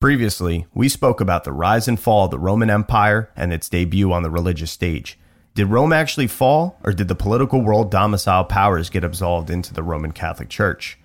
Previously, we spoke about the rise and fall of the Roman Empire and its debut on the religious stage. Did Rome actually fall, or did the political world domicile powers get absolved into the Roman Catholic Church?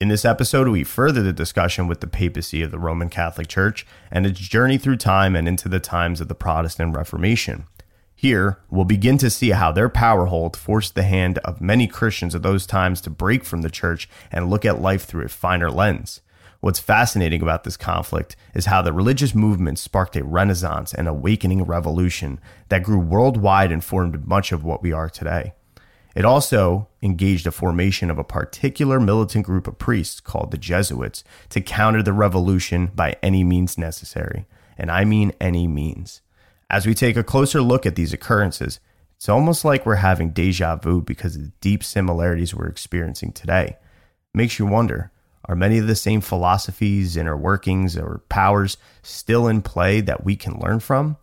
In this episode, we further the discussion with the papacy of the Roman Catholic Church and its journey through time and into the times of the Protestant Reformation. Here, we'll begin to see how their power hold forced the hand of many Christians of those times to break from the church and look at life through a finer lens. What's fascinating about this conflict is how the religious movement sparked a renaissance and awakening revolution that grew worldwide and formed much of what we are today. It also engaged the formation of a particular militant group of priests called the Jesuits to counter the revolution by any means necessary. And I mean any means. As we take a closer look at these occurrences, it's almost like we're having deja vu because of the deep similarities we're experiencing today. makes you wonder are many of the same philosophies, inner workings, or powers still in play that we can learn from?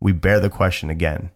We bear the question again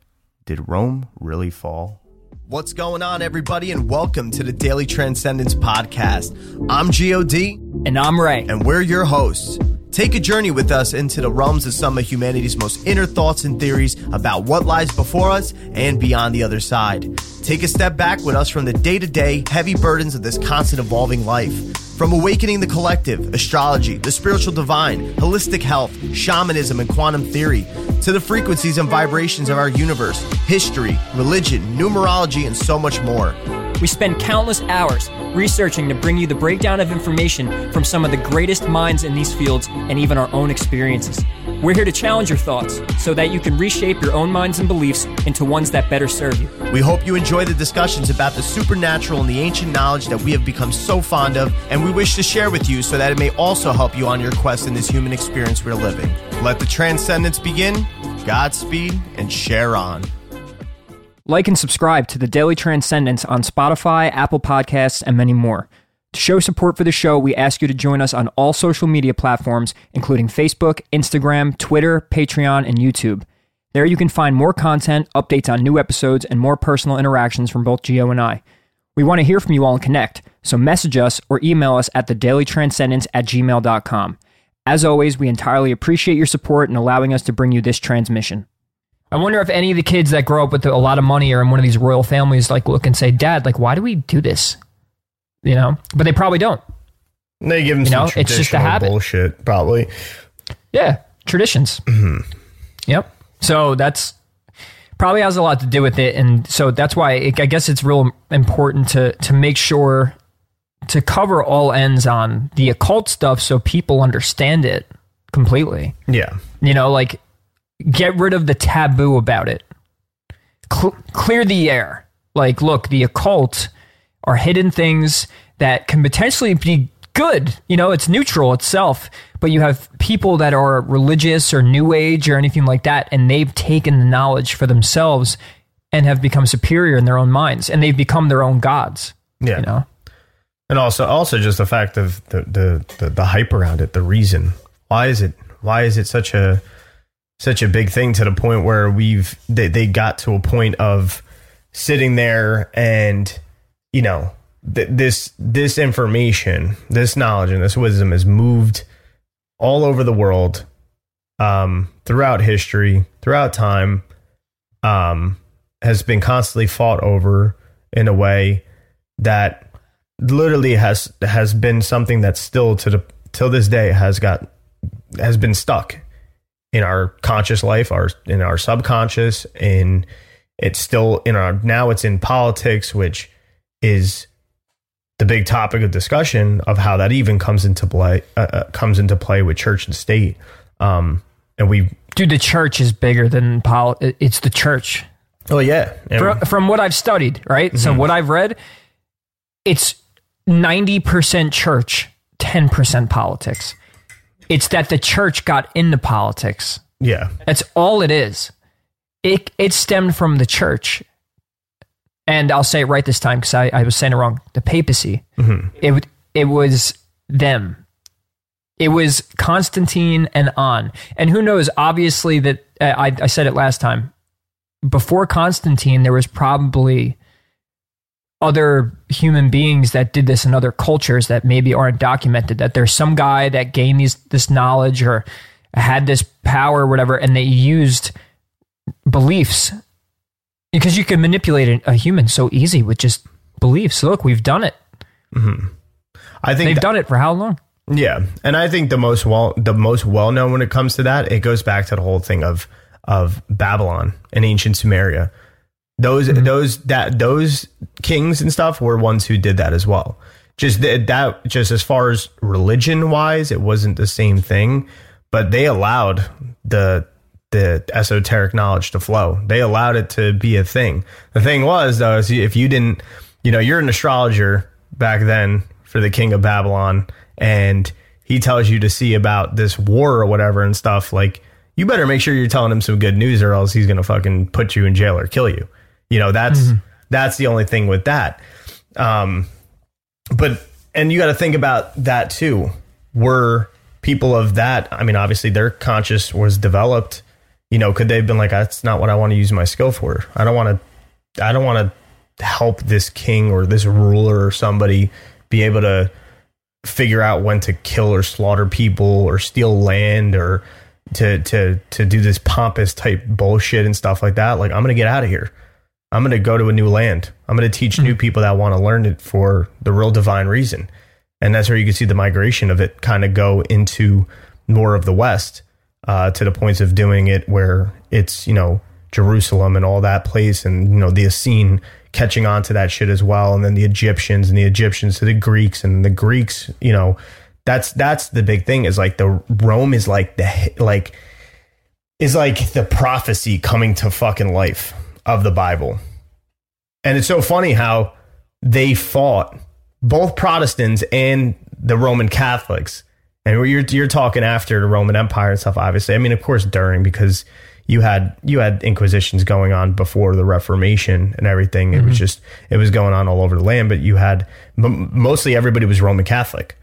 Did Rome really fall? What's going on, everybody, and welcome to the Daily Transcendence Podcast. I'm GOD. And I'm Ray. And we're your hosts. Take a journey with us into the realms of some of humanity's most inner thoughts and theories about what lies before us and beyond the other side. Take a step back with us from the day to day heavy burdens of this constant evolving life. From awakening the collective, astrology, the spiritual divine, holistic health, shamanism, and quantum theory, to the frequencies and vibrations of our universe, history, religion, numerology, and so much more. We spend countless hours researching to bring you the breakdown of information from some of the greatest minds in these fields and even our own experiences. We're here to challenge your thoughts so that you can reshape your own minds and beliefs into ones that better serve you. We hope you enjoy the discussions about the supernatural and the ancient knowledge that we have become so fond of, and we wish to share with you so that it may also help you on your quest in this human experience we're living. Let the transcendence begin. Godspeed and share on. Like and subscribe to the Daily Transcendence on Spotify, Apple Podcasts, and many more. To show support for the show, we ask you to join us on all social media platforms, including Facebook, Instagram, Twitter, Patreon, and YouTube. There you can find more content, updates on new episodes, and more personal interactions from both Geo and I. We want to hear from you all and connect, so message us or email us at thedailytranscendence at gmail.com. As always, we entirely appreciate your support and allowing us to bring you this transmission. I wonder if any of the kids that grow up with a lot of money or in one of these royal families like look and say, "Dad, like why do we do this?" You know, but they probably don't. They give them You some know, it's just a habit. bullshit, probably. Yeah, traditions. Mm-hmm. Yep. So that's probably has a lot to do with it, and so that's why it, I guess it's real important to to make sure to cover all ends on the occult stuff so people understand it completely. Yeah. You know, like get rid of the taboo about it. Cl- clear the air. Like, look, the occult are hidden things that can potentially be good. You know, it's neutral itself, but you have people that are religious or new age or anything like that, and they've taken the knowledge for themselves and have become superior in their own minds, and they've become their own gods. Yeah. You know, And also, also just the fact of the, the, the, the hype around it, the reason. Why is it, why is it such a, such a big thing to the point where we've, they, they got to a point of sitting there and, you know, th- this, this information, this knowledge and this wisdom has moved all over the world, um, throughout history, throughout time, um, has been constantly fought over in a way that literally has has been something that still to the till this day has got has been stuck in our conscious life, our in our subconscious, in it's still in our now it's in politics, which is the big topic of discussion of how that even comes into play uh, uh, comes into play with church and state. Um, and we, dude, the church is bigger than pol. It's the church. oh yeah, and- Fro- from what I've studied, right? So Mm-hmm. what I've read, it's 90% church, 10% politics. It's that the church got into politics. Yeah. That's all it is. It it stemmed from the church, and I'll say it right this time because I, I was saying it wrong. The papacy. It it was them. It was Constantine and on, and who knows? Obviously, that uh, I I said it last time. Before Constantine, there was probably other human beings that did this in other cultures that maybe aren't documented. That there's some guy that gained these this knowledge or had this power or whatever, and they used beliefs because you can manipulate a- human so easy with just beliefs. Look, we've done it. Mm-hmm. I think They've that- done it for how long? Yeah, and I think the most well the most well known when it comes to that, it goes back to the whole thing of of Babylon and ancient Sumeria. Those mm-hmm. those that those kings and stuff were ones who did that as well. Just that, that just as far as religion wise, it wasn't the same thing, but they allowed the the esoteric knowledge to flow. They allowed it to be a thing. The thing was though, is if you didn't, you know, you're an astrologer back then for the king of Babylon, and he tells you to see about this war or whatever and stuff. Like, you better make sure you're telling him some good news, or else he's gonna fucking put you in jail or kill you. You know, that's that's the only thing with that. Um, but and you got to think about that too. Were people of that? I mean, obviously their conscious was developed. You know, could they have been like, that's not what I want to use my skill for. I don't want to. I don't want to help this king or this ruler or somebody be able to figure out when to kill or slaughter people or steal land or to to to do this pompous type bullshit and stuff like that. Like, I'm gonna get out of here. I'm going to go to a new land. I'm going to teach hmm. new people that want to learn it for the real divine reason. And that's where you can see the migration of it kind of go into more of the West uh, to the points of doing it where it's, you know, Jerusalem and all that place and, you know, the Essene catching on to that shit as well. And then the Egyptians and the Egyptians to the Greeks and the Greeks, you know, that's, that's the big thing is like the Rome is like the, like, is like the prophecy coming to fucking life of the Bible. And it's so funny how they fought both Protestants and the Roman Catholics. And you're you're talking after the Roman Empire and stuff, obviously. I mean, of course, during because you had you had inquisitions going on before the Reformation and everything. It was mm-hmm. just it was going on all over the land. But you had m- mostly everybody was Roman Catholic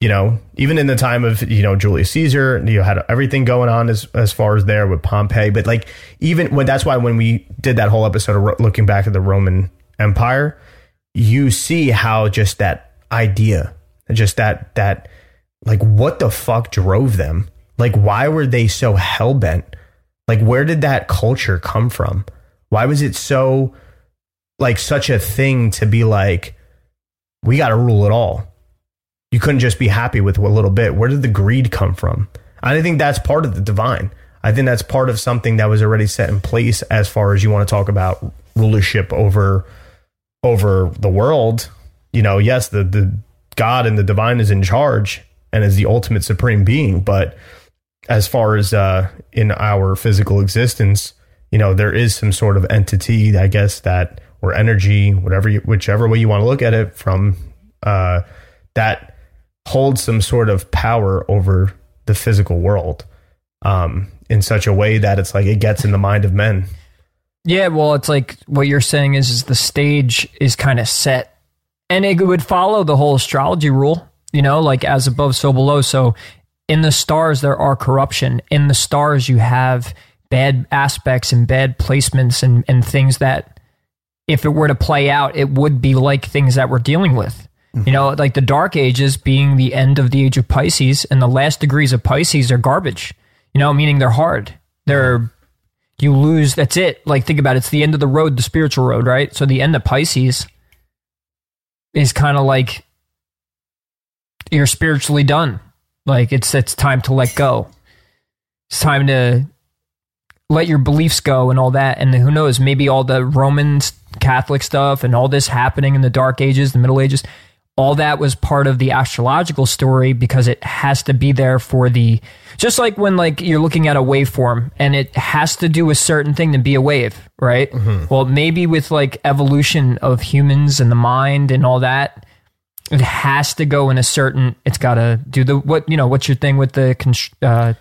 you know, even in the time of, you know, Julius Caesar, you had everything going on as, as far as there with Pompey. But like, even when that's why when we did that whole episode of ro- looking back at the Roman Empire, you see how just that idea, just that, that, like, what the fuck drove them? Like, why were they so hell bent? Like, where did that culture come from? Why was it so, like, such a thing to be like, we got to rule it all? you couldn't just be happy with a little bit. Where did the greed come from? I think that's part of the divine. I think that's part of something that was already set in place as far as you want to talk about rulership over over the world. You know, yes, the the God and the divine is in charge and is the ultimate supreme being, but as far as uh in our physical existence, you know, there is some sort of entity, I guess that or energy, whatever you, whichever way you want to look at it from uh that holds some sort of power over the physical world um, in such a way that it's like it gets in the mind of men. Yeah, well, it's like what you're saying is, is the stage is kind of set, and it would follow the whole astrology rule. You know, like as above, so below. So in the stars, there are corruption. In the stars, you have bad aspects and bad placements and and things that, if it were to play out, it would be like things that we're dealing with. You mm-hmm. know, like the Dark Ages being the end of the age of Pisces, and the last degrees of Pisces are garbage. You know, meaning they're hard. They're you lose that's it like think about it it's the end of the road the spiritual road right so the end of pisces is kind of like you're spiritually done. Like it's it's time to let go. It's time to let your beliefs go and all that. And who knows maybe all the roman catholic stuff and all this happening in the dark ages the middle ages all that was part of the astrological story because it has to be there for the just like when like you're looking at a waveform and it has to do a certain thing to be a wave right? Mm-hmm. Well maybe with like evolution of humans and the mind and all that it has to go in a certain. It's got to do the what you know. What's your thing with the con- uh,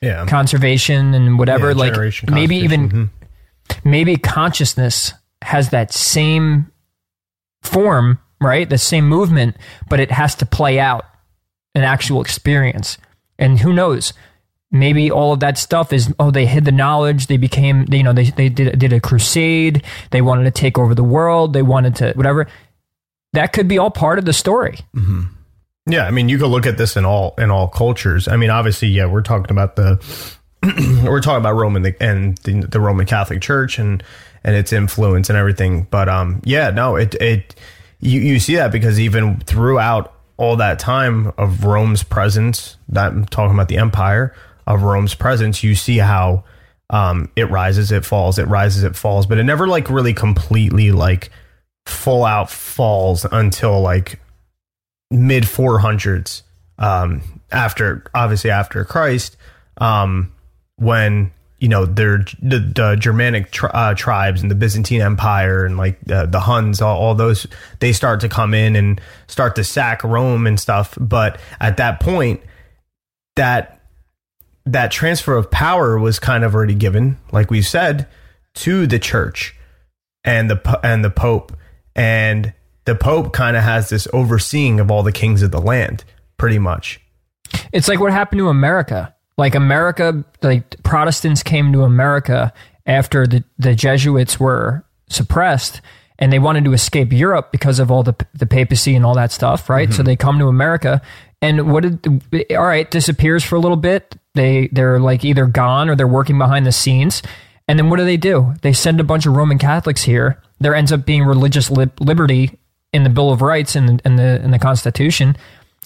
Yeah. conservation and whatever? Yeah, like maybe even conservation. maybe consciousness has that same form, right? The same movement, but it has to play out an actual experience. And who knows? Maybe all of that stuff is oh they hid the knowledge they became you know they they did did a crusade they wanted to take over the world they wanted to whatever that could be all part of the story Yeah, I mean, you could look at this in all in all cultures. I mean, obviously, yeah, we're talking about the we're talking about Roman and the, the Roman Catholic Church and and its influence and everything. But um, yeah, no, it it you you see that because even throughout all that time of Rome's presence, that I'm talking about the empire of Rome's presence, you see how um it rises, it falls, it rises, it falls, but it never like really completely like full out falls until like mid 400s um after obviously after christ um when you know they're the, the germanic tri- uh, tribes and the byzantine empire and like uh, the huns all, all those they start to come in and start to sack rome and stuff. But at that point that that transfer of power was kind of already given like we've said to the church and the and the pope and the pope kind of has this overseeing of all the kings of the land pretty much It's like what happened to America. Like America, like Protestants came to America after the, the Jesuits were suppressed and they wanted to escape Europe because of all the the papacy and all that stuff, right? So mm-hmm. they come to America and what did all right, disappears for a little bit. They they're like either gone or they're working behind the scenes. And then what do they do? They send a bunch of Roman Catholics here. There ends up being religious lib- liberty in the Bill of Rights and in the in the Constitution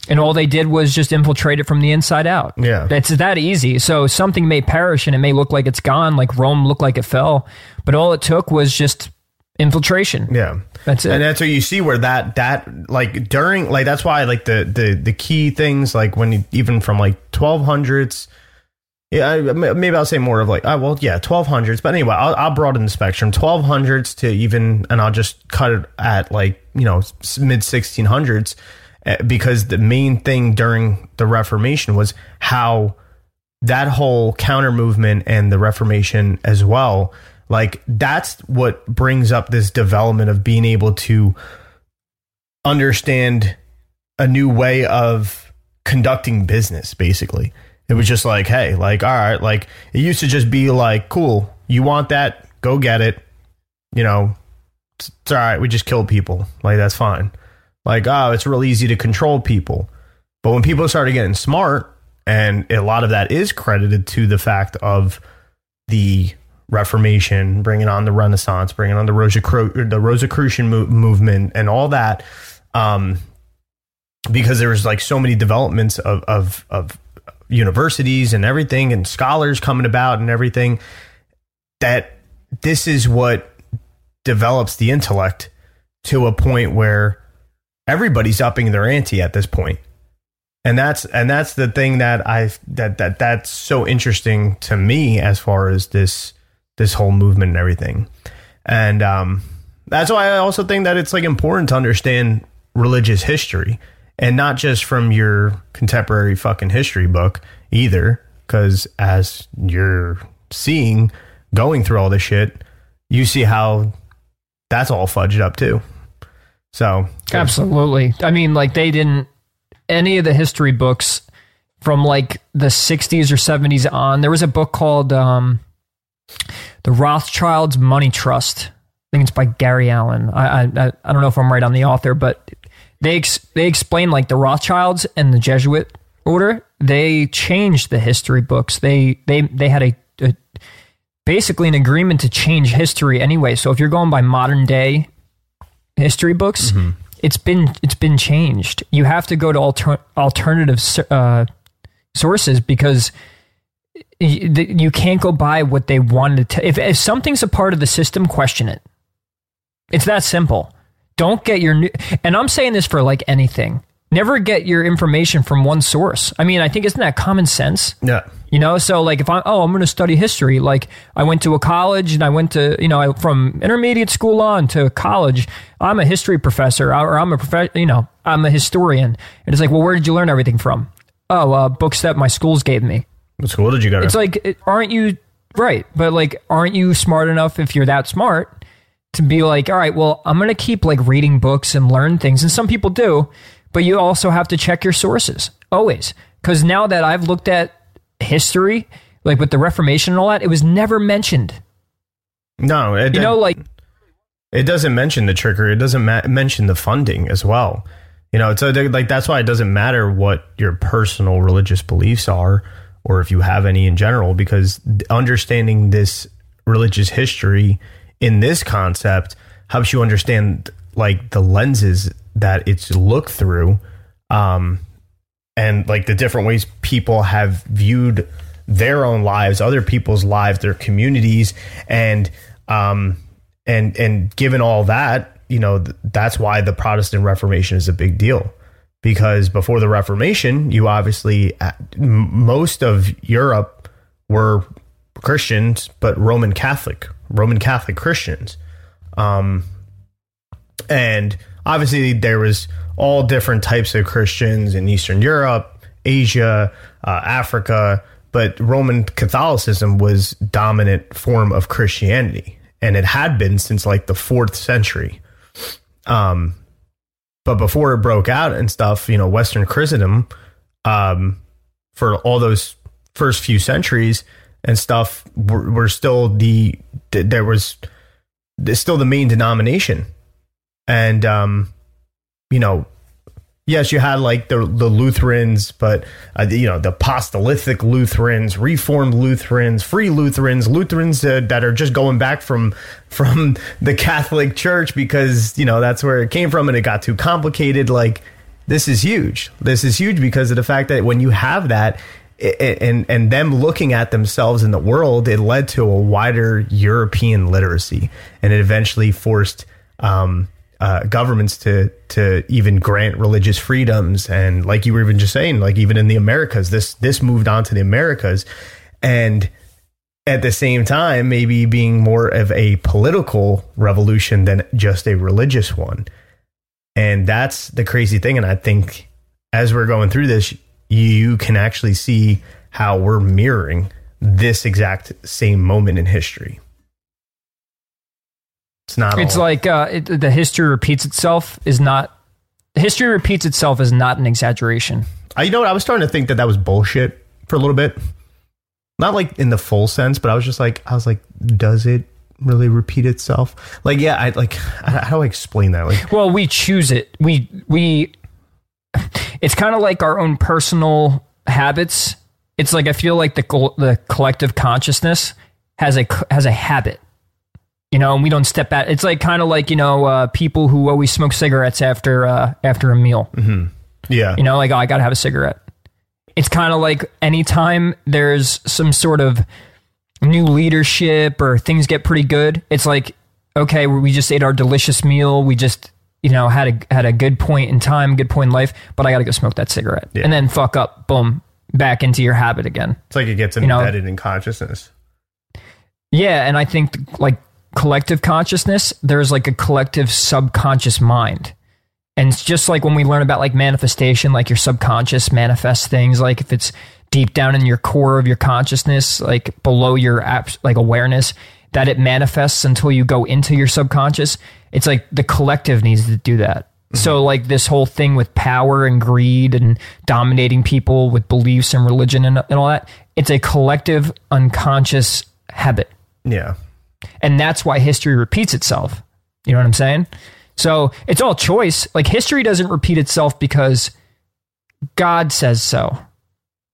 and all they did was just infiltrate it from the inside out. Yeah. It's that easy. So something may perish and it may look like it's gone, like Rome looked like it fell, but all it took was just infiltration. yeah That's it. and that's what you see where that that like during like that's why like the the the key things like when you, even from like 1200s yeah I- maybe i'll say more of like oh well yeah 1200s but anyway i'll, I'll broaden the spectrum. 1200s to even and i'll just cut it at like you know mid 1600s eh, because the main thing during the reformation was how that whole counter movement and the reformation as well like that's what brings up this development of being able to understand a new way of conducting business basically it was just like hey like all right like it used to just be like cool you want that go get it you know it's, it's all right we just kill people like that's fine. Like oh it's real easy to control people. But when people started getting smart and a lot of that is credited to the fact of the Reformation, bringing on the Renaissance, bringing on the Rosicru- the Rosicrucian mo- movement, and all that, um, because there was like so many developments of, of of universities and everything, and scholars coming about and everything. That this is what develops the intellect to a point where everybody's upping their ante at this point and that's and that's the thing that I that that that's so interesting to me as far as this this whole movement and everything, and um, that's why I also think that it's like important to understand religious history and not just from your contemporary fucking history book either, because as you're seeing going through all this shit, you see how that's all fudged up too. So Absolutely. I mean, like they didn't any of the history books from like the 60s or 70s on. There was a book called um, The Rothschilds Money Trust. I think it's by Gary Allen. I, I I don't know if I'm right on the author, but they ex- they explain like the Rothschilds and the Jesuit order. They changed the history books. They they they had a, a basically an agreement to change history anyway. So if you're going by modern day history books, it's been it's been changed. You have to go to alter, alternative uh, sources because you can't go by what they wanted to. If, if something's a part of the system, question it. It's that simple. Don't get your new. And I'm saying this for like anything. never get your information from one source. I mean, I think isn't that common sense? Yeah. You know, so like if I oh I'm going to study history, like I went to a college and I went to you know I, from intermediate school on to college, I'm a history professor or I'm a prof- you know I'm a historian, and it's like well where did you learn everything from? Oh, uh, books that my schools gave me. What school did you go to? It's like aren't you right? But like aren't you smart enough if you're that smart to be like all right, well I'm going to keep like reading books and learn things, and some people do, but you also have to check your sources always because now that I've looked at history, like with the Reformation and all that, it was never mentioned. no, it, You know, like it doesn't mention the trickery. It doesn't ma- mention the funding as well. You know, so like that's why it doesn't matter what your personal religious beliefs are, or if you have any in general, because understanding this religious history in this concept helps you understand like the lenses that it's looked through, um, and like the different ways people have viewed their own lives, other people's lives, their communities, and um, and and given all that, you know, th- that's why the Protestant Reformation is a big deal. Because before the Reformation, you obviously uh, most of Europe were Christians, but Roman Catholic, Roman Catholic Christians. Um, and obviously there was all different types of Christians in Eastern Europe, Asia, uh, Africa, but Roman Catholicism was dominant form of Christianity, and it had been since like the fourth century. Um, but before it broke out and stuff, you know, Western Christendom, um, for all those first few centuries and stuff, were, were still the there was still the main denomination and um, you know, yes, you had like the the Lutherans, but uh, you know the apostolic Lutherans, Reformed Lutherans, Free Lutherans, Lutherans uh, that are just going back from from the Catholic Church because you know that's where it came from, and it got too complicated. Like this is huge. This is huge because of the fact that when you have that. And and them looking at themselves in the world, it led to a wider European literacy, and it eventually forced um, uh, governments to to even grant religious freedoms. And like you were even just saying like even in the Americas this this moved on to the Americas. And at the same time maybe being more of a political revolution than just a religious one. And that's the crazy thing. And I think as we're going through this you can actually see how we're mirroring this exact same moment in history it's not it's all- like uh, it, the history repeats itself is not history repeats itself is not an exaggeration. I, you know what? I was starting to think that that was bullshit for a little bit. Not like in the full sense, but I was just like, I was like, does it really repeat itself? Like, yeah, I like, how how do I explain that? Like, Well, we choose it. We we. It's kind of like our own personal habits. It's like I feel like the the collective consciousness has a has a habit, you know, and we don't step out. It's like kind of like you know uh, people who always smoke cigarettes after uh, after a meal. yeah, You know, like oh, I gotta have a cigarette. It's kind of like anytime there's some sort of new leadership or things get pretty good, it's like okay, we just ate our delicious meal. We just you know had a had a good point in time, good point in life, but I gotta go smoke that cigarette Yeah. and then fuck up, boom, back into your habit again. it's like it gets know- embedded in consciousness. Yeah, and I think like collective consciousness, there's like a collective subconscious mind. And it's just like when we learn about like manifestation, like your subconscious manifests things, like if it's deep down in your core of your consciousness, like below your app, like awareness, that it manifests until you go into your subconscious. It's like the collective needs to do that. So mm-hmm. like this whole thing with power and greed and dominating people with beliefs and religion and, and all that, it's a collective unconscious habit Yeah, and that's why history repeats itself. You know what I'm saying? So it's all choice. Like history doesn't repeat itself because God says so.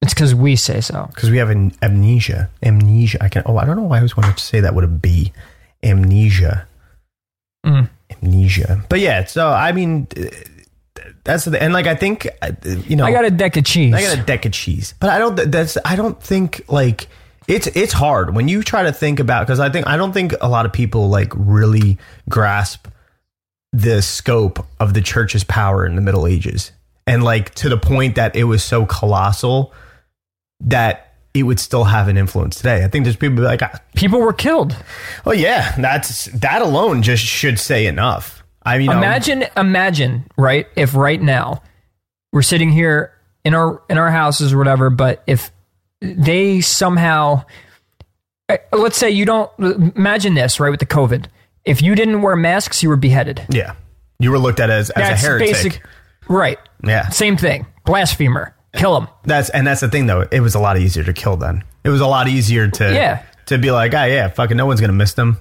It's because we say so. because we have an amnesia. Amnesia. I can. Oh, I don't know why I always wanted to say that with a B. Amnesia. Mm. Amnesia. But yeah. So I mean, uh, that's the and like I think uh, you know I got a deck of cheese. I got a deck of cheese, but I don't. That's I don't think like it's it's hard when you try to think about because I think I don't think a lot of people like really grasp the scope of the church's power in the Middle Ages and like to the point that it was so colossal that it would still have an influence today. I think there's people like, ah, People were killed. oh yeah, that's that alone just should say enough. I mean, imagine, imagine, right? If right now we're sitting here in our in our houses or whatever, but if they somehow, eh, let's say you don't imagine this, right? With the COVID, if you didn't wear masks, you were beheaded. yeah, you were looked at as, as a heretic. basic, right? Yeah, Same thing. Blasphemer. Kill him. That's and that's the thing though. It was a lot easier to kill then. It was a lot easier to Yeah. to be like, ah, yeah, fucking no one's gonna miss them.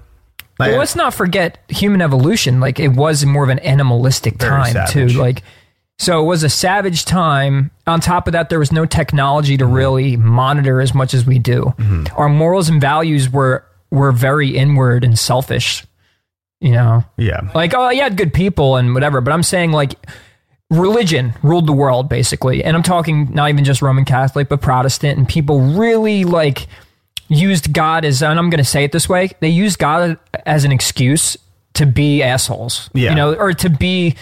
Like, Well, let's not forget human evolution. Like it was more of an animalistic time savage. too. Like so, it was a savage time. On top of that, there was no technology Mm-hmm. to really monitor as much as we do. Our morals and values were were very inward and selfish. You know, yeah, like oh, had good people and whatever, but I'm saying like religion ruled the world basically, and I'm talking not even just Roman Catholic, but Protestant, and people really like used God as, and I'm going to say it this way, they used God as an excuse to be assholes, Yeah. you know, or to be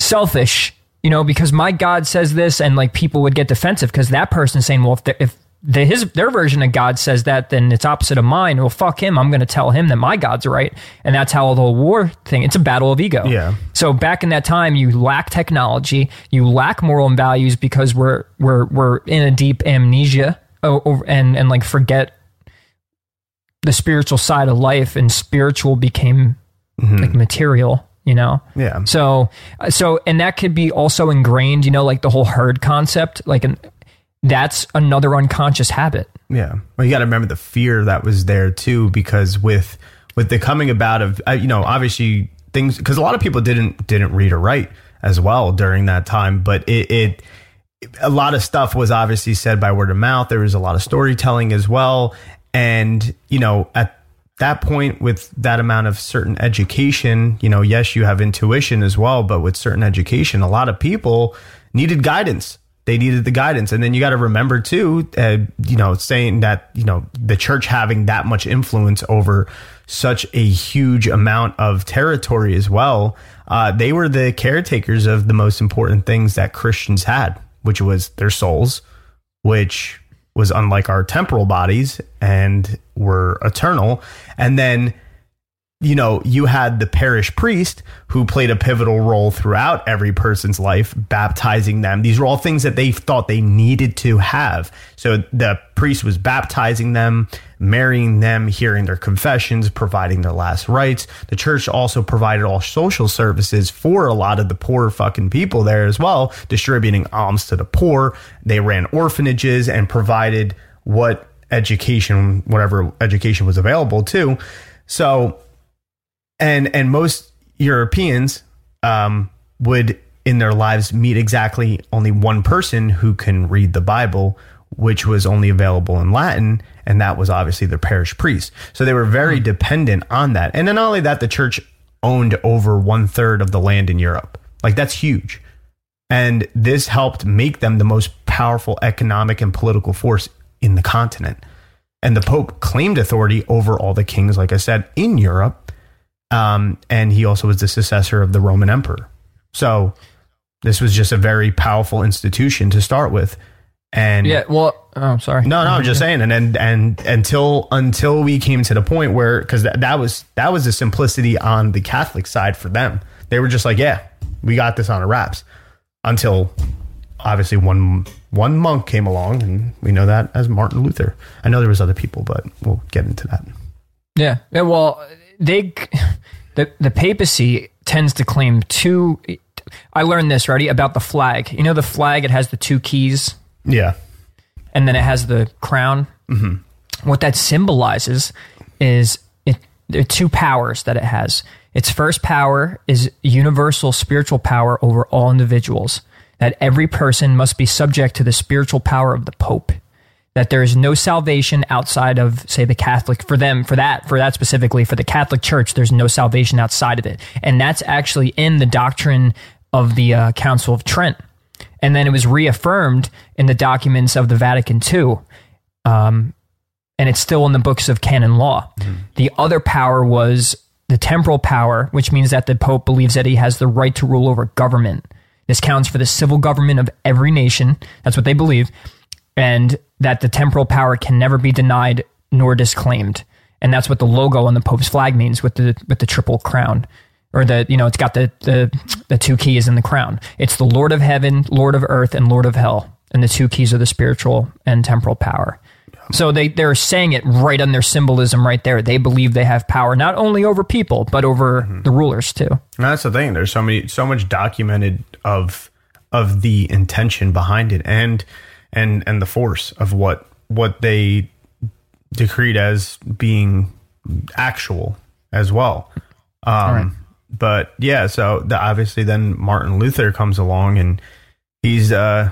selfish, you know, because my God says this, and like people would get defensive because that person's saying, well, if if the, his their version of God says that, then it's opposite of mine. Well, fuck him. I'm going to tell him that my God's right, and that's how the whole war thing. It's a battle of ego. Yeah. So back in that time, you lack technology, you lack moral and values because we're we're we're in a deep amnesia o- o- and and like forget the spiritual side of life, and spiritual became mm-hmm. like material. You know. yeah. So, so, and that could be also ingrained, you know, like the whole herd concept, like, an, that's another unconscious habit. Yeah. Well, you got to remember the fear that was there too, because with with the coming about of uh, you know obviously things because a lot of people didn't didn't read or write as well during that time, but it, it a lot of stuff was obviously said by word of mouth. There was a lot of storytelling as well, and you know at that point with that amount of certain education, you know, yes, you have intuition as well, but with certain education, a lot of people needed guidance. They needed the guidance. And then you got to remember too, uh, you know, saying that, you know, the church having that much influence over such a huge amount of territory as well. Uh, they were the caretakers of the most important things that Christians had, which was their souls, which was unlike our temporal bodies and were eternal. And then, you know, you had the parish priest who played a pivotal role throughout every person's life, baptizing them. These were all things that they thought they needed to have. So the priest was baptizing them, marrying them, hearing their confessions, providing their last rites. The church also provided all social services for a lot of the poor fucking people there as well, distributing alms to the poor. They ran orphanages and provided what education, whatever education was available too. So, and and most Europeans um, would in their lives meet exactly only one person who can read the Bible, which was only available in Latin, and that was obviously their parish priest. So they were very dependent on that. And then not only that, the church owned over one third of the land in Europe. Like that's huge. And this helped make them the most powerful economic and political force in the continent. And the Pope claimed authority over all the kings, like I said, in Europe. Um, and he also was the successor of the Roman Emperor. So this was just a very powerful institution to start with. And Yeah. Well, oh, I'm sorry. no, no, I'm just saying, and and and until until we came to the point where, because that, that was that was the simplicity on the Catholic side for them. They were just like, yeah, we got this on our wraps. Until obviously one one monk came along, and we know that as Martin Luther. I know there was other people, but we'll get into that. Yeah. yeah well, they, the, the papacy tends to claim two. I learned this, already about the flag. You know, the flag, it has the two keys Yeah, and then it has the crown. Mm-hmm. What that symbolizes is it, are two powers that it has. Its first power is universal spiritual power over all individuals, that every person must be subject to the spiritual power of the Pope. That there is no salvation outside of, say, the Catholic, for them, for that, for that specifically, for the Catholic Church, there's no salvation outside of it. And that's actually in the doctrine of the uh, Council of Trent and then it was reaffirmed in the documents of the Vatican II, um, and it's still in the books of canon law. The other power was the temporal power, which means that the Pope believes that he has the right to rule over government. This counts for the civil government of every nation. That's what they believe. And that the temporal power can never be denied nor disclaimed. And that's what the logo on the Pope's flag means with the with the triple crown. Or the you know, it's got the the, the two keys in the crown. It's the Lord of heaven, Lord of earth, and Lord of hell. And the two keys are the spiritual and temporal power. So they, they're saying it right on their symbolism right there. They believe they have power not only over people, but over mm-hmm. the rulers too. And that's the thing. There's so many so much documented of of the intention behind it and and and the force of what what they decreed as being actual as well. Um, right. But yeah, so the, obviously then Martin Luther comes along and he's uh,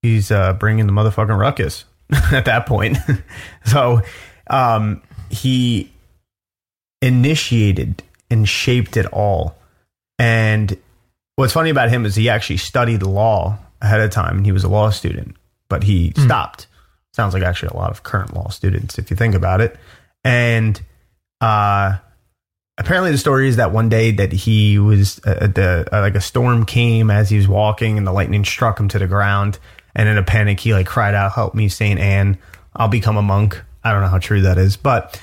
he's uh, bringing the motherfucking ruckus at that point. so um, he initiated and shaped it all. And what's funny about him is he actually studied law ahead of time and he was a law student, but he mm. stopped. Sounds like actually a lot of current law students, if you think about it. And uh, apparently, the story is that one day that he was uh, the uh, like a storm came as he was walking, and the lightning struck him to the ground. And in a panic, he like cried out, "Help me, Saint Anne! I'll become a monk." I don't know how true that is, but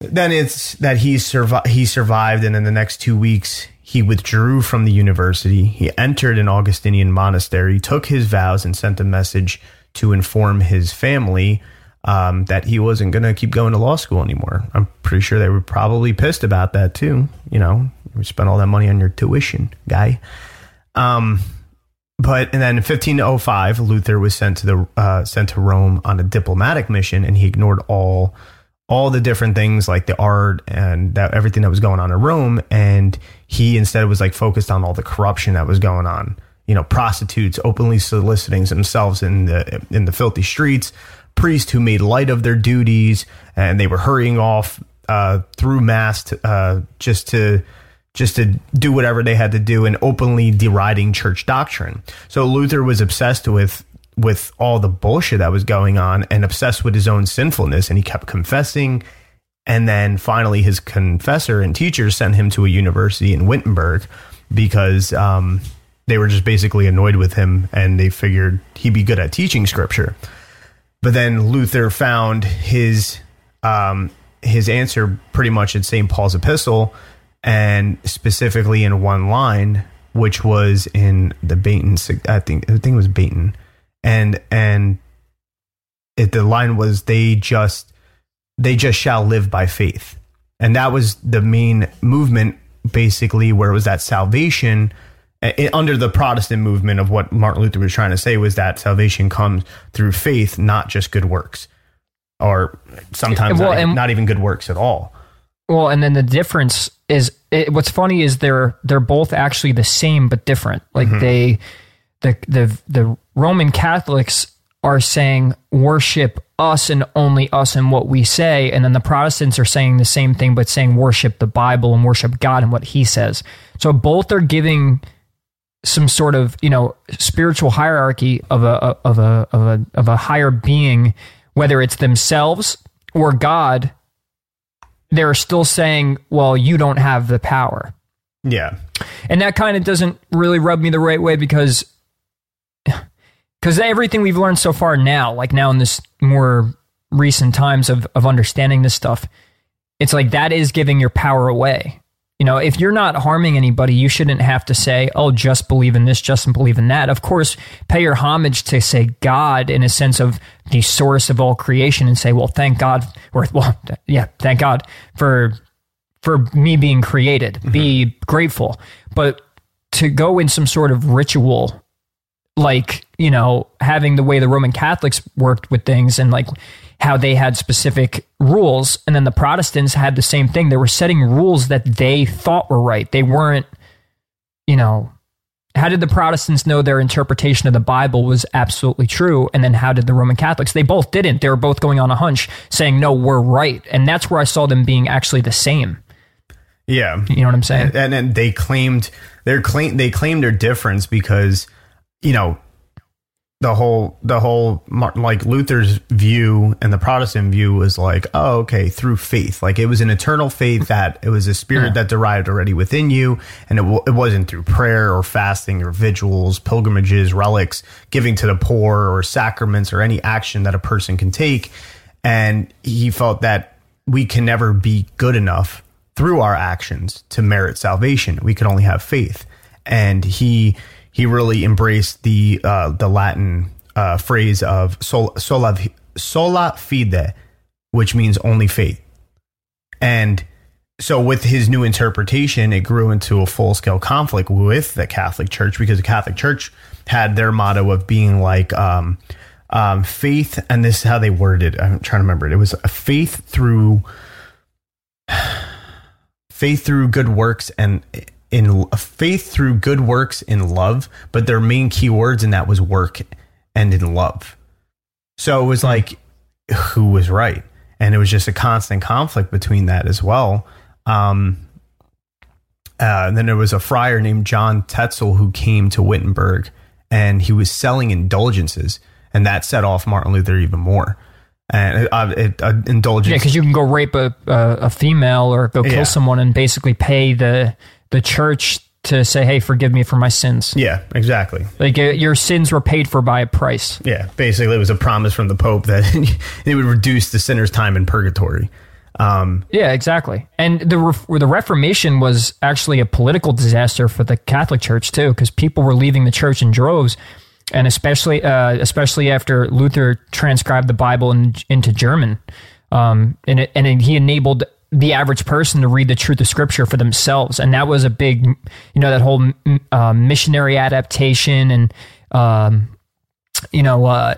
then it's that he survived. He survived, and in the next two weeks, he withdrew from the university. He entered an Augustinian monastery, took his vows, and sent a message to inform his family um, that he wasn't going to keep going to law school anymore. I'm pretty sure they were probably pissed about that too. You know, you spent all that money on your tuition, guy. Um, but and then in 1505, Luther was sent to the uh, sent to Rome on a diplomatic mission, and he ignored all all the different things like the art and that everything that was going on in Rome, and he instead was like focused on all the corruption that was going on. You know, prostitutes openly soliciting themselves in the in the filthy streets, priests who made light of their duties, and they were hurrying off uh, through mass to, uh, just to just to do whatever they had to do and openly deriding church doctrine. So Luther was obsessed with with all the bullshit that was going on and obsessed with his own sinfulness and he kept confessing and then finally his confessor and teachers sent him to a university in Wittenberg because um, they were just basically annoyed with him and they figured he'd be good at teaching scripture. But then Luther found his um, his answer pretty much in St. Paul's epistle and specifically in one line, which was in the Baton. I think I think it was Baton, and and it, the line was they just they just shall live by faith, and that was the main movement basically where it was that salvation it, under the Protestant movement of what Martin Luther was trying to say was that salvation comes through faith, not just good works, or sometimes well, not, not even good works at all. Well, and then the difference is it, what's funny is they're they're both actually the same but different. Like mm-hmm. they the the the Roman Catholics are saying worship us and only us and what we say, and then the Protestants are saying the same thing but saying worship the Bible and worship God and what He says. So both are giving some sort of you know spiritual hierarchy of a of a of a of a higher being, whether it's themselves or God they're still saying, well, you don't have the power. Yeah. And that kind of doesn't really rub me the right way because because everything we've learned so far now, like now in this more recent times of, of understanding this stuff, it's like that is giving your power away. You know, if you're not harming anybody, you shouldn't have to say, oh, just believe in this, just believe in that. Of course, pay your homage to, say, God in a sense of the source of all creation and say, well, thank God, or, well, yeah, thank God for, for me being created. Mm-hmm. Be grateful. But to go in some sort of ritual, like, you know, having the way the Roman Catholics worked with things and like, how they had specific rules. And then the Protestants had the same thing. They were setting rules that they thought were right. They weren't, you know, how did the Protestants know their interpretation of the Bible was absolutely true? And then how did the Roman Catholics? They both didn't. They were both going on a hunch saying, no, we're right. And that's where I saw them being actually the same. Yeah. You know what I'm saying? And, and they claimed their claim, they claimed their difference because, you know, the whole the whole like Luther's view and the Protestant view was like, oh, okay, through faith. Like it was an eternal faith hmm. that it was a spirit that derived already within you, and it, w- it wasn't through prayer or fasting or vigils, pilgrimages, relics, giving to the poor, or sacraments, or any action that a person can take. And he felt that we can never be good enough through our actions to merit salvation. We could only have faith, and he he really embraced the uh, the Latin uh, phrase of sol, sola sola fide, which means only faith. And so, with his new interpretation, it grew into a full scale conflict with the Catholic Church because the Catholic Church had their motto of being like um, um, faith, and this is how they worded. it. I'm trying to remember it. It was a faith through faith through good works and in faith through good works in love, but their main key words in that was work and in love. So it was like who was right, and it was just a constant conflict between that as well. Um, uh, and then there was a friar named John Tetzel who came to Wittenberg, and he was selling indulgences, and that set off Martin Luther even more. And uh, it, uh, indulgence, Yeah, because you can go rape a, a a female or go kill Yeah. someone and basically pay the the church to say, "Hey, forgive me for my sins." yeah, exactly. Like uh, your sins were paid for by a price. Yeah, basically, it was a promise from the Pope that it would reduce the sinner's time in purgatory. Um, Yeah, exactly. And the Ref- the Reformation was actually a political disaster for the Catholic Church too, because people were leaving the church in droves, and especially uh, especially after Luther transcribed the Bible in, into German, um, and it, and it, he enabled the average person to read the truth of Scripture for themselves, and that was a big, you know, that whole uh, missionary adaptation and. Um, you know, uh,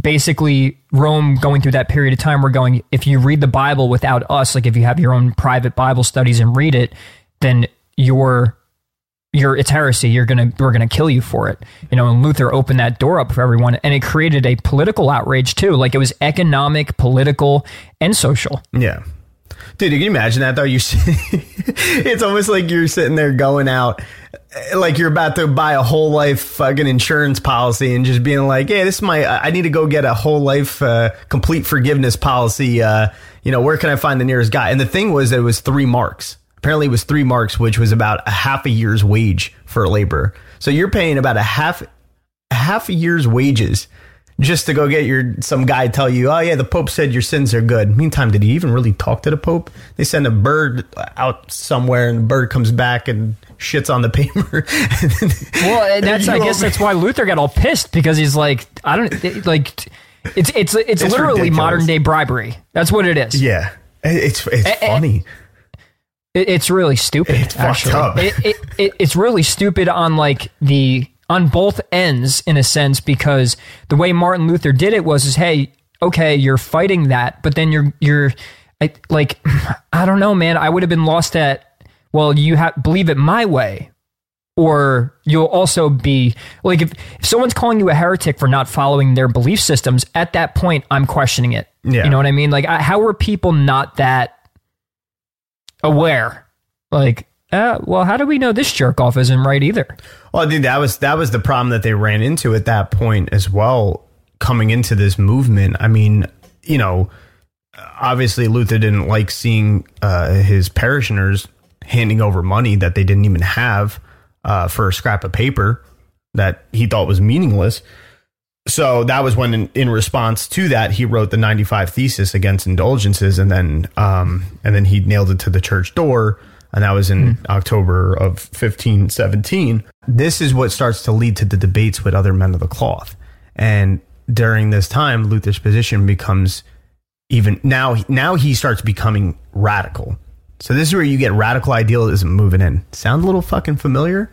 basically Rome going through that period of time, we're going, if you read the Bible without us, like if you have your own private Bible studies and read it, then you're, you're, it's heresy. You're to, we're to kill you for it. You know, and Luther opened that door up for everyone and it created a political outrage too. Like it was economic, political, and social. yeah. Dude, can you imagine that though? You, it's almost like you're sitting there going out, like you're about to buy a whole life fucking insurance policy, and just being like, "Hey, this is my. I need to go get a whole life uh, complete forgiveness policy. Uh, you know, where can I find the nearest guy?" And the thing was, that it was three marks. Apparently, it was three marks, which was about a half a year's wage for a laborer. So you're paying about a half half a year's wages just to go get your some guy tell you, oh yeah, the Pope said your sins are good. Meantime, did he even really talk to the Pope? They send a bird out somewhere, and the bird comes back and shits on the paper. Well, and that's, I guess that's why Luther got all pissed because he's like, I don't, like, it's, it's, it's, It's literally ridiculous. modern day bribery. That's what it is. yeah, it's it's funny. It, it's really stupid. It's actually. It, it, it, it's really stupid on like the on both ends in a sense because the way Martin Luther did it was is hey okay you're fighting that but then you're you're I, like I don't know man. I would have been lost at well you have believe it my way or you'll also be like if, if someone's calling you a heretic for not following their belief systems at that point I'm questioning it. Yeah. you know what I mean? Like I, how are people not that aware? Like uh, well how do we know this jerk off isn't right either Well, I think that was that was the problem that they ran into at that point as well. Coming into this movement, I mean, you know, obviously Luther didn't like seeing uh, his parishioners handing over money that they didn't even have uh, for a scrap of paper that he thought was meaningless. So that was when, in, in response to that, he wrote the 95 thesis against indulgences, and then um, and then he nailed it to the church door, and that was in hmm. October of 1517. This is what starts to lead to the debates with other men of the cloth, and during this time, Luther's position becomes even now. Now he starts becoming radical. So this is where you get radical idealism moving in. Sound a little fucking familiar?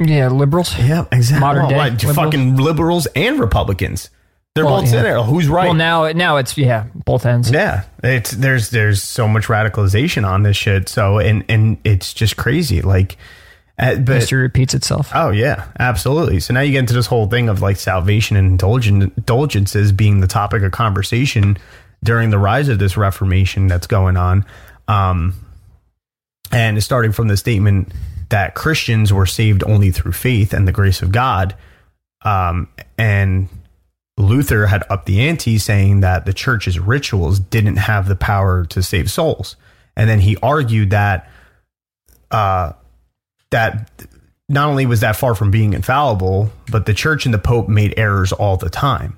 yeah liberals Yeah, exactly. Modern day what, liberals? fucking liberals and Republicans. They're Well, both yeah. in there. Who's right? well now now it's yeah both ends yeah, it's there's there's so much radicalization on this shit. So and and it's just crazy. Like, uh, but history repeats itself oh yeah, absolutely. So now you get into this whole thing of like salvation and indulgen- indulgences being the topic of conversation during the rise of this Reformation that's going on. Um, and it's starting from the statement that Christians were saved only through faith and the grace of God. Um, and Luther had upped the ante, saying that the church's rituals didn't have the power to save souls, and then he argued that uh, that not only was that far from being infallible, but the church and the pope made errors all the time.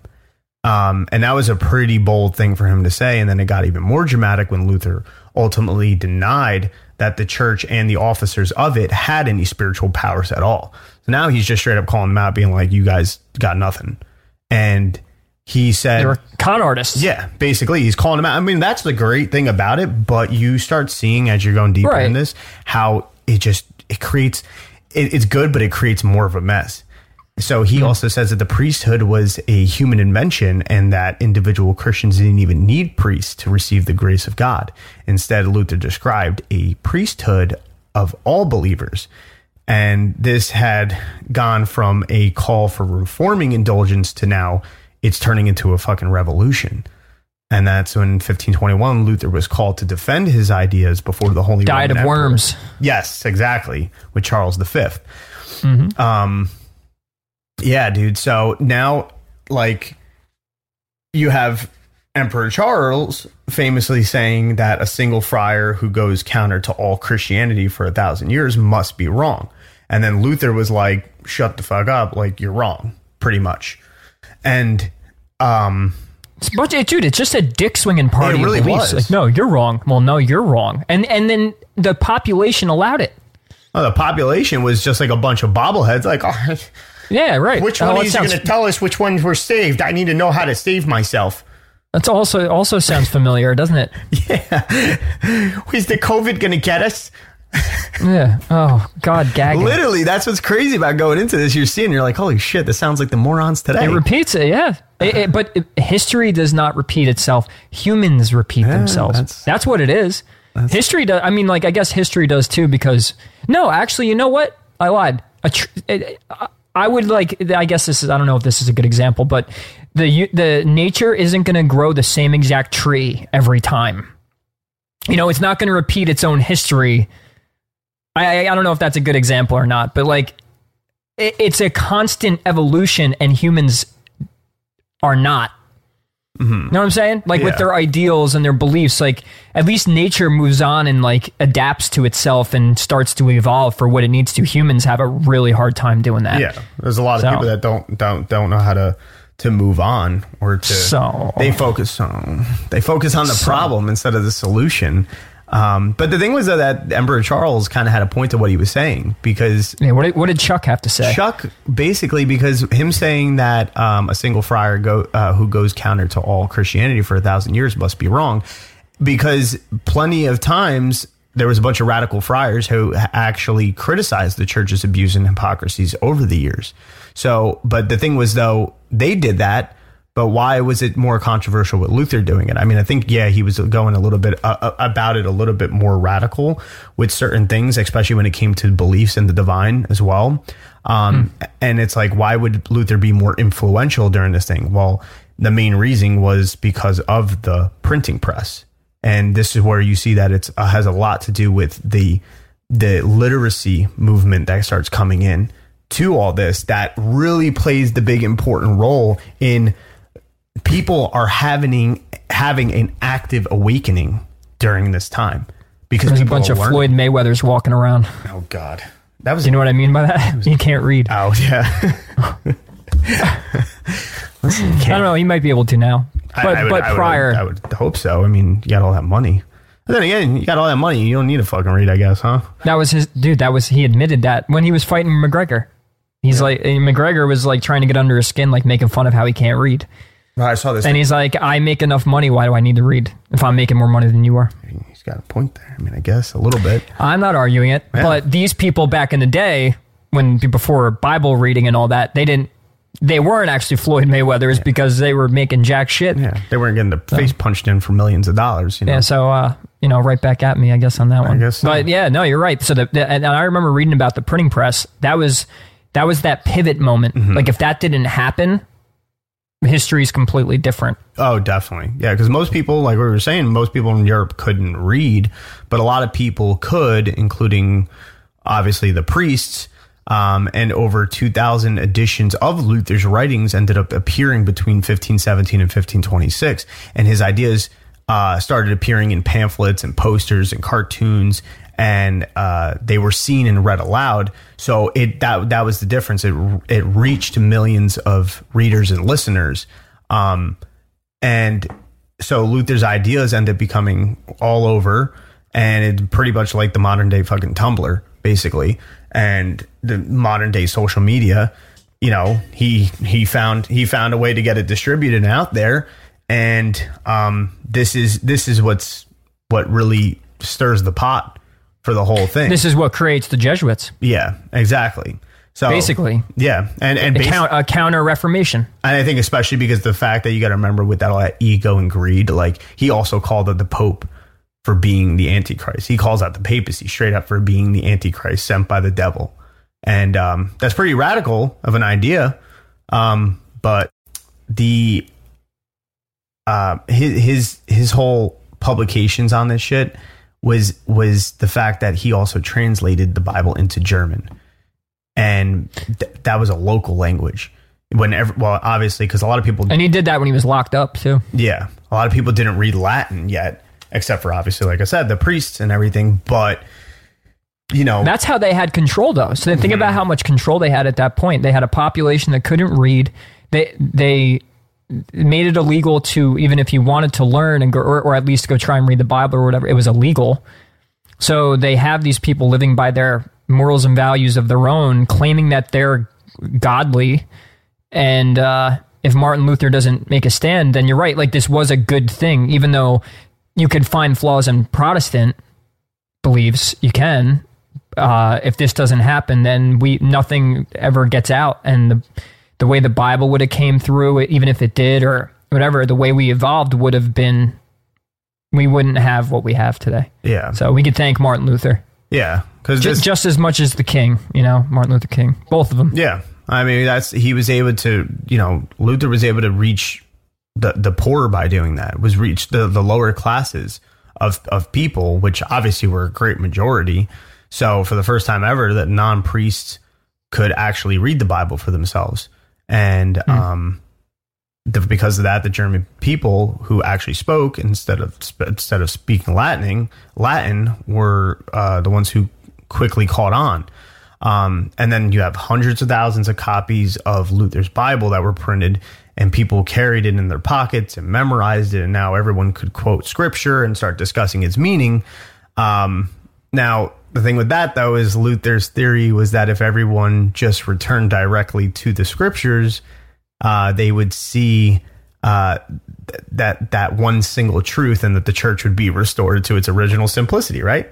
Um, and that was a pretty bold thing for him to say. And then it got even more dramatic when Luther ultimately denied that the church and the officers of it had any spiritual powers at all. So now he's just straight up calling them out, being like, you guys got nothing. And he said, They were con artists. yeah, basically, he's calling them out. I mean, that's the great thing about it. But you start seeing as you're going deeper Right. in this how it just it creates. It, it's good, but it creates more of a mess. So he hmm. also says that the priesthood was a human invention, and that individual Christians didn't even need priests to receive the grace of God. Instead, Luther described a priesthood of all believers. And this had gone from a call for reforming indulgence to now it's turning into a fucking revolution. And that's when 1521 Luther was called to defend his ideas before the Holy Diet Roman of Emperor. worms. Yes, exactly, with Charles V. Mm-hmm. Um, yeah, dude. So now, like, you have Emperor Charles famously saying that a single friar who goes counter to all Christianity for a thousand years must be wrong. And then Luther was like, shut the fuck up. Like, you're wrong, pretty much. And, um, But dude, it's just a dick swinging party. It really was. Like, no, you're wrong. Well, no, you're wrong. And and then the population allowed it. well, the population was just like a bunch of bobbleheads. Like, oh, Yeah, right. which Oh, one are sounds- going to tell us which ones were saved? I need to know how to save myself. That's also also sounds familiar, doesn't it? Is the COVID going to get us? Yeah. Oh God, gagging. Literally, that's what's crazy about going into this. You're seeing, you're like, holy shit, this sounds like the morons today. It repeats it, yeah. It- it- but it- history does not repeat itself. Humans repeat themselves. that's- That's, what it is. History does. I mean, like I guess history does too. Because no, actually, you know what? I lied. A tr- it- I- I would like. I guess this is. I don't know if this is a good example, but the the nature isn't going to grow the same exact tree every time. You know, it's not going to repeat its own history. I I I don't know if that's a good example or not, but like it, it's a constant evolution, and humans are not. You know what I'm saying? Like Yeah. with their ideals and their beliefs, like at least nature moves on and like adapts to itself and starts to evolve for what it needs to. Humans have a really hard time doing that. Yeah, there's a lot of So- people that don't don't don't know how to to move on or to So- they focus on they focus on the problem instead of the solution. Um, but the thing was though, that Emperor Charles kind of had a point to what he was saying because Yeah, what did, what did Chuck have to say? Chuck basically because him saying that um, a single friar go uh, who goes counter to all Christianity for a thousand years must be wrong because plenty of times there was a bunch of radical friars who actually criticized the church's abuse and hypocrisies over the years. So, but the thing was though they did that. But why was it more controversial with Luther doing it? I mean, I think yeah, he was going a little bit uh, uh, about it a little bit more radical with certain things, especially when it came to beliefs in the divine as well. Um, And it's like, why would Luther be more influential during this thing? Well, the main reason was because of the printing press, and this is where you see that it uh, has a lot to do with the the literacy movement that starts coming in to all this. That really plays the big important role in people are having having an active awakening during this time because There's a bunch of learning. Floyd Mayweathers walking around. Oh God, that was You know what I mean by that? You can't read. Oh, I out. I don't know. He might be able to now. But I- I would- but I would- prior, I would hope so. I mean, you got all that money. But then again, you got all that money. You don't need to fucking read, I guess, huh? that was his dude. That was he admitted that when he was fighting McGregor. He's like McGregor was like trying to get under his skin, like making fun of how he can't read. I saw this. And he's like, I make enough money. Why do I need to read if I'm making more money than you are? he's got a point there. I mean, I guess a little bit. I'm not arguing it, Yeah. but these people back in the day, when before Bible reading and all that, they didn't. They weren't actually Floyd Mayweather's because they were making jack shit. Yeah. Yeah, they weren't getting the face punched in for millions of dollars. You know, so uh, you know, right back at me, I guess on that one. I guess so. But yeah, no, you're right. So the, the and I remember reading about the printing press. That was that was that pivot moment. Mm-hmm. Like if that didn't happen, history is completely different. Oh, definitely. Yeah, because most people, like we were saying, most people in Europe couldn't read, but a lot of people could, including obviously the priests. Um, and over 2,000 editions of Luther's writings ended up appearing between 1517 and 1526. And his ideas uh, started appearing in pamphlets and posters and cartoons, and uh, they were seen and read aloud. So it that that was the difference. It it reached millions of readers and listeners, um, and so Luther's ideas ended up becoming all over, and it's pretty much like the modern day fucking Tumblr, basically, and the modern day social media. You know, he he found he found a way to get it distributed out there, and um, this is this is what's what really stirs the pot for the whole thing. This is what creates the Jesuits, yeah, exactly. So basically. yeah, and and basi- count, a counter Reformation. and I think especially because the fact that you got to remember with that all that ego and greed, like he also called out the Pope for being the Antichrist. He calls out the papacy straight up for being the Antichrist sent by the devil, and um, that's pretty radical of an idea. Um, but the uh, his his his whole publications on this shit was was the fact that he also translated the Bible into German, and th- that was a local language. Whenever, well, obviously, because a lot of people, And he did that when he was locked up, too. yeah, a lot of people didn't read Latin yet, except for obviously, like I said, the priests and everything. But you know, That's how they had control, though. So then think mm-hmm. about how much control they had at that point. They had a population that couldn't read. They they made it illegal to even if you wanted to learn and go, or, or at least go try and read the Bible or whatever. It was illegal. So they have these people living by their morals and values of their own, claiming that they're godly. And uh, if Martin Luther doesn't make a stand, then you're right. Like this was a good thing, even though you could find flaws in Protestant beliefs. You can. Uh, if this doesn't happen, then we nothing ever gets out, and the the way the Bible would have came through, even if it did or whatever, the way we evolved would have been. We wouldn't have what we have today. yeah, So we could thank Martin Luther yeah, because just, just as much as the King. You know, Martin Luther King, both of them. Yeah, I mean that's he was able to, you know, Luther was able to reach the the poor by doing that. Was reach the the lower classes of of people, which obviously were a great majority. So for the first time ever, that non priests could actually read the Bible for themselves, and um, the, because of that, the German people who actually spoke instead of sp- instead of speaking Latin, Latin were uh, the ones who quickly caught on. Um, and then you have hundreds of thousands of copies of Luther's Bible that were printed, and people carried it in their pockets and memorized it. And now everyone could quote scripture and start discussing its meaning. Um, now, the thing with that, though, is Luther's theory was that if everyone just returned directly to the scriptures, uh, they would see uh, th- that that one single truth, and that the church would be restored to its original simplicity. Right?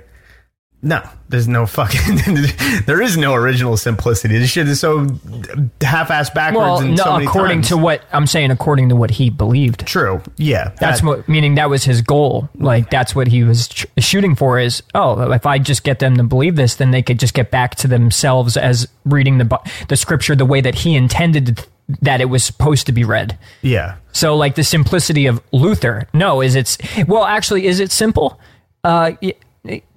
No, there's no fucking. there is no original simplicity. This shit is so half-assed backwards. Well, and no, so many according times. to what I'm saying, according to what he believed. true, yeah, That's that- what meaning that was his goal. Like that's what he was ch- shooting for. Is oh, if I just get them to believe this, then they could just get back to themselves as reading the the scripture the way that he intended th- that it was supposed to be read. yeah. So like the simplicity of Luther. No, is it's well actually is it simple? Uh,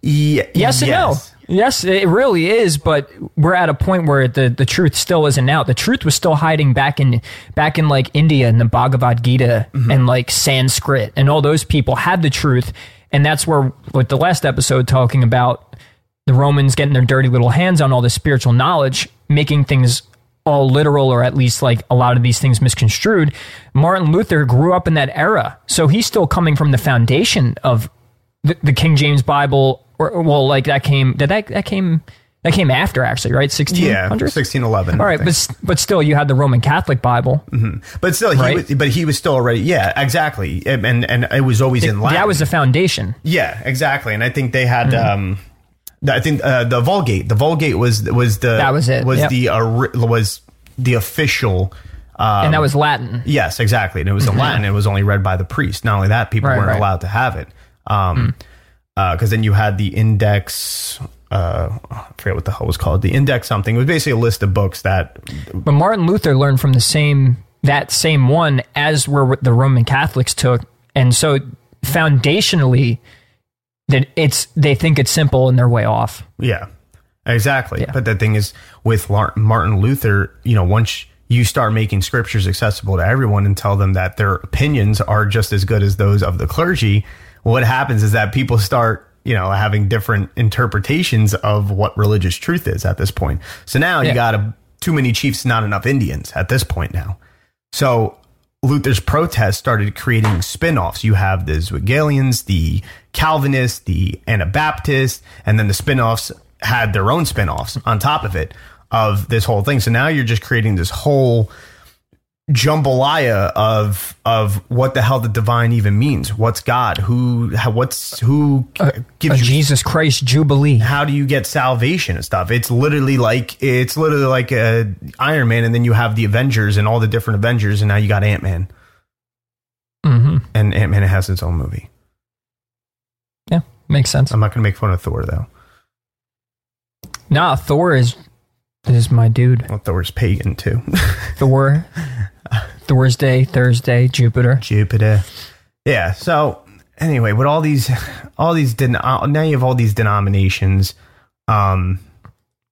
Yeah, yes and no. Yes, it really is, but we're at a point where the, the truth still isn't out. The truth was still hiding back in back in like India and the Bhagavad Gita mm-hmm. and like Sanskrit and all those people had the truth, and that's where with the last episode talking about the Romans getting their dirty little hands on all this spiritual knowledge, making things all literal or at least like a lot of these things misconstrued. Martin Luther grew up in that era, so he's still coming from the foundation of the, the King James Bible, or well, like that came did that that came that came after actually, right? Sixteen yeah, sixteen eleven. All right, but but still, you had the Roman Catholic Bible. but still, he Right. was, but he was still already. Yeah, exactly. And and, and it was always in Latin. That was the foundation. Yeah, exactly. And I think they had. Mm-hmm. um I think uh, the Vulgate. The Vulgate was was the That was it, Was yep. the ori- was the official. Um, and that was Latin. Yes, exactly. And it was in Latin. It was only read by the priest. Not only that, people Right, weren't right. allowed to have it. Um, because then you had the index. Uh, I forget what the hell it was called. The index something. It was basically a list of books that. But Martin Luther learned from the same that same one as where the Roman Catholics took, and so foundationally, that it's they think it's simple and they're way off. Yeah, Exactly. Yeah. But the thing is, with Martin Luther, you know, once you start making scriptures accessible to everyone and tell them that their opinions are just as good as those of the clergy, what happens is that people start, you know, having different interpretations of what religious truth is at this point. So now Yeah. you got a, too many chiefs, not enough Indians at this point now. So Luther's protest started creating spin-offs. You have the Zwinglians, the Calvinists, the Anabaptists, and then the spin-offs had their own spin-offs on top of it of this whole thing. So now you're just creating this whole jambalaya of of what the hell the divine even means. What's God? Who how, what's who A gives you Jesus Christ Jubilee. how do you get salvation and stuff? It's literally like it's literally like a Iron Man, and then you have the Avengers and all the different Avengers, and now you got Ant Man, hmm and Ant Man has its own movie. Yeah, makes sense. I'm not going to make fun of Thor though. Nah, Thor is is my dude. Well, Thor's pagan too. Thor, Thursday, Thursday, Jupiter. Jupiter. Yeah. So anyway, with all these, all these, den- uh, now you have all these denominations, um,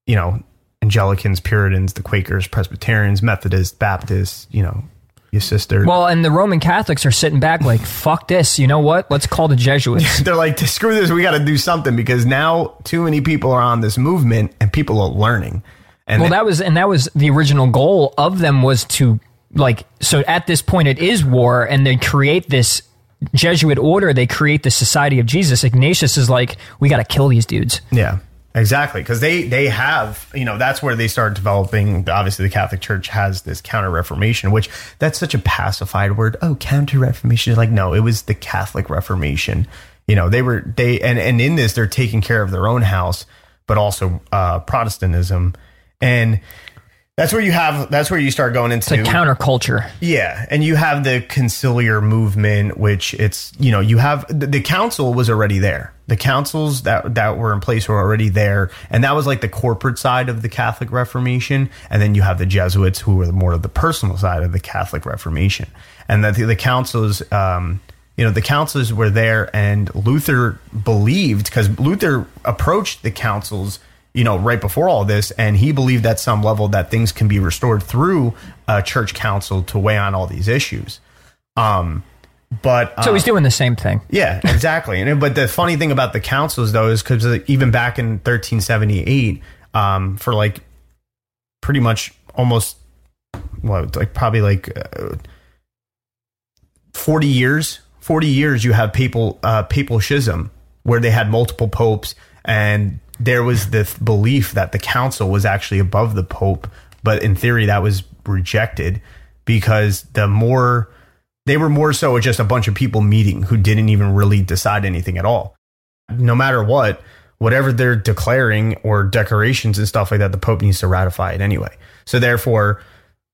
you know, Anglicans, Puritans, the Quakers, Presbyterians, Methodists, Baptists, you know, your sister. Well, and the Roman Catholics are sitting back like, fuck this. You know what? Let's call the Jesuits. They're like, screw this, we got to do something because now too many people are on this movement and people are learning. And well, that was and that was the original goal of them was to like so at this point it is war and they create this Jesuit order, they create the Society of Jesus. Ignatius is like, we got to kill these dudes. Yeah, exactly. Because they they have you know that's where they start developing. Obviously, the Catholic Church has this Counter Reformation, which that's such a pacified word. Oh, Counter Reformation. Like no, it was the Catholic Reformation. You know, they were they and and in this they're taking care of their own house, but also uh, Protestantism, and that's where you have that's where you start going into It's a counterculture. yeah, and you have the conciliar movement, which it's you know you have the, the council was already there. The councils that that were in place were already there, and that was like the corporate side of the Catholic Reformation. And then you have the Jesuits, who were more of the personal side of the Catholic Reformation. And that the, the councils, um, you know, the councils were there, and Luther believed because Luther approached the councils you know, right before all this, and he believed at some level that things can be restored through a church council to weigh on all these issues. Um, but So uh, he's doing the same thing. yeah, exactly. And but the funny thing about the councils though is because even back in 1378, um, for like pretty much almost what like probably like uh, 40 years, 40 years, you have papal uh, papal schism where they had multiple popes and there was this belief that the council was actually above the pope, but in theory that was rejected because the more they were more so just a bunch of people meeting who didn't even really decide anything at all. No matter what, whatever they're declaring or decorations and stuff like that, the Pope needs to ratify it anyway. So therefore,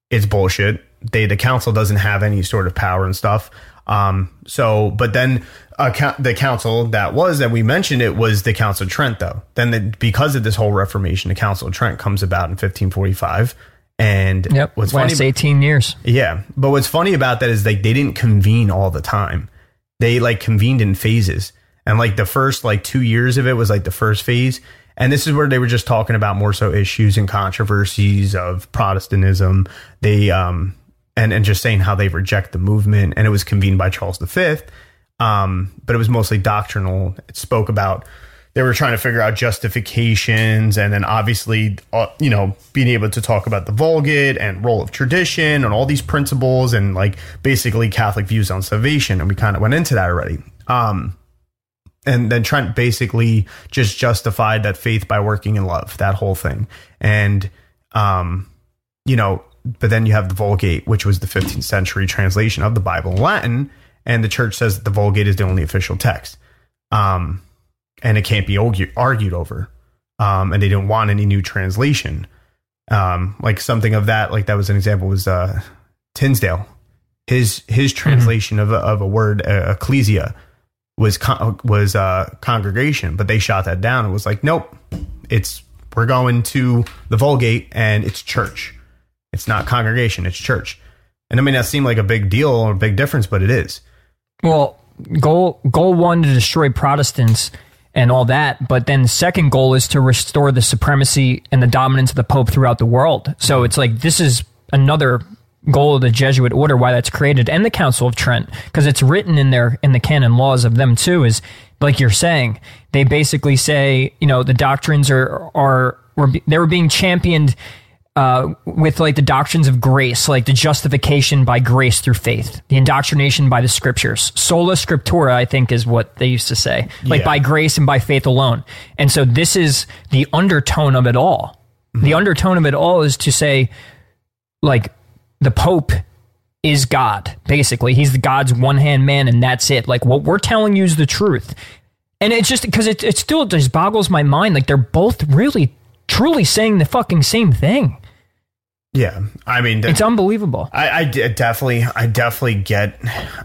it's bullshit. They the council doesn't have any sort of power and stuff. Um, so, but then uh, the council that was that we mentioned it was the Council of Trent, though. Then the, because of this whole Reformation, the Council of Trent comes about in 1545. And Yep. what's funny, Last 18 years. yeah, but what's funny about that is like they didn't convene all the time. They like convened in phases, and like the first like two years of it was like the first phase, and this is where they were just talking about more so issues and controversies of Protestantism. They um and and just saying how they reject the movement, and it was convened by Charles V. Um, but it was mostly doctrinal. It spoke about they were trying to figure out justifications and then obviously uh, you know being able to talk about the vulgate and role of tradition and all these principles and like basically catholic views on salvation and we kind of went into that already um and then Trent basically just justified that faith by working in love, that whole thing. And, um, you know, but then you have the Vulgate, which was the 15th century translation of the Bible in Latin. And the church says that the Vulgate is the only official text. Um, and it can't be argue, argued over. Um, and they didn't want any new translation. Um, like something of that, like that was an example was, uh, Tyndale. His, his translation of, a, of a word, uh, ecclesia, was con- was uh, congregation, but they shot that down. It was like, nope, it's we're going to the Vulgate and it's church. It's not congregation, it's church. And it may not seem like a big deal or a big difference, but it is. Well, goal goal one to destroy Protestants, and all that. But then the second goal is to restore the supremacy and the dominance of the Pope throughout the world. So it's like this is another goal of the Jesuit order, why that's created, and the Council of Trent, because it's written in their in the canon laws of them too. Is like you're saying, they basically say, you know, the doctrines are are were they were being championed uh, with like the doctrines of grace, like the justification by grace through faith, the indoctrination by the scriptures. Sola scriptura, I think, is what they used to say, like Yeah. by grace and by faith alone. And so this is the undertone of it all. The undertone of it all is to say, like, the Pope is God, basically. He's the God's one hand man, and that's it. Like, what we're telling you is the truth. And it's just because it, it still just boggles my mind. Like, they're both really, truly saying the fucking same thing. Yeah, I mean, It's unbelievable. I, I definitely, I definitely get,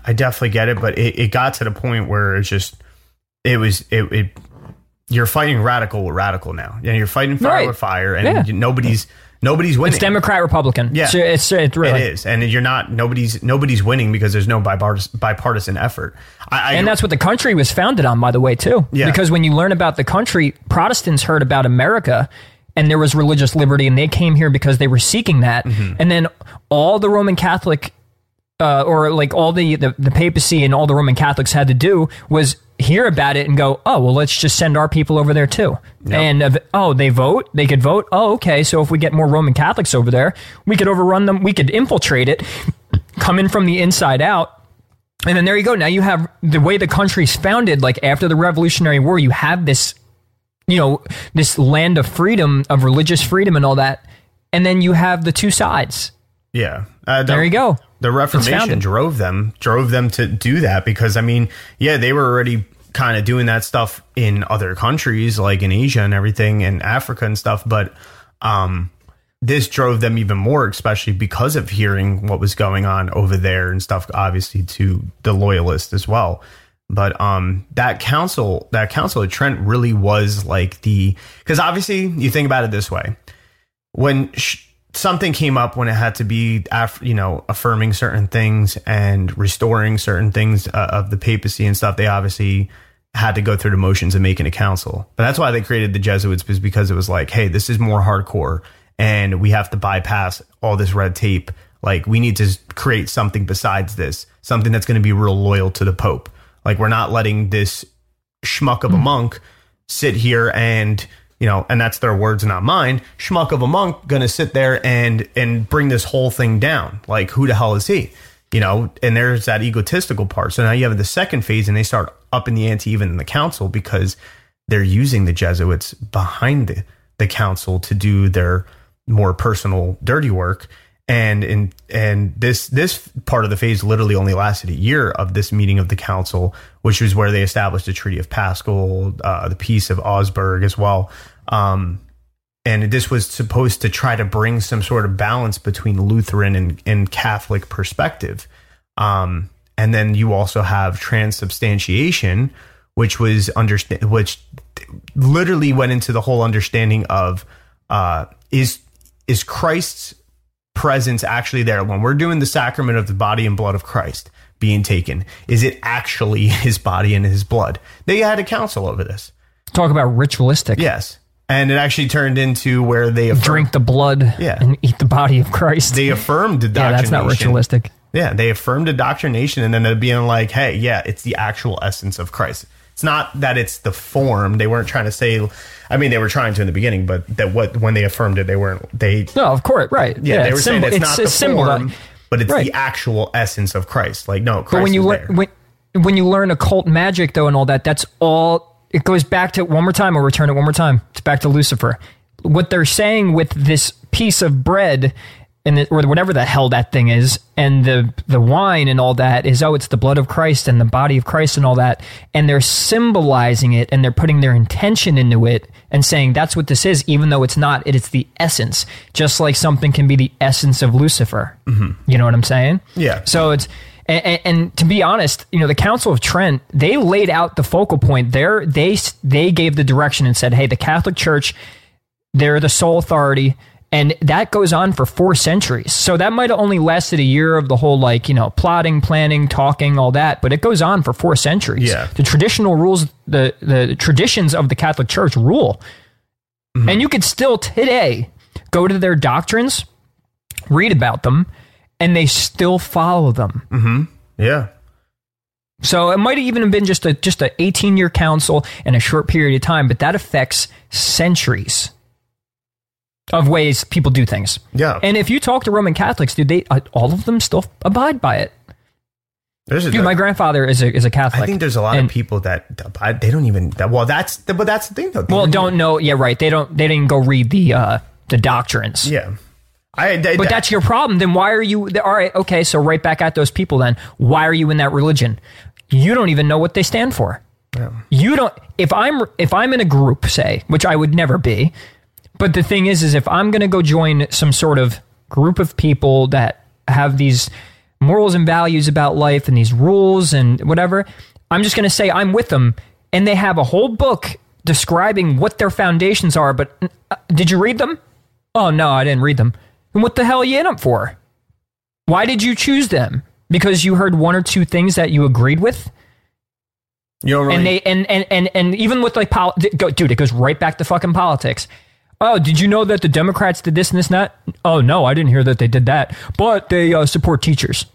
I definitely get it, but it, it got to the point where it's just, it was, it, it you're fighting radical with radical now. Yeah, you're fighting fire Right. with fire, and Yeah. nobody's nobody's winning. It's Democrat Republican. Yeah. So it's, it's really. It is, and you're not nobody's nobody's winning because there's no bipartisan, bipartisan effort. I, I, And that's what the country was founded on, by the way, too. Yeah. Because when you learn about the country, Protestants heard about America and there was religious liberty and they came here because they were seeking that. Mm-hmm. And then all the Roman Catholic, uh, or like all the, the, the papacy and all the Roman Catholics had to do was hear about it and go, oh, well, let's just send our people over there too. And, uh, oh, they vote? They could vote? Oh, okay. So if we get more Roman Catholics over there, we could overrun them. We could infiltrate it, come in from the inside out. And then there you go. Now you have the way the country's founded, like after the Revolutionary War, you have this, you know, this land of freedom, of religious freedom and all that. And then you have the two sides. yeah. Uh, the- There you go. The Reformation drove them, drove them to do that because I mean, yeah, they were already kind of doing that stuff in other countries like in Asia and everything and Africa and stuff, but um this drove them even more, especially because of hearing what was going on over there and stuff, obviously to the loyalists as well. But um that council, that council of Trent really was like the because obviously you think about it this way. When sh- something came up when it had to be aff- you know affirming certain things and restoring certain things uh, of the papacy and stuff they obviously had to go through the motions of making a council. But that's why they created the jesuits was because it was like hey this is more hardcore and we have to bypass all this red tape. Like we need to create something besides this something that's going to be real loyal to the pope like we're not letting this schmuck of a hmm. monk sit here and you know and that's their words not mine. Schmuck of a monk gonna sit there and and bring this whole thing down. Like who the hell is he? You know and there's that egotistical part. So now you have the second phase and they start up in the ante even in the council because they're using the jesuits behind the, the council to do their more personal dirty work and in and this this part of the phase literally only lasted a year of this meeting of the council, which was where they established the Treaty of Passau, uh, the Peace of Augsburg as well. Um, and this was supposed to try to bring some sort of balance between Lutheran and, and Catholic perspective. Um, and then you also have transubstantiation, which was understand which literally went into the whole understanding of uh, is is Christ's presence actually there when we're doing the sacrament of the body and blood of Christ being taken? Is it actually his body and his blood? They had a council over this. Talk about ritualistic. Yes. And it actually turned into where they affirmed, Drink the blood Yeah. and eat the body of Christ. they affirmed the yeah, that's not ritualistic. Yeah, they affirmed indoctrination and then being like, hey, yeah, it's the actual essence of Christ. It's not that it's the form. They weren't trying to say I mean they were trying to in the beginning, but that what when they affirmed it, they weren't they No, of course, right. yeah, they were saying symbol- it's, not a the symbol form, that- but it's Right. the actual essence of Christ. Like no, Christ But when you there. when when you learn occult magic though and all that, that's all. It goes back to one more time. I'll return it one more time. It's back to Lucifer. What they're saying with this piece of bread and the, or whatever the hell that thing is, and the the wine and all that is oh, it's the blood of Christ and the body of Christ and all that, and they're symbolizing it and they're putting their intention into it and saying that's what this is, even though it's not. It, It is the essence, just like something can be the essence of Lucifer. Mm-hmm. You know what I'm saying? Yeah. So it's and, and to be honest, you know, the Council of Trent they laid out the focal point. There, they they gave the direction and said, "Hey, the Catholic Church, they're the sole authority, And that goes on for four centuries. So that might have only lasted a year of the whole, like, you know, plotting, planning, talking, all that, but it goes on for four centuries. Yeah. The traditional rules, the, the traditions of the Catholic Church rule. Mm-hmm. And you could still today go to their doctrines, read about them, and they still follow them. Mm-hmm. Yeah. So it might even have been just a just a 18 year council in a short period of time, but that affects centuries of ways people do things. Yeah. And if you talk to Roman Catholics, dude, they uh, all of them still abide by it. There's a, Dude, my grandfather is a is a Catholic. I think there's a lot and- of people that I- they don't even. Well, that's but that's the thing though. They well don't know. Yeah, right. They don't. They didn't go read the uh the doctrines. Yeah. I. They, But that's your problem. Then why are you? All right, okay. So right back at those people. Then why are you in that religion? You don't even know what they stand for. You don't. If I'm if I'm in a group, say, which I would never be, but the thing is, is if I'm going to go join some sort of group of people that have these morals and values about life and these rules and whatever, I'm just going to say I'm with them, and they have a whole book describing what their foundations are. But uh, did you read them? Oh no, I didn't read them. And what the hell are you in them for? Why did you choose them? Because you heard one or two things that you agreed with, you don't really. and they and and and, and even with like pol- dude, it goes right back to fucking politics. Oh, did you know that the Democrats did this and this and that? Oh no, I didn't hear that they did that, but they uh, support teachers.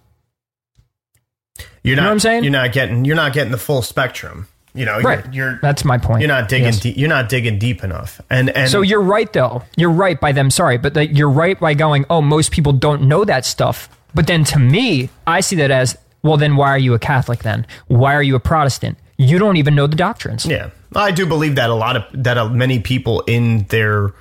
you're not. know what I'm saying? You're not getting. You're not getting the full spectrum. You know. Right. You're. You're, That's my point. you're not digging. Yes. Deep, you're not digging deep enough. And and So you're right, though. You're right by them. Sorry, but the, you're right by going. Oh, most people don't know that stuff. But then to me, I see that as well. Then why are you a Catholic? Then why are you a Protestant? You don't even know the doctrines. Yeah, I do believe that a lot of that uh, many people in their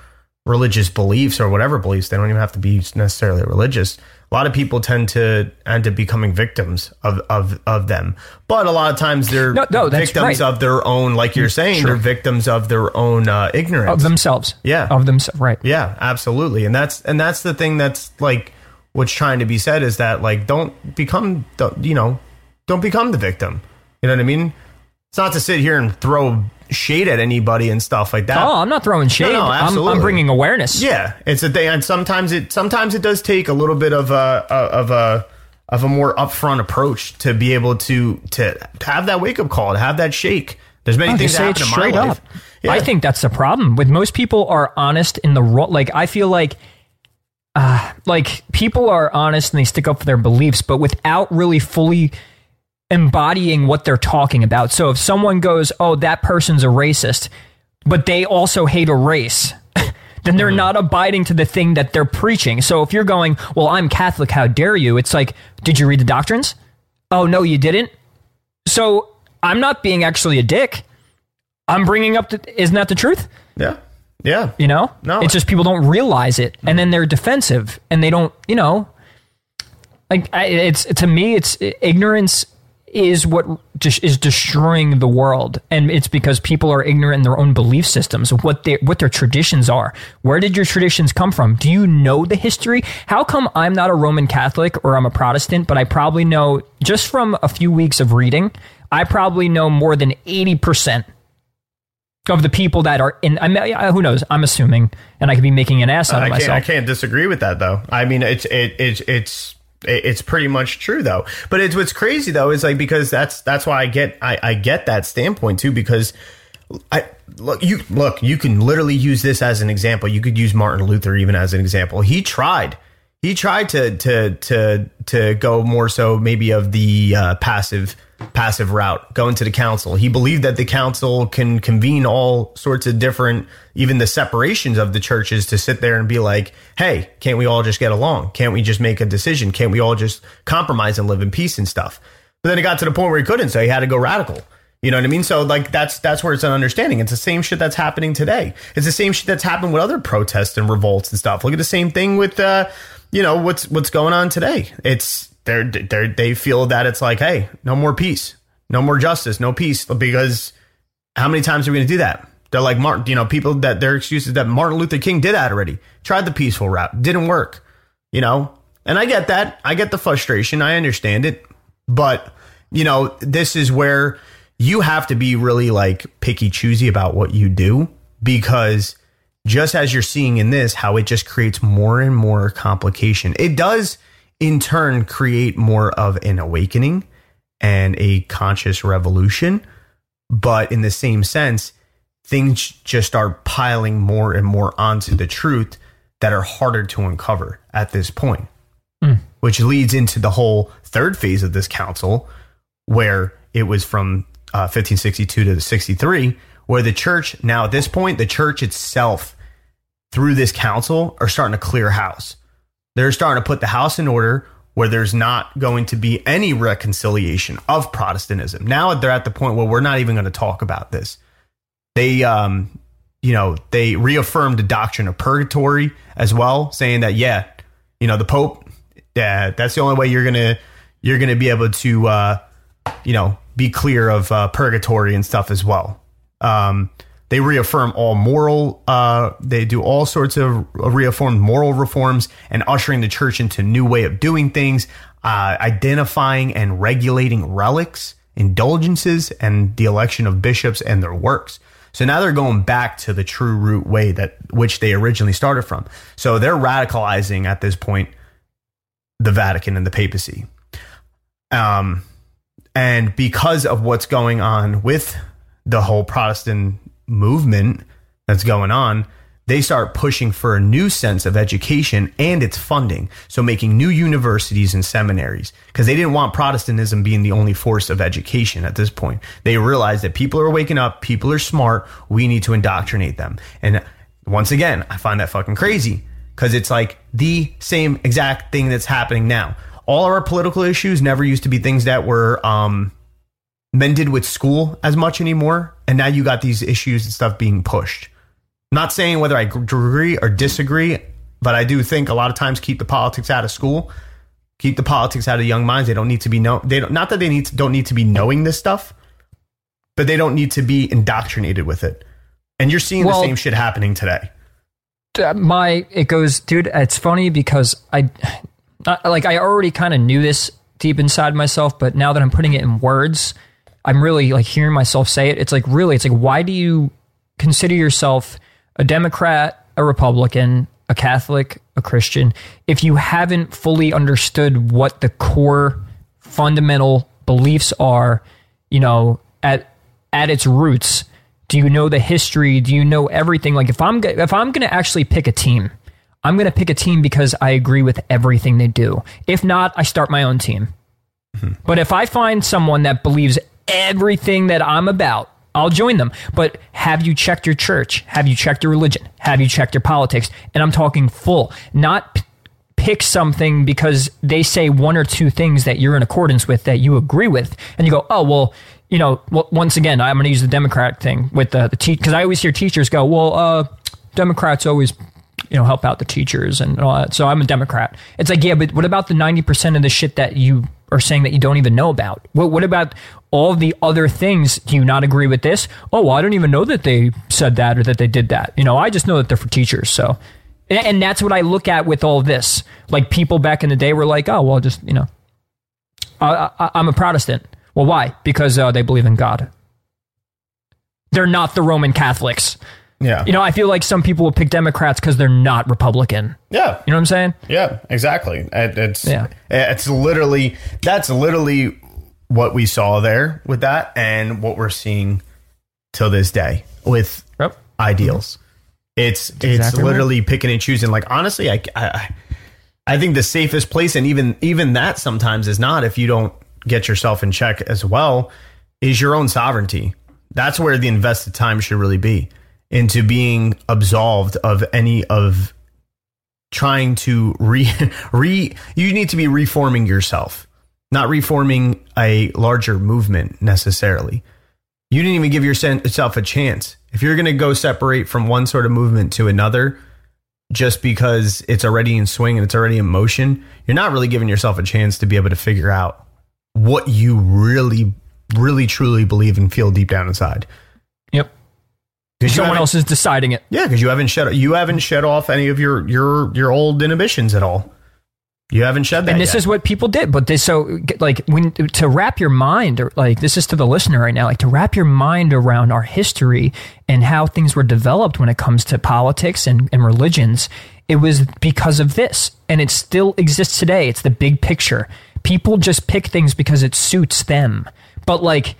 religious beliefs or whatever beliefs they don't even have to be necessarily religious. A lot of people tend to end up becoming victims of of, of them, but a lot of times they're No, no, victims right. of their own, like you're saying, Sure. they're victims of their own uh, ignorance. Of themselves. Yeah. Of themselves. Right. Yeah, absolutely. And that's and that's the thing that's like what's trying to be said is that like don't become the you know, don't become the victim. You know what I mean? It's not to sit here and throw shade at anybody and stuff like that. Oh, I'm not throwing shade. no, I'm, I'm bringing awareness. Yeah, it's a thing and sometimes it sometimes it does take a little bit of a of a of a more upfront approach to be able to to have that wake up call, to have that shake. There's many No, things that happen in my life. Yeah. I think that's the problem with most people are honest in the ro- like. I feel like, uh, like people are honest and they stick up for their beliefs, but without really fully embodying what they're talking about. So if someone goes, "Oh, that person's a racist," but they also hate a race. Then they're mm-hmm. not abiding to the thing that they're preaching. So if you're going, well, I'm Catholic, how dare you? It's like, did you read the doctrines? Oh, no, you didn't? So I'm not being actually a dick. I'm bringing up the, isn't that the truth? Yeah. Yeah. You know? No. It's just people don't realize it and then they're defensive and they don't, you know, like I, it's to me, it's ignorance is what just is destroying the world. And it's because people are ignorant in their own belief systems, what their, what their traditions are. Where did your traditions come from? Do you know the history? How come I'm not a Roman Catholic or I'm a Protestant, but I probably know just from a few weeks of reading, I probably know more than 80% of the people that are in. I mean, who knows? I'm assuming, and I could be making an ass out of I myself. I can't disagree with that though. I mean, it's it, it's it's it's pretty much true though. But it's what's crazy though is like because that's that's why I get I, I get that standpoint too because I look you look you can literally use this as an example. You could use Martin Luther even as an example. He tried. He tried to to to to go more so maybe of the uh, passive passive route, going to the council. He believed that the council can convene all sorts of different, even the separations of the churches to sit there and be like, hey, can't we all just get along? Can't we just make a decision? Can't we all just compromise and live in peace and stuff? But then it got to the point where he couldn't, so he had to go radical. You know what I mean? So like that's that's where it's an understanding. It's the same shit that's happening today. It's the same shit that's happened with other protests and revolts and stuff. Look at the same thing with uh, you know, what's what's going on today. It's they're they they feel that it's like, hey, no more peace, no more justice, no peace, because how many times are we going to do that? They're like Martin, you know, people that their excuses that Martin Luther King did that already. Tried the peaceful route, didn't work. You know, and I get that. I get the frustration. I understand it, but you know, this is where you have to be really like picky choosy about what you do because just as you're seeing in this, how it just creates more and more complication. It does, in turn, create more of an awakening and a conscious revolution. But in the same sense, things just are piling more and more onto the truth that are harder to uncover at this point. Which leads into the whole third phase of this council, where it was from uh, 1562 to 63, where the church, now at this point, the church itself, through this council, are starting to clear house. They're starting to put the house in order where there's not going to be any reconciliation of Protestantism. Now they're at the point where we're not even going to talk about this. They, um, you know, they reaffirmed the doctrine of purgatory as well, saying that yeah, you know, the Pope, yeah, that's the only way you're gonna you're gonna be able to, uh, you know, be clear of uh, purgatory and stuff as well. Um, they reaffirm all moral. Uh, they do all sorts of reaffirmed moral reforms and ushering the church into new way of doing things, uh, identifying and regulating relics, indulgences, and the election of bishops and their works. So now they're going back to the true root way that which they originally started from. So they're radicalizing at this point the Vatican and the papacy. Um, and because of what's going on with the whole Protestant movement that's going on, they start pushing for a new sense of education and its funding. So making new universities and seminaries because they didn't want Protestantism being the only force of education at this point. They realized that people are waking up, people are smart, we need to indoctrinate them. And once again, I find that fucking crazy because it's like the same exact thing that's happening now. All of our political issues never used to be things that were um, mended with school as much anymore. And now you got these issues and stuff being pushed. Not saying whether I agree or disagree, but I do think a lot of times keep the politics out of school, keep the politics out of young minds. They don't need to be know. They don't, not that they need to, don't need to be knowing this stuff, but they don't need to be indoctrinated with it. And you're seeing Well- the same shit happening today. my it goes dude it's funny because i like i already kind of knew this deep inside myself but now that i'm putting it in words i'm really like hearing myself say it. It's like really it's like why do you consider yourself a democrat a republican a catholic a christian if you haven't fully understood what the core fundamental beliefs are you know at at its roots? Do you know the history? Do you know everything? Like if i'm if i'm going to actually pick a team i'm going to pick a team because i agree with everything they do. If not i start my own team. Mm-hmm. But if i find someone that believes everything that i'm about i'll join them. But have you checked your church? Have you checked your religion? Have you checked your politics? And i'm talking full. Not p- pick something because they say one or two things that you're in accordance with that you agree with. And you go oh well you know w- once again i'm going to use the democrat thing with the, the because i always hear teachers go well uh democrats always you know help out the teachers and all that so i'm a democrat. It's like yeah but what about the 90% of the shit that you are saying that you don't even know about what, what about all the other things do you not agree with this oh well, i don't even know that they said that or that they did that you know i just know that they're for teachers so and, and that's what I look at with all this. Like people back in the day were like, "Oh, well, just you know, I, I, I'm a Protestant." Well, why? Because uh, they believe in God. They're not the Roman Catholics. Yeah. You know, I feel like some people will pick Democrats because they're not Republican. yeah. You know what I'm saying? Yeah, exactly. It- It's Yeah. it's literally that's literally what we saw there with that, and what we're seeing till this day with Yep. ideals. It's it's exactly right. literally picking and choosing. Like honestly, I, I I think the safest place, and even even that sometimes is not if you don't get yourself in check as well, is your own sovereignty. That's where the invested time should really be into being absolved of any of trying to re re you need to be reforming yourself not reforming a larger movement necessarily you didn't even give yourself a chance if you're going to go separate from one sort of movement to another just because it's already in swing and it's already in motion you're not really giving yourself a chance to be able to figure out what you really really truly believe and feel deep down inside. 'Cause Someone else is deciding it. yeah, because you haven't shed you haven't shed off any of your your your old inhibitions at all. You haven't shed that. and this yet. is what people did but this so like when to wrap your mind or like this is to the listener right now like to wrap your mind around our history and how things were developed when it comes to politics and, and religions it was because of this and it still exists today it's the big picture people just pick things because it suits them but like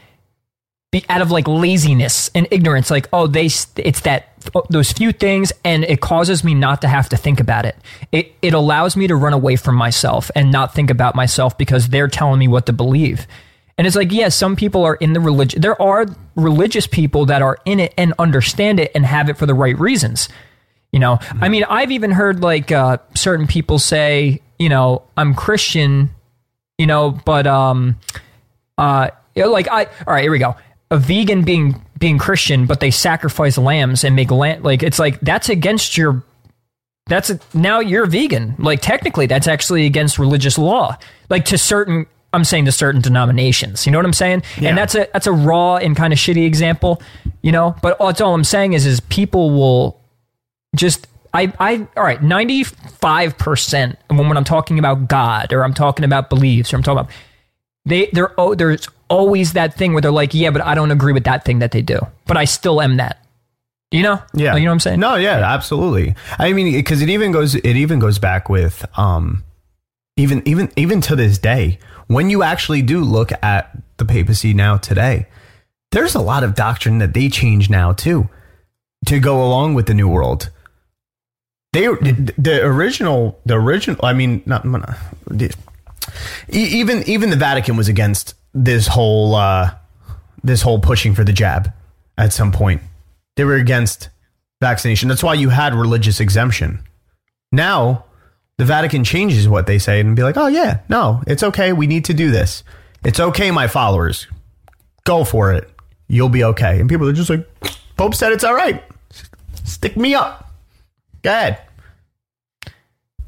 be out of like laziness and ignorance like oh they it's that those few things and it causes me not to have to think about it. It it allows me to run away from myself and not think about myself because they're telling me what to believe. And it's like yes some people are in the religion there are religious people that are in it and understand it and have it for the right reasons you know? I mean i've even heard like uh, certain people say you know i'm christian you know but um uh like i all right here we go a vegan being being christian but they sacrifice lambs and make lamb like it's like that's against your that's a, now you're vegan. Like technically that's actually against religious law. Like to certain i'm saying to certain denominations you know what i'm saying? Yeah. and that's a that's a raw and kind of shitty example you know? But that's all i'm saying is is people will just I, I all right 95% when, when i'm talking about god or i'm talking about beliefs or i'm talking about they they're oh there's always that thing where they're like yeah but i don't agree with that thing that they do but i still am that you know Yeah, Like, you know what i'm saying No, yeah, absolutely. I mean, because it even goes, it even goes back with, um, even even even to this day, when you actually do look at the papacy now today, there's a lot of doctrine that they change now too, to go along with the new world. They the, the original the original. I mean, not the, e- even even the Vatican was against this whole uh, this whole pushing for the jab at some point. They were against vaccination. That's why you had religious exemption. Now, the Vatican changes what they say and be like, "Oh yeah, no, it's okay. We need to do this. It's okay, my followers. Go for it. You'll be okay." And people are just like, "Pope said it's all right. Stick me up. Go ahead."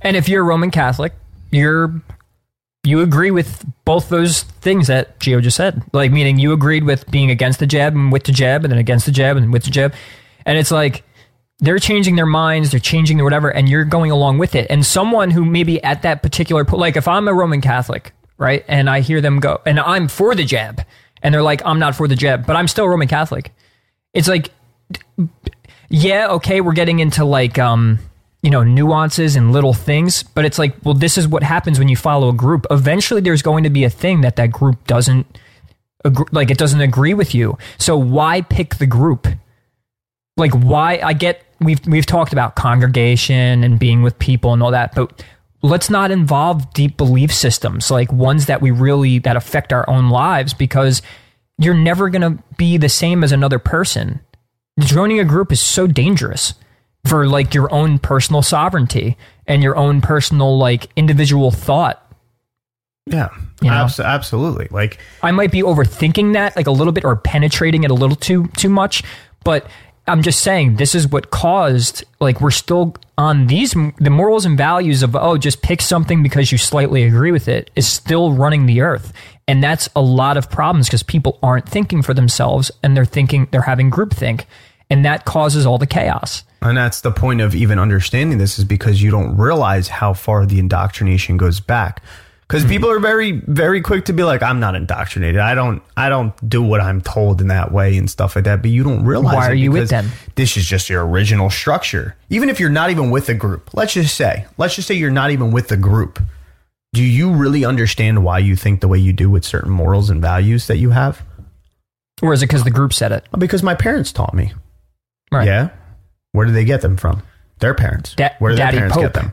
And if you're a Roman Catholic, you're you agree with both those things that Gio just said. Like meaning you agreed with being against the jab and with the jab and then against the jab and with the jab. And it's like they're changing their minds, they're changing their whatever, and you're going along with it. And someone who maybe at that particular like if I'm a Roman Catholic, right, and I hear them go and I'm for the jab, and they're like, I'm not for the jab, but I'm still Roman Catholic. It's like yeah, okay, we're getting into like um, you know, nuances and little things, but it's like, well, this is what happens when you follow a group. Eventually, there's going to be a thing that that group doesn't agree, like it doesn't agree with you. So why pick the group? Like why I get we've we've talked about congregation and being with people and all that, but let's not involve deep belief systems like ones that we really that affect our own lives because you're never going to be the same as another person joining a group is so dangerous for like your own personal sovereignty and your own personal like individual thought. Yeah, You know? abs- absolutely. Like I might be overthinking that like a little bit or penetrating it a little too too much, but I'm just saying this is what caused like we're still on these the morals and values of oh just pick something because you slightly agree with it is still running the earth. And that's a lot of problems because people aren't thinking for themselves and they're thinking they're having groupthink and that causes all the chaos. And that's the point of even understanding this is because you don't realize how far the indoctrination goes back. Because Mm-hmm. people are very, very quick to be like, "I'm not indoctrinated. I don't, I don't do what I'm told in that way and stuff like that." But you don't realize Why are you with them? This is just your original structure. Even if you're not even with a group, let's just say, let's just say you're not even with the group. Do you really understand why you think the way you do with certain morals and values that you have? Or is it because the group said it? Because my parents taught me. Right. Yeah. Where do they get them from? Their parents. Da- Where do their parents Pope. get them?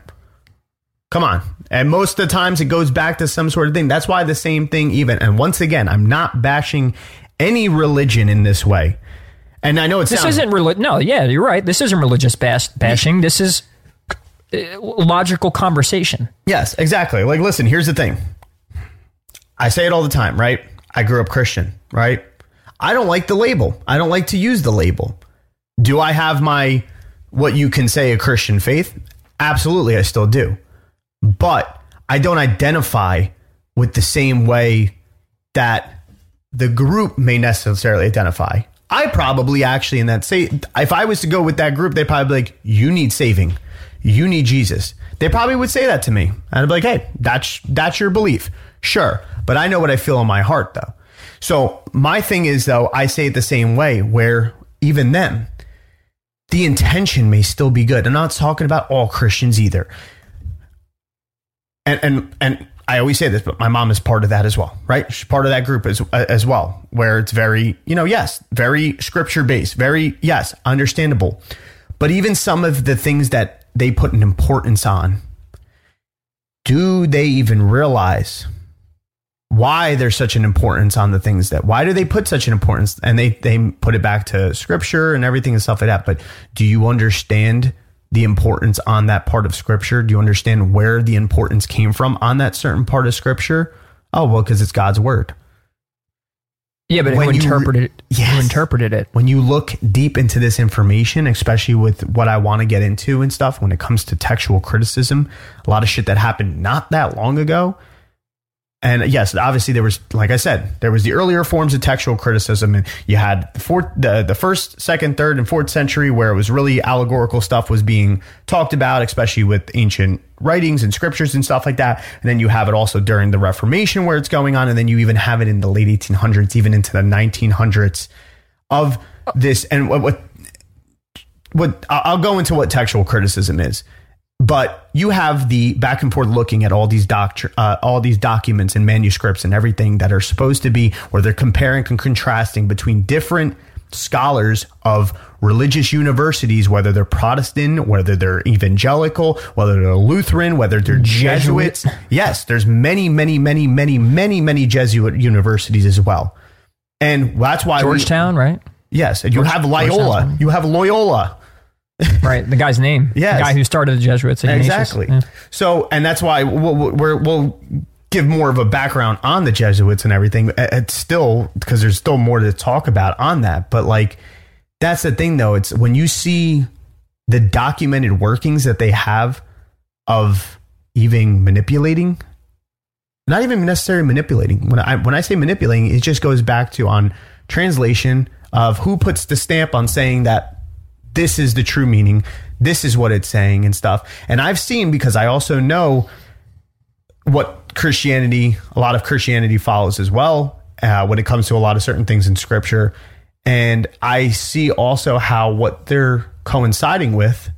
Come on. And most of the times it goes back to some sort of thing. That's why the same thing, even. And once again, I'm not bashing any religion in this way. And I know it This sounds isn't reli- No, yeah, you're right. This isn't religious bas- bashing. This is uh, logical conversation. Yes, exactly. Like, listen, here's the thing. I say it all the time, right? I grew up Christian, right? I don't like the label. I don't like to use the label. Do I have my, what you can say, a Christian faith? Absolutely, I still do. But I don't identify with the same way that the group may necessarily identify. I probably actually in that say if I was to go with that group, they'd probably be like, you need saving. You need Jesus. They probably would say that to me. And I'd be like, hey, that's that's your belief. Sure. But I know what I feel in my heart though. So my thing is though, I say it the same way where even then, the intention may still be good. I'm not talking about all Christians either. And and and I always say this, but my mom is part of that as well, right? She's part of that group as as well, where it's very, you know, yes, very scripture based, very yes, understandable. But even some of the things that they put an importance on, do they even realize why there's such an importance on the things that why do they put such an importance and they they put it back to scripture and everything and stuff like that but do you understand the importance on that part of scripture do you understand where the importance came from on that certain part of scripture oh well because it's god's word Yeah, but When you re- interpreted it? Yes. Who interpreted it? when you look deep into this information, especially with what I want to get into and stuff, when it comes to textual criticism, a lot of shit that happened not that long ago. And yes, obviously there was, like I said, there was the earlier forms of textual criticism, and you had the fourth, the, the first, second, third, and fourth century, where it was really allegorical stuff was being talked about, especially with ancient writings and scriptures and stuff like that. And then you have it also during the Reformation, where it's going on, and then you even have it in the late 1800s, even into the 1900s of this. And what, what what I'll go into what textual criticism is, but you have the back and forth looking at all these doctr- uh, all these documents and manuscripts and everything that are supposed to be where they're comparing and contrasting between different scholars of religious universities, whether they're Protestant, whether they're evangelical, whether they're Lutheran, whether they're Jesuit. Jesuits. Yes, there's many, many, many, many, many, many Jesuit universities as well. And that's why we- Georgetown, right? Yes, and you have Loyola. You have Loyola. Right. The guy's name. Yeah, The guy who started the Jesuits. Ignatius. Exactly. Yeah. So, and that's why we'll, we're, we'll give more of a background on the Jesuits and everything. Uh, It's still because there's still more to talk about on that. But like, that's the thing, though. It's when you see the documented workings that they have of even manipulating, not even necessarily manipulating. When I when I say manipulating, it just goes back to on translation of who puts the stamp on saying that this is the true meaning. This is what it's saying and stuff. And I've seen because I also know what Christianity, a lot of Christianity follows as well uh, when it comes to a lot of certain things in scripture. And I see also how what they're coinciding with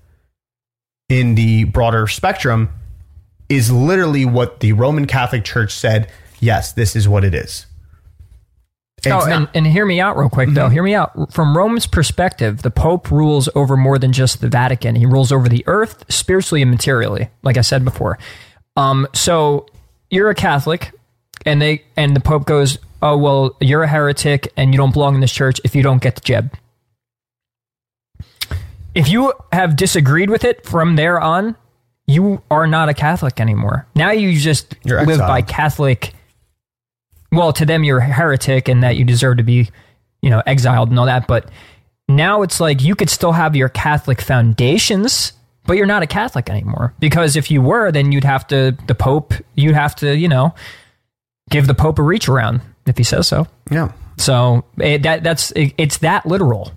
in the broader spectrum is literally what the Roman Catholic Church said. Yes, this is what it is. And Oh, and, Mm-hmm. and hear me out real quick, though. Hear me out. From Rome's perspective, the Pope rules over more than just the Vatican. He rules over the earth, spiritually and materially, like I said before. Um, so you're a Catholic, and they and the Pope goes, "Oh well, you're a heretic, and you don't belong in this church if you don't get the jeb." If you have disagreed with it from there on, you are not a Catholic anymore. Now you just You're live by. Catholic well, to them you're a heretic and that you deserve to be, you know, exiled and all that. But now it's like you could still have your Catholic foundations, but you're not a Catholic anymore. Because if you were, then you'd have to the Pope, you'd have to, you know, give the Pope a reach around if he says so. yeah. So it, that that's it, it's that literal.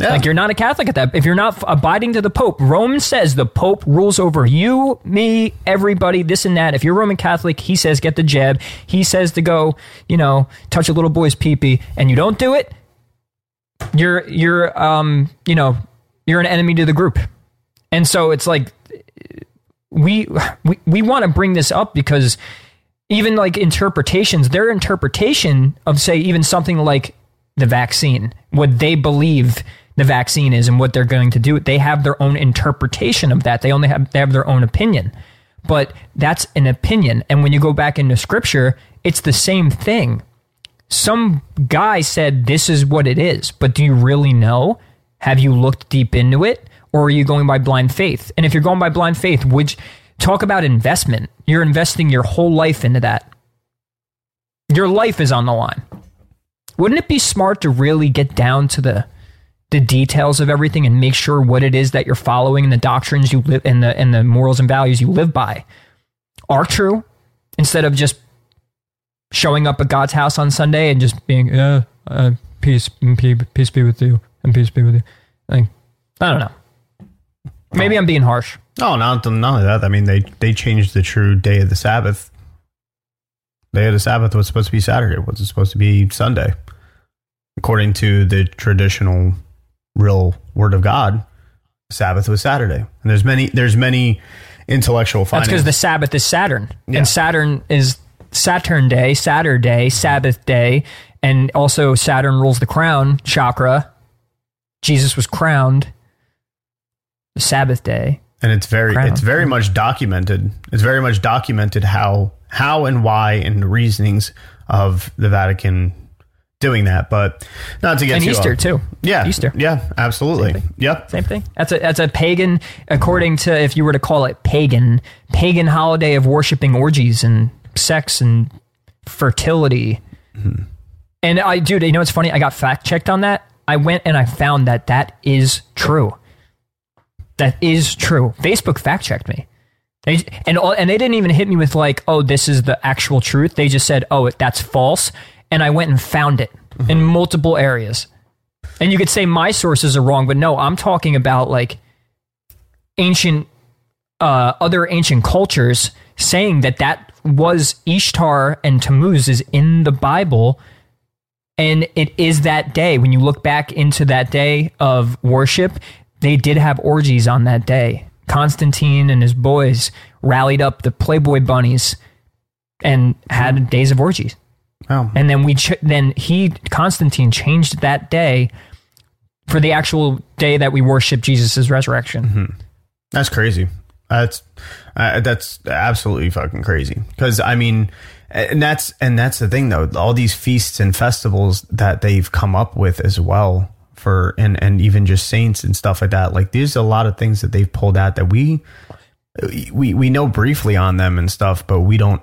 Yeah. Like you're not a Catholic at that. If you're not abiding to the Pope, Rome says the Pope rules over you, me, everybody, this and that. If you're Roman Catholic, he says get the jab. He says to go, you know, touch a little boy's peepee, and you don't do it. You're you're um you know you're an enemy to the group, and so it's like we we we want to bring this up because even like interpretations, their interpretation of say even something like the vaccine, what they believe the vaccine is and what they're going to do, they have their own interpretation of that. They only have they have their own opinion. But that's an opinion. And when you go back into scripture, it's the same thing. Some guy said this is what it is, but do you really know? Have you looked deep into it? Or are you going by blind faith? And if you're going by blind faith, which talk about investment. You're investing your whole life into that. Your life is on the line. Wouldn't it be smart to really get down to the the details of everything and make sure what it is that you're following and the doctrines you live and the and the morals and values you live by are true instead of just showing up at God's house on Sunday and just being uh, uh peace and peace be with you and peace be with you. Like I don't know. Maybe I'm being harsh. Oh, not not only that. I mean, they they changed the true day of the Sabbath. Day of the Sabbath was supposed to be Saturday. Was it supposed to be Sunday? According to the traditional, real Word of God, Sabbath was Saturday. And there's many there's many intellectual That's because the Sabbath is Saturn, Yeah. and Saturn is Saturn Day, Saturday, Sabbath Day, and also Saturn rules the crown chakra. Jesus was crowned the Sabbath day. and it's very Crown. it's very much documented. It's very much documented how how and why and the reasonings of the Vatican doing that. But not to get And too Easter off- too. Yeah, Easter. Yeah, absolutely. Yep. Same thing. That's a that's a pagan, according to if you were to call it pagan, pagan holiday of worshiping orgies and sex and fertility. Mm-hmm. And I, dude, you know what's funny? I got fact checked on that. I went and I found that that is true. That is true. Facebook fact checked me. They, and all, and they didn't even hit me with like, oh, this is the actual truth. They just said, oh, that's false. And I went and found it in multiple areas. And you could say my sources are wrong, but no, I'm talking about like ancient, uh, other ancient cultures saying that that was Ishtar and Tammuz is in the Bible. And it is that day. When you look back into that day of worship, they did have orgies on that day. Constantine and his boys rallied up the Playboy bunnies and had days of orgies. Oh, And then we ch- then he Constantine changed that day for the actual day that we worship Jesus' resurrection. That's crazy. That's uh, that's absolutely fucking crazy. Because I mean, and that's and that's the thing though. All these feasts and festivals that they've come up with as well for and and even just saints and stuff like that. Like there's a lot of things that they've pulled out that we we we know briefly on them and stuff, but we don't.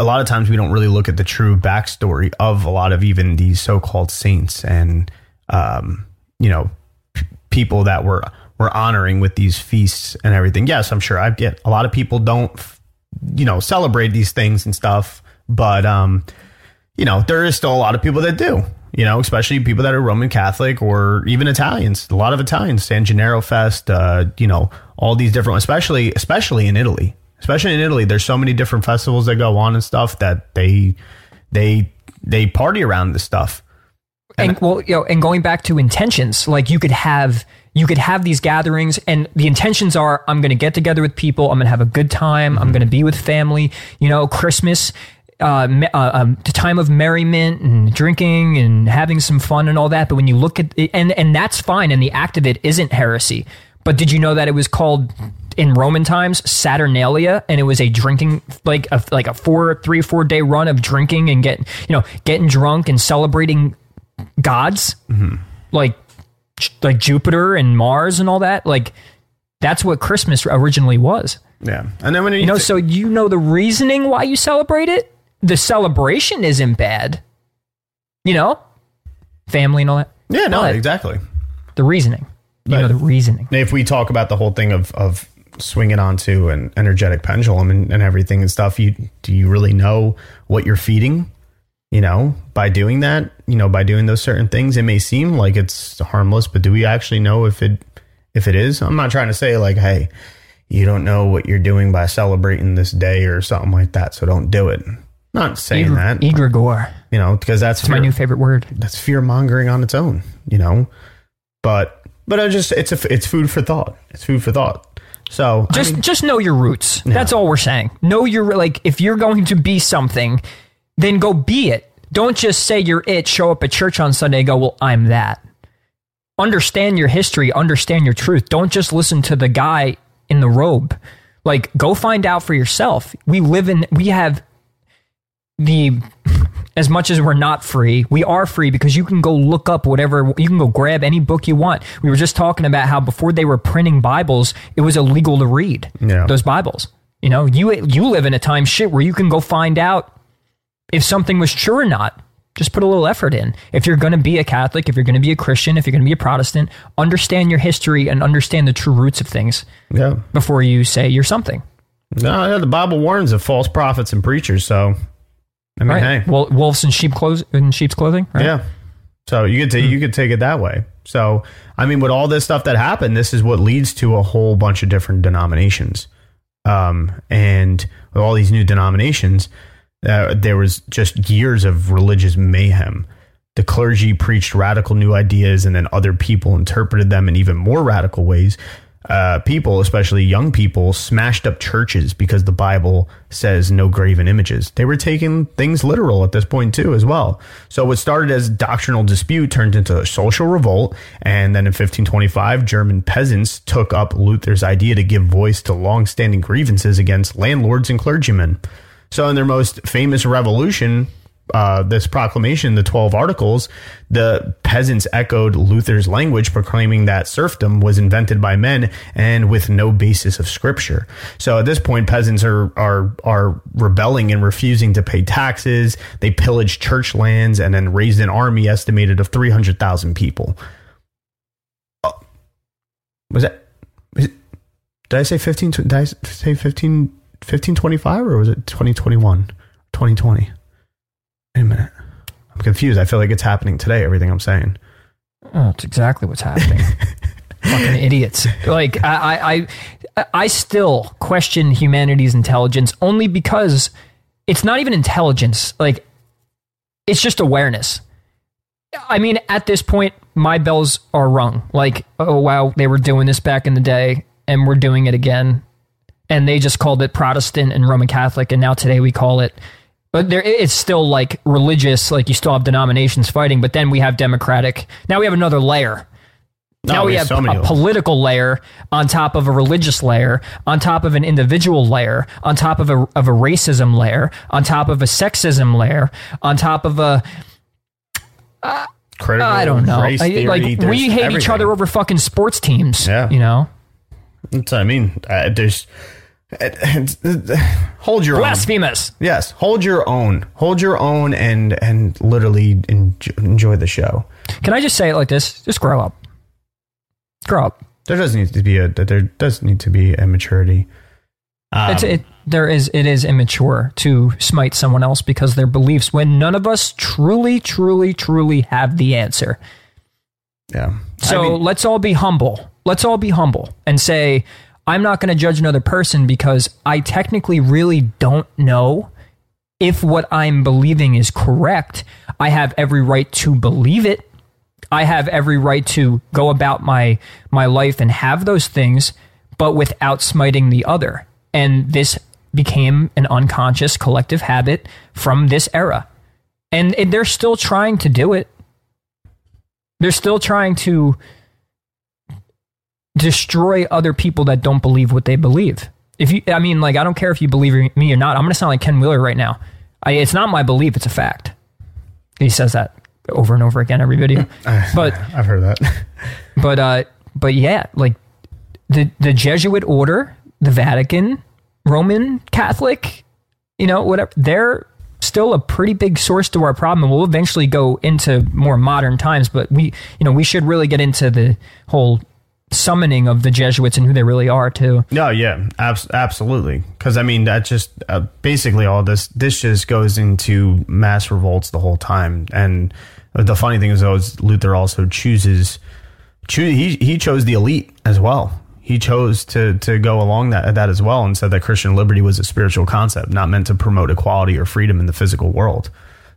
A lot of times we don't really look at the true backstory of a lot of even these so-called saints and um, you know p- people that were were honoring with these feasts and everything. Yes, I'm sure I get a lot of people don't you know celebrate these things and stuff, but um, you know there is still a lot of people that do. You know, especially people that are Roman Catholic or even Italians. A lot of Italians, San Gennaro Fest. Uh, you know, all these different, especially especially in Italy. Especially in Italy, there's so many different festivals that go on and stuff that they they they party around this stuff. and well, you know, and going back to intentions, like you could have you could have these gatherings, and the intentions are: I'm going to get together with people, I'm going to have a good time, I'm going to be with family. You know, Christmas. Uh, uh, um, the time of merriment and drinking and having some fun and all that. But when you look at it, and and that's fine, and the act of it isn't heresy. But did you know that it was called in Roman times Saturnalia, and it was a drinking like a like a four three four day run of drinking and getting you know getting drunk and celebrating gods mm-hmm. like like Jupiter and Mars and all that. Like that's what Christmas originally was. Yeah, and then when you, You know, thi- so you know the reasoning why you celebrate it. The celebration isn't bad. You know, family and all that. yeah, no, but exactly. The reasoning. You But- know the reasoning. if we talk about the whole thing of of swinging onto an energetic pendulum and, and everything and stuff, you do you really know what you're feeding? You know, by doing that, you know, by doing those certain things, it may seem like it's harmless, but do we actually know if it if it is? I'm not trying to say like, hey, you don't know what you're doing by celebrating this day or something like that, so don't do it. Not saying that, Egregore. you know, because that's It's my new favorite word. that's fear mongering on its own, you know. But but I just it's a it's food for thought. It's food for thought. So I Just mean, just know your roots. That's all we're saying. Know your like if you're going to be something, then go be it. Don't just say you're it, show up at church on Sunday and go, "Well, I'm that." Understand your history, understand your truth. Don't just listen to the guy in the robe. Like go find out for yourself. We live in we have the as much as we're not free, we are free because you can go look up whatever, you can go grab any book you want. We were just talking about how before they were printing Bibles, it was illegal to read Yeah. those Bibles. You know, you you live in a time shit where you can go find out if something was true or not. Just put a little effort in. If you're going to be a Catholic, if you're going to be a Christian, if you're going to be a Protestant, understand your history and understand the true roots of things yeah, before you say you're something. no. The Bible warns of false prophets and preachers. So I mean, Right? hey, Well, wolves in sheep clothes in sheep's clothing. Right? yeah. So you could take you could take it that way. So I mean, with all this stuff that happened, this is what leads to a whole bunch of different denominations. Um, and with all these new denominations, uh, there was just years of religious mayhem. The clergy preached radical new ideas, and then other people interpreted them in even more radical ways uh, people, especially young people, smashed up churches because the Bible says no graven images. They were taking things literal at this point too, as well. So what started as doctrinal dispute turned into a social revolt, and then in 1525, German peasants took up Luther's idea to give voice to long-standing grievances against landlords and clergymen. So in their most famous revolution, uh, this proclamation, the 12 articles, the peasants echoed Luther's language, proclaiming that serfdom was invented by men and with no basis of scripture. So at this point, peasants are, are, are rebelling and refusing to pay taxes. They pillaged church lands and then raised an army estimated of 300,000 people. Uh, was that, it, did I say 15, did I say 15, 1525 or was it 2021, 2020? Wait a minute. I'm confused. I feel like it's happening today, everything I'm saying. Oh, it's exactly what's happening. Fucking idiots. Like I, I I still question humanity's intelligence only because it's not even intelligence. Like it's just awareness. I mean, at this point, my bells are rung. Like, oh wow, they were doing this back in the day, and we're doing it again. And they just called it Protestant and Roman Catholic, and now today we call it but there it's still like religious like you still have denominations fighting but then we have democratic now we have another layer now we have so a political layer on top of a religious layer, on top of an individual layer, on top of a of a racism layer, on top of a sexism layer, on top of a uh, Critical I don't know. Theory, like we hate everything. each other over fucking sports teams. Yeah, you know. That's what I mean. Uh, there's hold your blasphemous. Own. Yes, hold your own. Hold your own, and and literally enjoy the show. Can I just say it like this? Just grow up. Grow up. There does need to be a there does need to be a maturity. Um, it, there is it is immature to smite someone else because their beliefs when none of us truly, truly, truly have the answer. Yeah. So I mean, let's all be humble. Let's all be humble and say, I'm not going to judge another person because I technically really don't know if what I'm believing is correct. I have every right to believe it. I have every right to go about my my life and have those things, but without smiting the other. And this became an unconscious collective habit from this era. And they're still trying to do it. They're still trying to destroy other people that don't believe what they believe. If you, I mean, like, I don't care if you believe me or not. I'm going to sound like Ken Wheeler right now. I, it's not my belief; it's a fact. He says that over and over again every video. But I've heard that. but uh, but yeah, like the the Jesuit order, the Vatican, Roman Catholic, you know, whatever. They're still a pretty big source to our problem. We'll eventually go into more modern times, but we, you know, we should really get into the whole summoning of the Jesuits and who they really are too. No, yeah, abs- absolutely. Because I mean, that just uh, basically all this. This just goes into mass revolts the whole time. And the funny thing is, though, is Luther also chooses. Choose, he he chose the elite as well. He chose to to go along that that as well, and said that Christian liberty was a spiritual concept, not meant to promote equality or freedom in the physical world.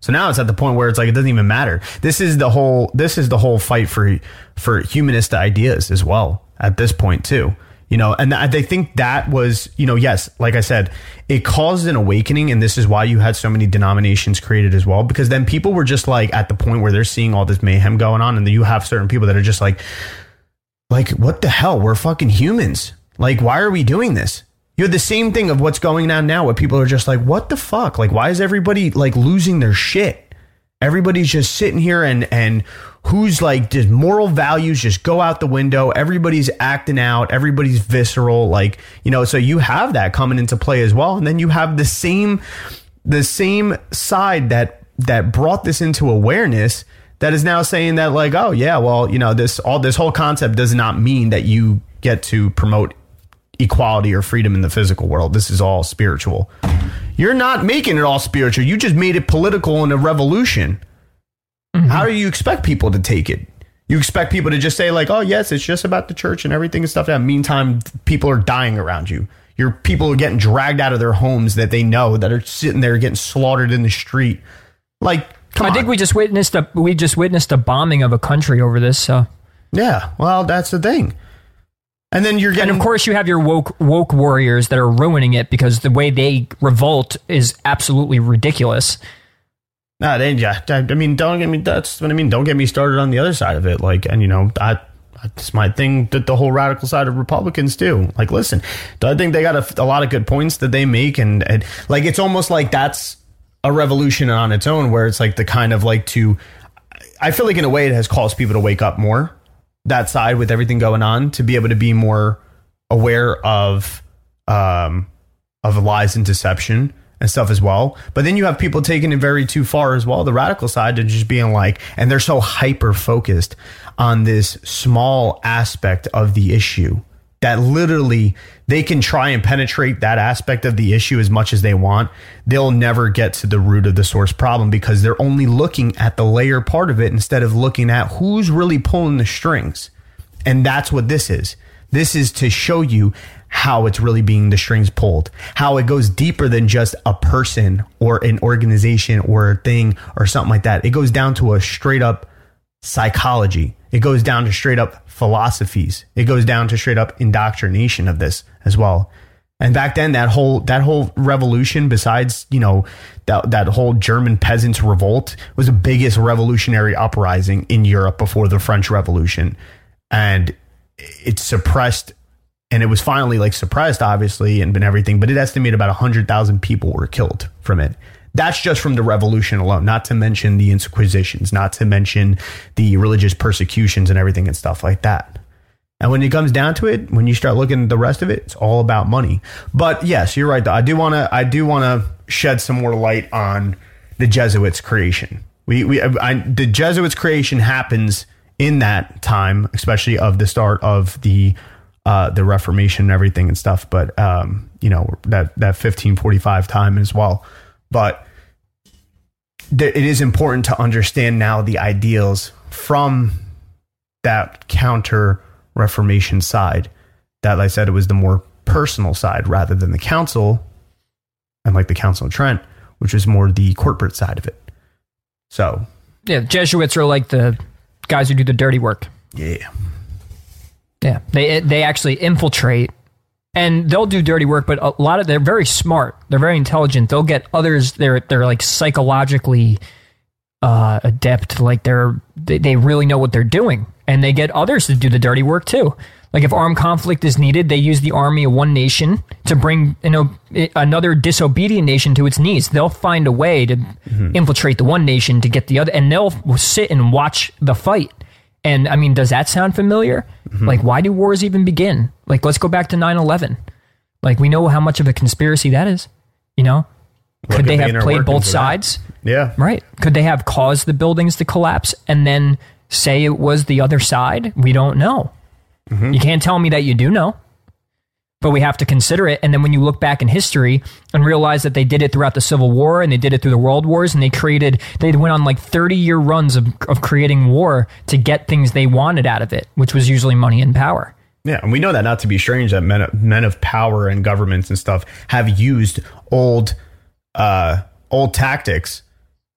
So now it's at the point where it's like it doesn't even matter. This is the whole this is the whole fight for for humanist ideas as well at this point too. You know, and I think that was, you know, yes, like I said, it caused an awakening, and this is why you had so many denominations created as well, because then people were just like at the point where they're seeing all this mayhem going on, and then you have certain people that are just like, like, what the hell? We're fucking humans. Like, why are we doing this? You have the same thing of what's going on now where people are just like, what the fuck? Like, why is everybody like losing their shit? Everybody's just sitting here and, and who's like, does moral values just go out the window? Everybody's acting out. Everybody's visceral. Like, you know, so you have that coming into play as well. And then you have the same, the same side that, that brought this into awareness that is now saying that like, oh yeah, well, you know, this, all this whole concept does not mean that you get to promote equality or freedom in the physical world. This is all spiritual. You're not making it all spiritual. You just made it political in a revolution. Mm-hmm. How do you expect people to take it? You expect people to just say like, "Oh yes, it's just about the church and everything and stuff." That meantime, people are dying around you. Your people are getting dragged out of their homes that they know that are sitting there getting slaughtered in the street. Like, I on. think we just witnessed a we just witnessed a bombing of a country over this. So, yeah. Well, that's the thing. And then you're getting, and of course, you have your woke woke warriors that are ruining it because the way they revolt is absolutely ridiculous. Nah, they, yeah. I mean, don't get me. That's what I mean. Don't get me started on the other side of it. Like, and you know, I. That's my thing that the whole radical side of Republicans do. Like, listen, I think they got a, a lot of good points that they make, and, and like it's almost like that's a revolution on its own, where it's like the kind of like to. I feel like in a way it has caused people to wake up more that side with everything going on to be able to be more aware of um of lies and deception and stuff as well. But then you have people taking it very too far as well, the radical side to just being like, and they're so hyper focused on this small aspect of the issue that literally they can try and penetrate that aspect of the issue as much as they want. They'll never get to the root of the source problem because they're only looking at the layer part of it instead of looking at who's really pulling the strings. And that's what this is. This is to show you how it's really being the strings pulled, how it goes deeper than just a person or an organization or a thing or something like that. It goes down to a straight up psychology. It goes down to straight up philosophies. It goes down to straight up indoctrination of this as well. And back then, that whole that whole revolution, besides you know that that whole German peasants' revolt, was the biggest revolutionary uprising in Europe before the French Revolution, and it suppressed, and it was finally like suppressed, obviously, and been everything. But it estimated about hundred thousand people were killed from it. That's just from the revolution alone, not to mention the Inquisitions, not to mention the religious persecutions and everything and stuff like that. And when it comes down to it, when you start looking at the rest of it, it's all about money. But yes, you're right. Though. I do want to. I do want to shed some more light on the Jesuits' creation. We, we, I, the Jesuits' creation happens in that time, especially of the start of the uh, the Reformation and everything and stuff. But um, you know that that 1545 time as well. But it is important to understand now the ideals from that counter Reformation side. That, like I said, it was the more personal side rather than the council, and like the Council of Trent, which was more the corporate side of it. So, Yeah, Jesuits are like the guys who do the dirty work. yeah. Yeah, they they actually infiltrate, and they'll do dirty work. But a lot of they're very smart. They're very intelligent. They'll get others. They're they're like psychologically uh, adept. Like they're they, they really know what they're doing, and they get others to do the dirty work too. Like if armed conflict is needed, they use the army of one nation to bring you know another disobedient nation to its knees. They'll find a way to infiltrate the one nation to get the other, and they'll sit and watch the fight. And I mean, does that sound familiar? Like, why do wars even begin? Like, let's go back to 9 11. Like, we know how much of a conspiracy that is. You know? What Could they the have played both of that? sides? Yeah. Right. Could they have caused the buildings to collapse and then say it was the other side? We don't know. Mm-hmm. You can't tell me that you do know. But we have to consider it. And then when you look back in history and realize that they did it throughout the Civil War and they did it through the World Wars and they created, they went on like 30 year runs of, of creating war to get things they wanted out of it, which was usually money and power. Yeah, and we know that not to be strange that men men of power and governments and stuff have used old uh, old tactics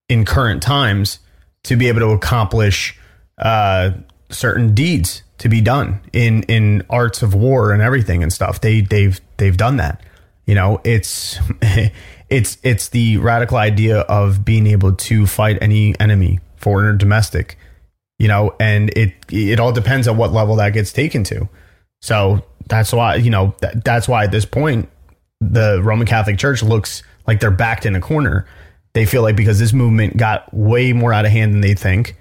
in current times to be able to accomplish uh, certain deeds to be done in in arts of war and everything and stuff. They they've they've done that. You know, it's it's it's the radical idea of being able to fight any enemy, foreign or domestic. You know, and it it all depends on what level that gets taken to. So that's why you know that, that's why at this point the Roman Catholic Church looks like they're backed in a corner. They feel like because this movement got way more out of hand than they think,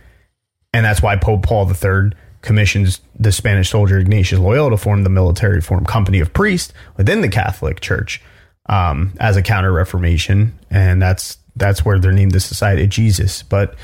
and that's why Pope Paul III commissions the Spanish soldier Ignatius Loyola to form the military reform company of priests within the Catholic Church um, as a counter Reformation, and that's that's where they're named the Society of Jesus. But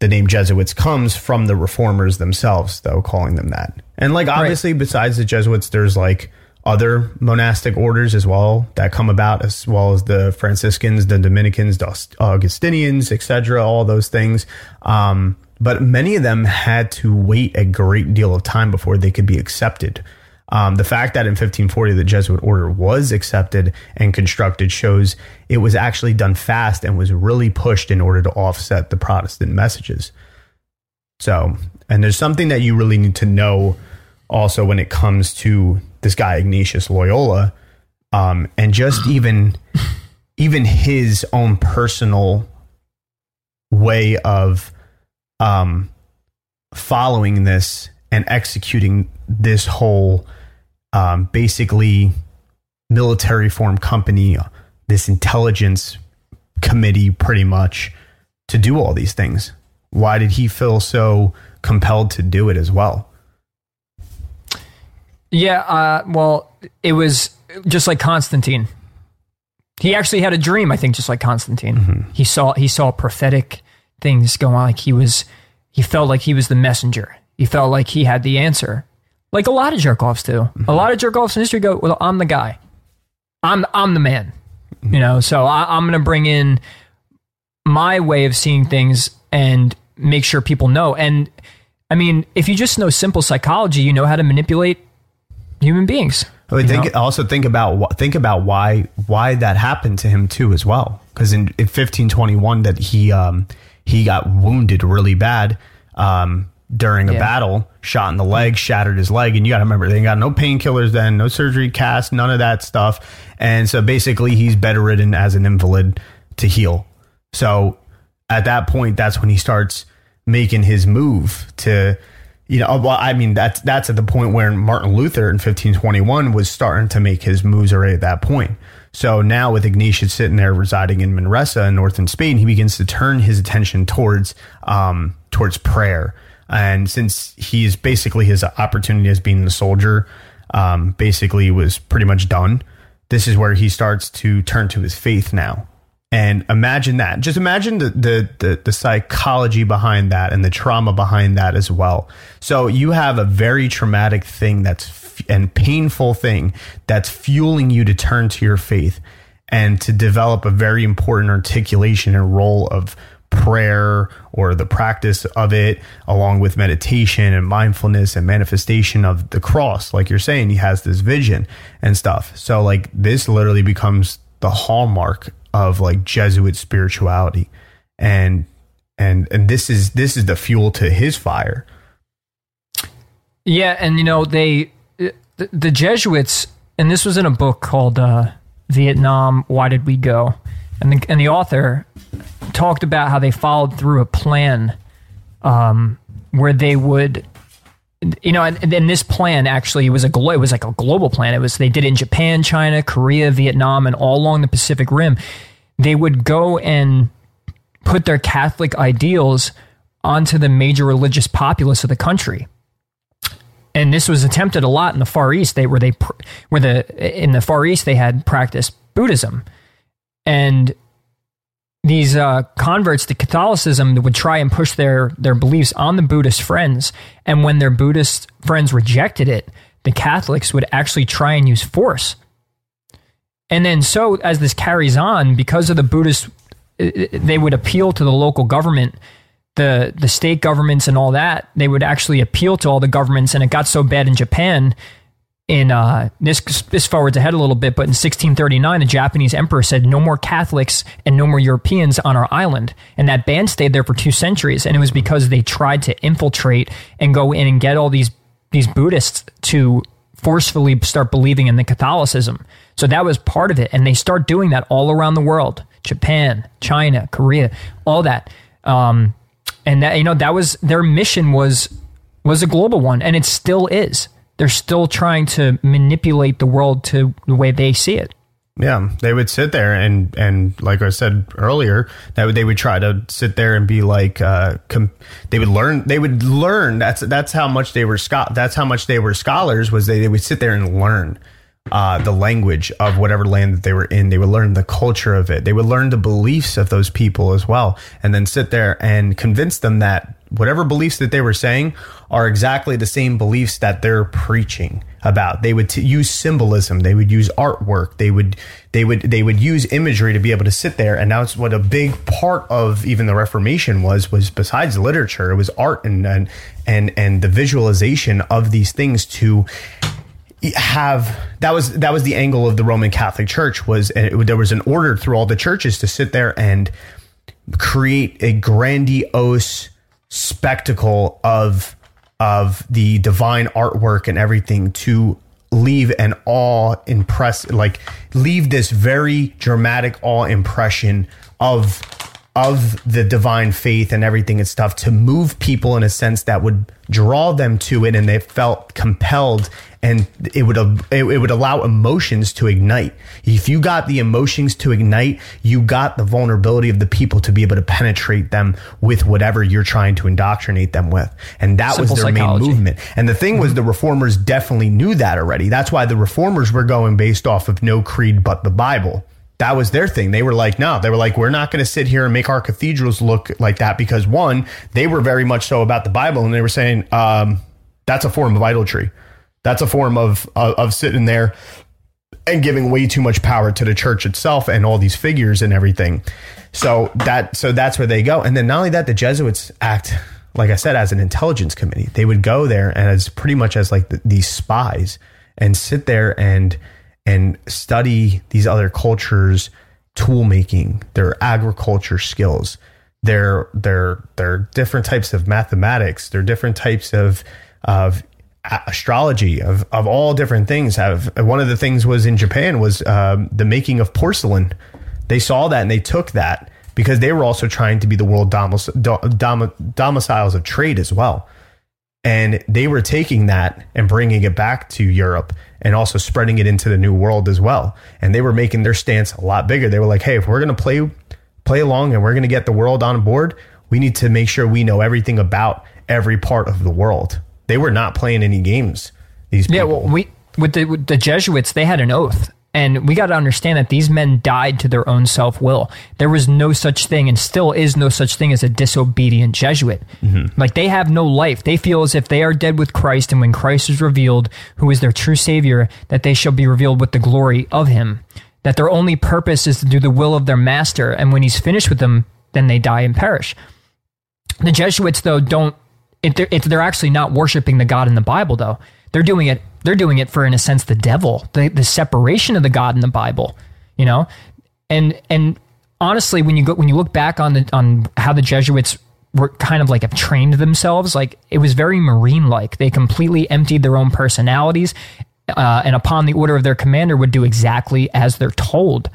the name Jesuits comes from the reformers themselves, though, calling them that. And like obviously, besides the Jesuits, there's like other monastic orders as well that come about, as well as the Franciscans, the Dominicans, the Augustinians, etc. All those things. Um, but many of them had to wait a great deal of time before they could be accepted. Um, the fact that in 1540 the Jesuit order was accepted and constructed shows it was actually done fast and was really pushed in order to offset the Protestant messages. So, and there's something that you really need to know also when it comes to this guy Ignatius Loyola, um, and just even even his own personal way of um, following this and executing this whole um, basically military form company, this intelligence committee, pretty much to do all these things. Why did he feel so compelled to do it as well? Yeah, uh, well, it was just like Constantine. He actually had a dream, I think, just like Constantine. Mm-hmm. He saw he saw prophetic things go on. Like he was, he felt like he was the messenger. He felt like he had the answer. Like a lot of jerk offs do. Mm-hmm. A lot of jerk offs in history go, well, I'm the guy. I'm I'm the man. Mm-hmm. You know, so I, I'm going to bring in my way of seeing things and make sure people know. And I mean, if you just know simple psychology, you know how to manipulate human beings. I mean, think, also think about think about why why that happened to him too as well. Because in, in 1521, that he um, he got wounded really bad um, during a yeah. battle, shot in the leg, shattered his leg, and you got to remember they got no painkillers then, no surgery, cast, none of that stuff, and so basically he's bedridden as an invalid to heal. So at that point, that's when he starts making his move to you know, well, I mean, that's that's at the point where Martin Luther in 1521 was starting to make his moves already at that point. So now with Ignatius sitting there residing in Manresa in northern Spain, he begins to turn his attention towards um, towards prayer. And since he's basically his opportunity as being a soldier, um, basically was pretty much done. This is where he starts to turn to his faith now. And imagine that. Just imagine the, the, the, the, psychology behind that and the trauma behind that as well. So you have a very traumatic thing that's and painful thing that's fueling you to turn to your faith and to develop a very important articulation and role of prayer or the practice of it along with meditation and mindfulness and manifestation of the cross. Like you're saying he has this vision and stuff. So like this literally becomes the hallmark of like Jesuit spirituality, and and and this is this is the fuel to his fire. Yeah, and you know they the, Jesuits, and this was in a book called uh, Vietnam. Why did we go? And the, and the author talked about how they followed through a plan um, where they would you know, and, and this plan actually was a glo- it was like a global plan. It was they did it in Japan, China, Korea, Vietnam, and all along the Pacific Rim. They would go and put their Catholic ideals onto the major religious populace of the country. And this was attempted a lot in the Far East. They were they where the in the Far East they had practiced Buddhism, and these uh, converts to Catholicism would try and push their their beliefs on the Buddhist friends, and when their Buddhist friends rejected it, the Catholics would actually try and use force. And then, so as this carries on, because of the Buddhist, they would appeal to the local government, the the state governments, and all that. They would actually appeal to all the governments, and it got so bad in Japan in uh, this this forwards ahead a little bit, but in 1639, the Japanese emperor said no more Catholics and no more Europeans on our island, and that ban stayed there for two centuries, and it was because they tried to infiltrate and go in and get all these these Buddhists to forcefully start believing in the Catholicism. So that was part of it, and they start doing that all around the world: Japan, China, Korea, all that. Um, and that you know that was their mission was was a global one, and it still is they're still trying to manipulate the world to the way they see it. Yeah, they would sit there and and like I said earlier, that they would try to sit there and be like, uh, com- they would learn. They would learn. That's that's how much they were scho- That's how much they were scholars. Was they they would sit there and learn uh, the language of whatever land that they were in. They would learn the culture of it. They would learn the beliefs of those people as well, and then sit there and convince them that whatever beliefs that they were saying are exactly the same beliefs that they're preaching about. They would t- use symbolism. They would use artwork. They would they would they would use imagery to be able to sit there. And that's what a big part of even the Reformation was was besides literature, it was art and and and, and the visualization of these things to have that was that was the angle of the Roman Catholic Church was it, there was an order through all the churches to sit there and create a grandiose spectacle of of the divine artwork and everything to leave an awe impress like leave this very dramatic awe impression of of the divine faith and everything and stuff to move people in a sense that would draw them to it and they felt compelled and it would it, would allow emotions to ignite if you got the emotions to ignite you got the vulnerability of the people to be able to penetrate them with whatever you're trying to indoctrinate them with and that Simple was their psychology. main movement and the thing mm-hmm. was the reformers definitely knew that already that's why the reformers were going based off of no creed but the bible that was their thing. They were like, no, they were like, we're not going to sit here and make our cathedrals look like that because one, they were very much so about the Bible, and they were saying um, that's a form of idolatry. That's a form of, of of sitting there and giving way too much power to the church itself and all these figures and everything. So that so that's where they go. And then not only that, the Jesuits act like I said as an intelligence committee. They would go there and as pretty much as like the, these spies and sit there and and study these other cultures tool making their agriculture skills. Their their their different types of mathematics. Their different types of of astrology of of all different things. Have one of the things was in Japan was um, the making of porcelain. They saw that and they took that because they were also trying to be the world domic- dom- domiciles of trade as well and they were taking that and bringing it back to Europe and also spreading it into the new world as well. And they were making their stance a lot bigger. They were like, "Hey, if we're going to play play along and we're going to get the world on board, we need to make sure we know everything about every part of the world." They were not playing any games. These people. Yeah, well, we with the, with the Jesuits, they had an oath and we got to understand that these men died to their own self will. There was no such thing, and still is no such thing as a disobedient Jesuit. Mm-hmm. Like they have no life. They feel as if they are dead with Christ, and when Christ is revealed, who is their true Savior, that they shall be revealed with the glory of Him. That their only purpose is to do the will of their Master, and when He's finished with them, then they die and perish. The Jesuits, though, don't. If they're, if they're actually not worshiping the God in the Bible, though, they're doing it they're doing it for in a sense the devil the, the separation of the god in the bible you know? And and honestly when you go when you look back on the on how the jesuits were kind of like have trained themselves like it was very marine like they completely emptied their own personalities uh, and upon the order of their commander would do exactly as they're told.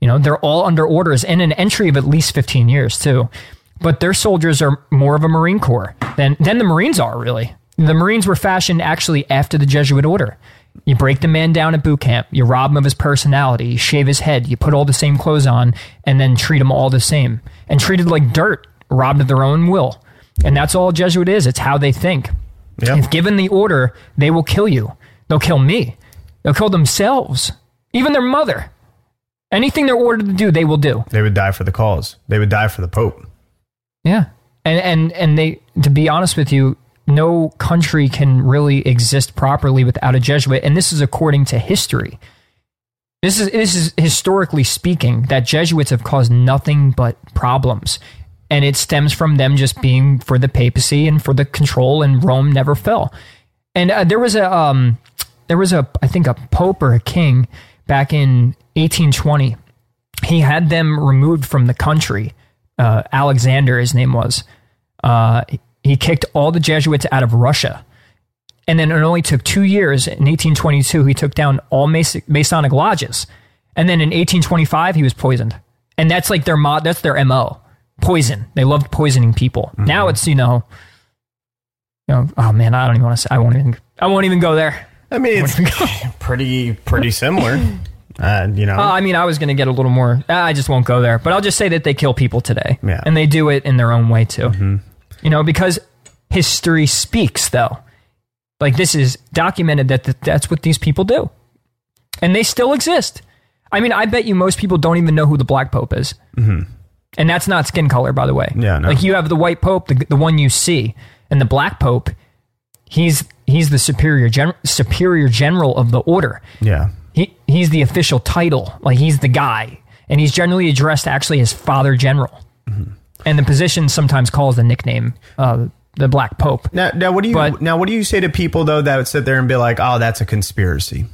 You know they're all under orders and an entry of at least 15 years too. But their soldiers are more of a marine corps than than the marines are really the Marines were fashioned actually after the Jesuit order. You break the man down at boot camp, you rob him of his personality, you shave his head, you put all the same clothes on, and then treat him all the same. And treated like dirt, robbed of their own will. And that's all Jesuit is. It's how they think. Yep. If given the order, they will kill you. They'll kill me. They'll kill themselves, even their mother. Anything they're ordered to do, they will do. They would die for the cause. They would die for the Pope. Yeah. And and and they to be honest with you, no country can really exist properly without a Jesuit, and this is according to history. This is this is historically speaking that Jesuits have caused nothing but problems, and it stems from them just being for the papacy and for the control, and Rome never fell. And uh, there was a um, there was a I think a pope or a king back in 1820. He had them removed from the country. Uh, Alexander, his name was. Uh, he kicked all the Jesuits out of Russia. And then it only took two years. In 1822, he took down all Masonic lodges. And then in 1825, he was poisoned. And that's like their mod. That's their mo. Poison. They loved poisoning people. Mm-hmm. Now it's you know, you know. Oh man, I don't even want to say. I won't even. I won't even go there. I mean, it's pretty pretty similar. Uh, you know, uh, I mean, I was going to get a little more. I just won't go there. But I'll just say that they kill people today, yeah. and they do it in their own way too. Mm-hmm. You know, because history speaks, though. Like this is documented that th- that's what these people do. and they still exist. I mean, I bet you most people don't even know who the Black Pope is, mm-hmm. and that's not skin color, by the way. Yeah, no. like you have the White Pope, the the one you see, and the Black Pope. He's he's the superior gen, superior general of the order. Yeah. He he's the official title, like he's the guy, and he's generally addressed actually as Father General. And the position sometimes calls the nickname uh, the Black Pope. Now, now what do you But- now what do you say to people though that would sit there and be like, "Oh, that's a conspiracy."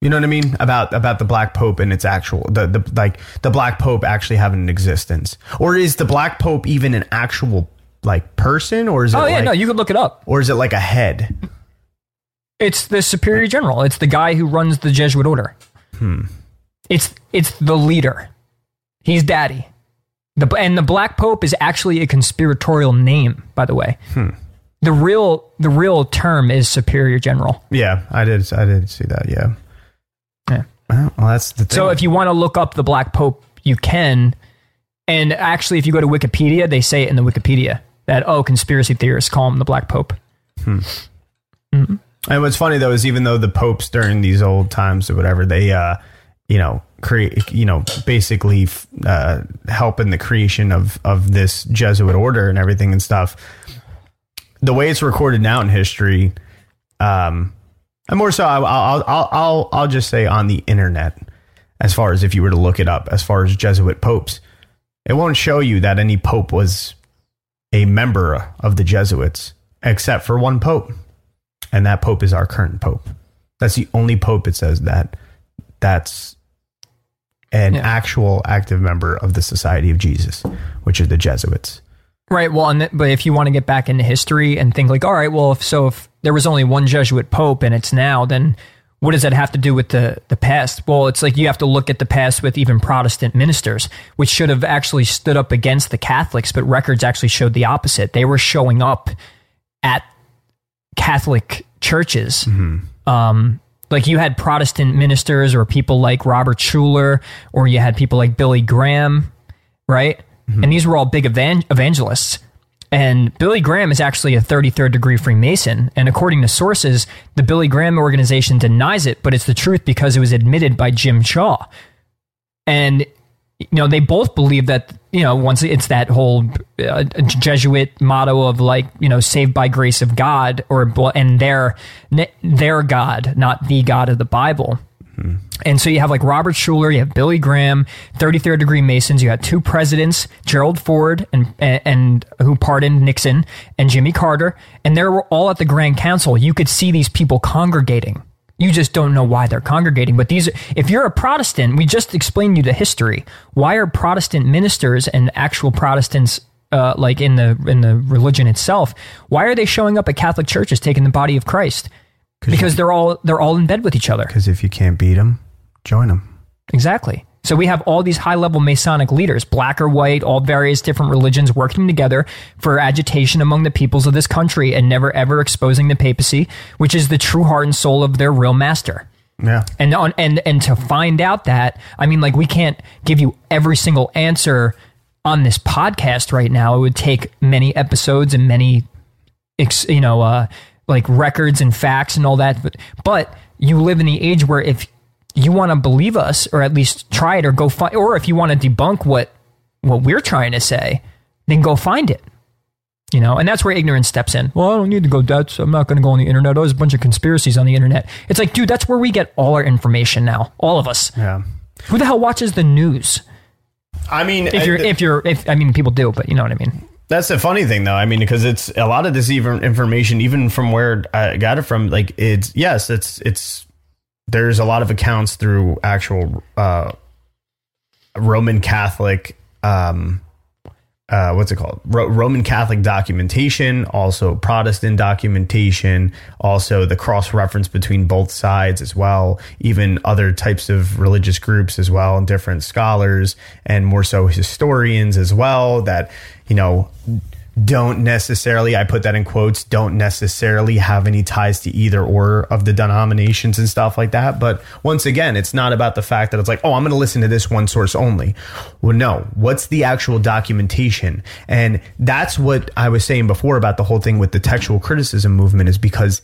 You know what I mean about about the Black Pope and its actual the, the like the Black Pope actually having an existence, or is the Black Pope even an actual like person, or is it Oh yeah, like, no, you could look it up. or is it like a head? It's the superior general. It's the guy who runs the Jesuit order. It's it's the leader. He's daddy. The and the Black Pope is actually a conspiratorial name, by the way. The real the real term is superior general. Yeah, I did I did see that. Yeah. Yeah. Well, that's the thing. So if you want to look up the Black Pope, you can. And actually, if you go to Wikipedia, they say it in the Wikipedia that oh, conspiracy theorists call him the Black Pope. Hmm. And what's funny though is even though the popes during these old times or whatever, they uh, you know, create, you know, basically uh, help in the creation of of this Jesuit order and everything and stuff. The way it's recorded now in history, um, and more so, I'll I'll I'll I'll, I'll just say on the internet, as far as if you were to look it up, as far as Jesuit popes, it won't show you that any pope was a member of the Jesuits, except for one pope and that pope is our current pope. That's the only pope it says that that's an Yeah. actual active member of the Society of Jesus, which are the Jesuits. Right. Well, and th- but if you want to get back into history and think like, all right, well, if so, if there was only one Jesuit pope and it's now, then what does that have to do with the the past? Well, it's like you have to look at the past with even Protestant ministers, which should have actually stood up against the Catholics, but records actually showed the opposite. They were showing up at Catholic churches. Um, like you had Protestant ministers or people like Robert Schuller, or you had people like Billy Graham, right? Mm-hmm. And these were all big evan- evangelists. And Billy Graham is actually a 33rd degree Freemason. And according to sources, the Billy Graham organization denies it, but it's the truth because it was admitted by Jim Shaw. And, you know, they both believe that, you know, once it's that whole uh, Jesuit motto of like, you know, saved by grace of God or, and their, their God, not the God of the Bible. And so you have like Robert Schuller, you have Billy Graham, 33rd degree Masons. You had two presidents, Gerald Ford and, and, and who pardoned Nixon and Jimmy Carter. And they were all at the Grand Council. You could see these people congregating. You just don't know why they're congregating. But these, if you're a Protestant, we just explained you the history. Why are Protestant ministers and actual Protestants uh, like in the in the religion itself, why are they showing up at Catholic churches taking the body of Christ? Because they're all they're all in bed with each other. Because if you can't beat them, join them. Exactly. So we have all these high level Masonic leaders, black or white, all various different religions working together for agitation among the peoples of this country and never ever exposing the papacy, which is the true heart and soul of their real master. Yeah. And on and and to find out that, I mean, like we can't give you every single answer on this podcast right now. It would take many episodes and many, ex, you know, uh, like records and facts and all that. But but you live in the age where if you want to believe us, or at least try it, or go find, or if you want to debunk what what we're trying to say, then go find it. You know, and that's where ignorance steps in. Well, I don't need to go. That's I'm not going to go on the internet. Oh, there's a bunch of conspiracies on the internet. It's like, dude, that's where we get all our information now. All of us. Yeah. Who the hell watches the news? I mean, If you're, I- if you're, if I mean, people do, but you know what I mean. That's the funny thing, though. I mean, because it's a lot of this even information, even from where I got it from. Like, it's yes, it's it's there's a lot of accounts through actual uh, Roman Catholic. Um, uh, what's it called? Ro- Roman Catholic documentation, also Protestant documentation, also the cross reference between both sides as well, even other types of religious groups as well, and different scholars and more so historians as well that, you know, don't necessarily, I put that in quotes, don't necessarily have any ties to either or of the denominations and stuff like that. But once again, it's not about the fact that it's like, oh, I'm going to listen to this one source only. Well, no, what's the actual documentation? And that's what I was saying before about the whole thing with the textual criticism movement is because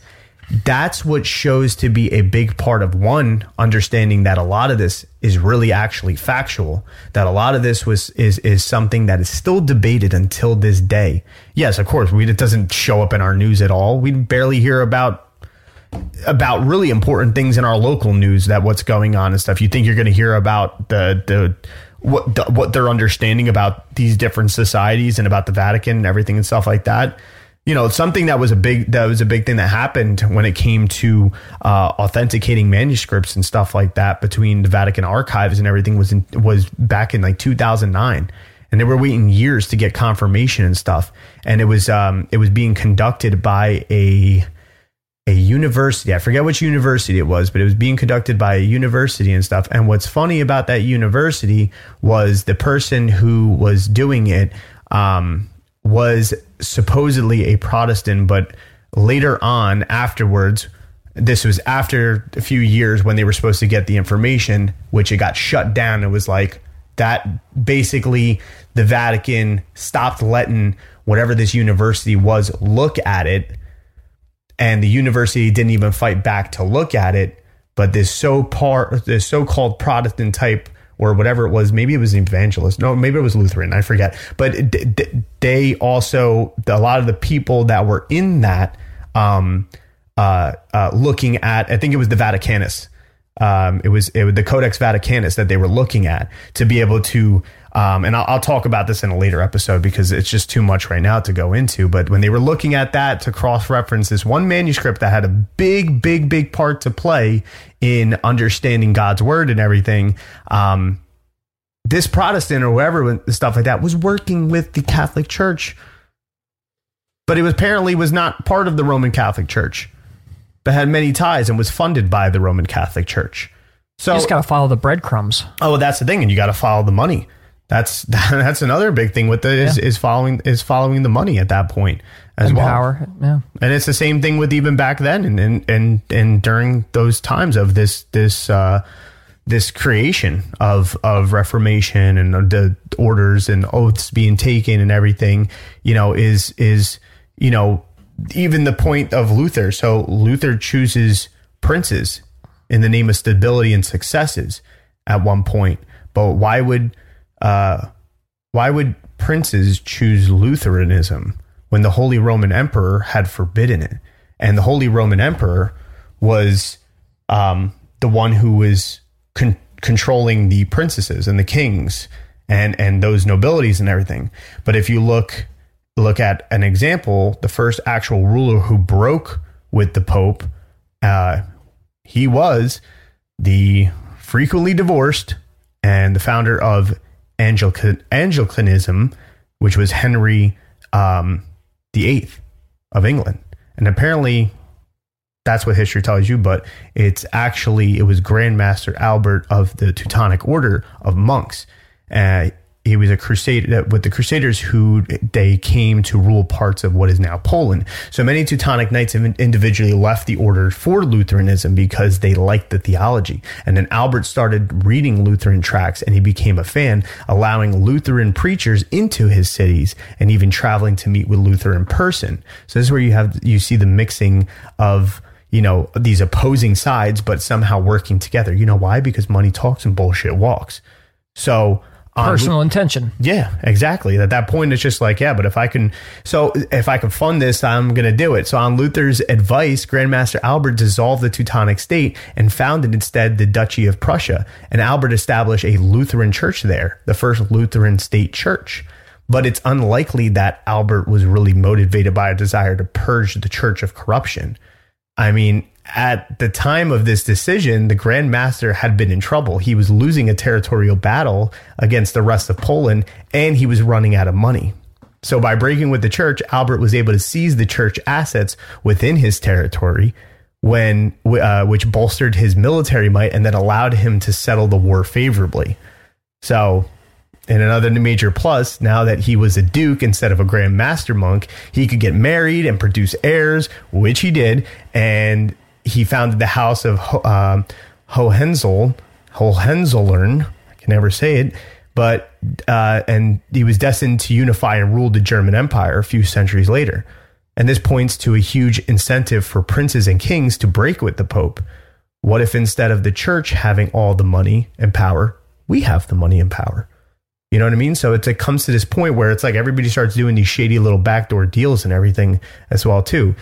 that's what shows to be a big part of one understanding that a lot of this is really actually factual that a lot of this was is is something that is still debated until this day. Yes of course we, it doesn't show up in our news at all. We barely hear about about really important things in our local news that what's going on and stuff. You think you're going to hear about the the what the, what they're understanding about these different societies and about the Vatican and everything and stuff like that you know something that was a big that was a big thing that happened when it came to uh, authenticating manuscripts and stuff like that between the Vatican archives and everything was in, was back in like 2009 and they were waiting years to get confirmation and stuff and it was um, it was being conducted by a a university. I forget which university it was, but it was being conducted by a university and stuff. And what's funny about that university was the person who was doing it um, was supposedly a Protestant, but later on, afterwards, this was after a few years when they were supposed to get the information, which it got shut down. It was like that basically the Vatican stopped letting whatever this university was look at it. And the university didn't even fight back to look at it. But this so part this so-called Protestant type or whatever it was. Maybe it was evangelist. No, maybe it was Lutheran. I forget. But they also a lot of the people that were in that um, uh, uh, looking at. I think it was the Vaticanus. Um, it was it was the Codex Vaticanus that they were looking at to be able to um, and I'll, I'll, talk about this in a later episode because it's just too much right now to go into. But when they were looking at that to cross reference this one manuscript that had a big, big, big part to play in understanding God's word and everything, um, this Protestant or whatever stuff like that was working with the Catholic Church, but it was apparently was not part of the Roman Catholic Church, but had many ties and was funded by the Roman Catholic Church. So you just got to follow the breadcrumbs. Oh, that's the thing, and you got to follow the money that's that's another big thing with it is, yeah. is following is following the money at that point as and well. Power, yeah. And it's the same thing with even back then and and and, and during those times of this this uh, this creation of of Reformation and the orders and oaths being taken and everything, you know, is is you know even the point of Luther. So Luther chooses princes in the name of stability and successes at one point, but why would uh, why would princes choose Lutheranism when the Holy Roman Emperor had forbidden it? And the Holy Roman Emperor was um, the one who was con- controlling the princesses and the kings and and those nobilities and everything. But if you look look at an example, the first actual ruler who broke with the Pope, uh, he was the frequently divorced and the founder of Anglican, Anglicanism, which was Henry um, the Eighth of England, and apparently that's what history tells you. But it's actually it was Grand Master Albert of the Teutonic Order of monks. Uh, he was a crusader uh, with the Crusaders who they came to rule parts of what is now Poland. So many Teutonic knights individually left the order for Lutheranism because they liked the theology. And then Albert started reading Lutheran tracts and he became a fan, allowing Lutheran preachers into his cities and even traveling to meet with Luther in person. So this is where you have you see the mixing of you know these opposing sides but somehow working together. You know why? Because money talks and bullshit walks. So personal intention. Yeah, exactly. At that point, it's just like, yeah, but if I can, so if I can fund this, I'm going to do it. So, on Luther's advice, Grandmaster Albert dissolved the Teutonic state and founded instead the Duchy of Prussia. And Albert established a Lutheran church there, the first Lutheran state church. But it's unlikely that Albert was really motivated by a desire to purge the church of corruption. I mean, at the time of this decision, the Grand Master had been in trouble. He was losing a territorial battle against the rest of Poland, and he was running out of money. So, by breaking with the church, Albert was able to seize the church assets within his territory, when uh, which bolstered his military might and then allowed him to settle the war favorably. So, in another major plus, now that he was a duke instead of a grand master monk, he could get married and produce heirs, which he did, and he founded the house of um, Hohenzollern. Hohenzollern, I can never say it, but uh, and he was destined to unify and rule the German Empire a few centuries later. And this points to a huge incentive for princes and kings to break with the Pope. What if instead of the church having all the money and power, we have the money and power? You know what I mean? So it comes to this point where it's like everybody starts doing these shady little backdoor deals and everything as well too.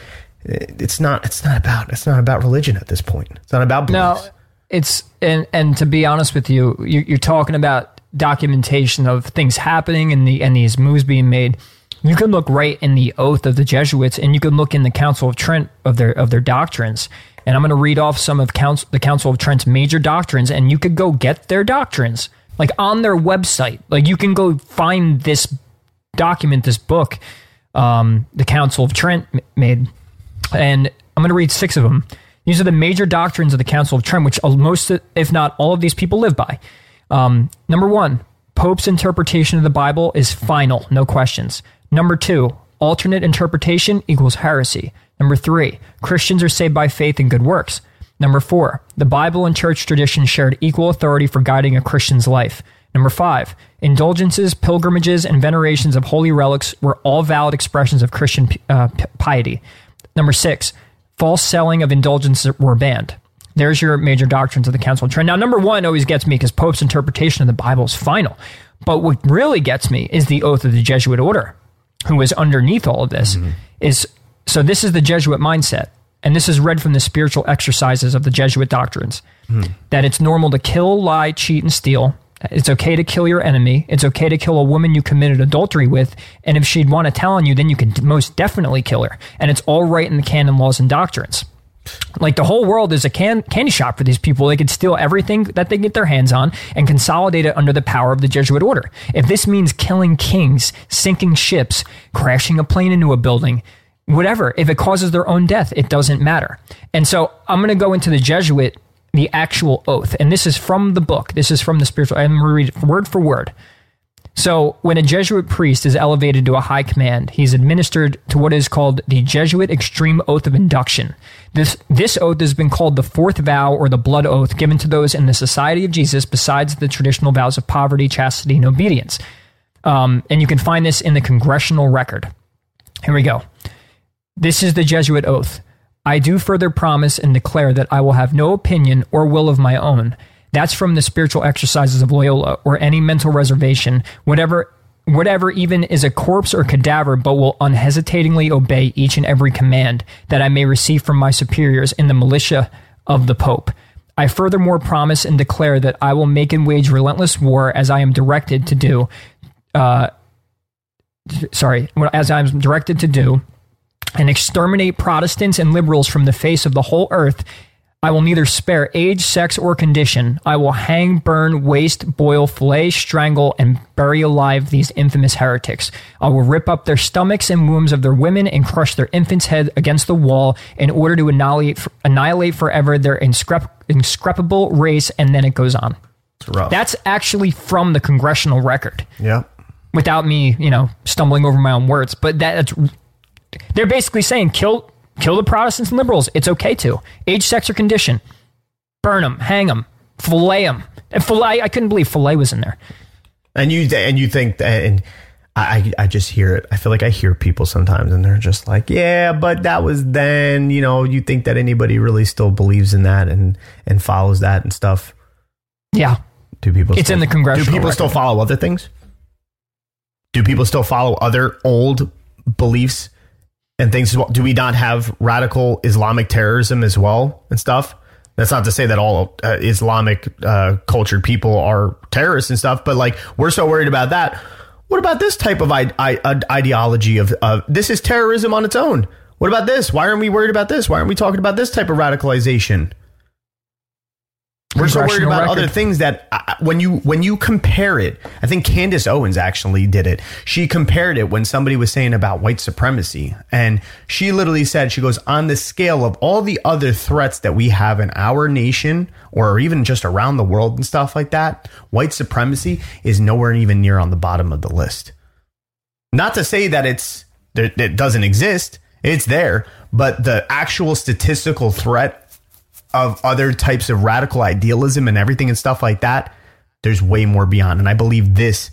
It's not. It's not about. It's not about religion at this point. It's not about beliefs. No, it's and and to be honest with you, you you're talking about documentation of things happening and the and these moves being made. You can look right in the oath of the Jesuits, and you can look in the Council of Trent of their of their doctrines. And I'm going to read off some of council, the Council of Trent's major doctrines, and you could go get their doctrines like on their website. Like you can go find this document, this book, um, the Council of Trent made, and I'm going to read six of them. These are the major doctrines of the Council of Trent, which most, if not all of these people live by. Um, number one, Pope's interpretation of the Bible is final, no questions. Number two, alternate interpretation equals heresy. Number three, Christians are saved by faith and good works. Number four, the Bible and church tradition shared equal authority for guiding a Christian's life. Number five, indulgences, pilgrimages, and venerations of holy relics were all valid expressions of Christian uh, piety. Number six, false selling of indulgences were banned. There's your major doctrines of the Council of Trent. Now, number one always gets me because Pope's interpretation of the Bible is final. But what really gets me is the oath of the Jesuit order, who is underneath all of this. Mm-hmm. Is so this is the Jesuit mindset and this is read from the spiritual exercises of the Jesuit doctrines, hmm. that it's normal to kill, lie, cheat, and steal. It's okay to kill your enemy. It's okay to kill a woman you committed adultery with. And if she'd want to tell on you, then you can most definitely kill her. And it's all right in the canon laws and doctrines. Like the whole world is a can- candy shop for these people. They could steal everything that they get their hands on and consolidate it under the power of the Jesuit order. If this means killing kings, sinking ships, crashing a plane into a building, whatever. If it causes their own death, it doesn't matter. And so I'm going to go into the Jesuit, the actual oath. And this is from the book. This is from the spiritual. I'm going to read it word for word. So, when a Jesuit priest is elevated to a high command, he's administered to what is called the Jesuit Extreme Oath of Induction. This, this oath has been called the fourth vow or the blood oath given to those in the Society of Jesus besides the traditional vows of poverty, chastity, and obedience. Um, and you can find this in the congressional record. Here we go. This is the Jesuit oath. I do further promise and declare that I will have no opinion or will of my own. That's from the spiritual exercises of Loyola or any mental reservation, whatever whatever even is a corpse or cadaver, but will unhesitatingly obey each and every command that I may receive from my superiors in the militia of the Pope. I furthermore promise and declare that I will make and wage relentless war as I am directed to do. Uh, sorry, as I am directed to do and exterminate Protestants and liberals from the face of the whole earth. I will neither spare age, sex, or condition. I will hang, burn, waste, boil, fillet, strangle, and bury alive these infamous heretics. I will rip up their stomachs and wombs of their women and crush their infants' head against the wall in order to annihilate, annihilate forever their inscrutable race. And then it goes on. That's actually from the congressional record. Yeah. Without me, you know, stumbling over my own words, but that's they're basically saying kill kill the Protestants and liberals. It's okay to age, sex, or condition. Burn them, hang them, fillet them. And fillet, I couldn't believe fillet was in there. And you and you think that, and I I just hear it. I feel like I hear people sometimes, and they're just like, yeah, but that was then. You know, you think that anybody really still believes in that and and follows that and stuff. Yeah. Do people? It's still, in the congressional. Do people record. still follow other things? Do people still follow other old beliefs and things. Do we not have radical Islamic terrorism as well and stuff? That's not to say that all uh, Islamic uh, cultured people are terrorists and stuff, but like we're so worried about that. What about this type of I- I- ideology of uh, this is terrorism on its own? What about this? Why aren't we worried about this? Why aren't we talking about this type of radicalization? We're so worried about record. other things that uh, when you when you compare it, I think Candace Owens actually did it. She compared it when somebody was saying about white supremacy, and she literally said, "She goes on the scale of all the other threats that we have in our nation, or even just around the world and stuff like that. White supremacy is nowhere even near on the bottom of the list. Not to say that it's it doesn't exist; it's there, but the actual statistical threat of other types of radical idealism and everything and stuff like that, there's way more beyond. And I believe this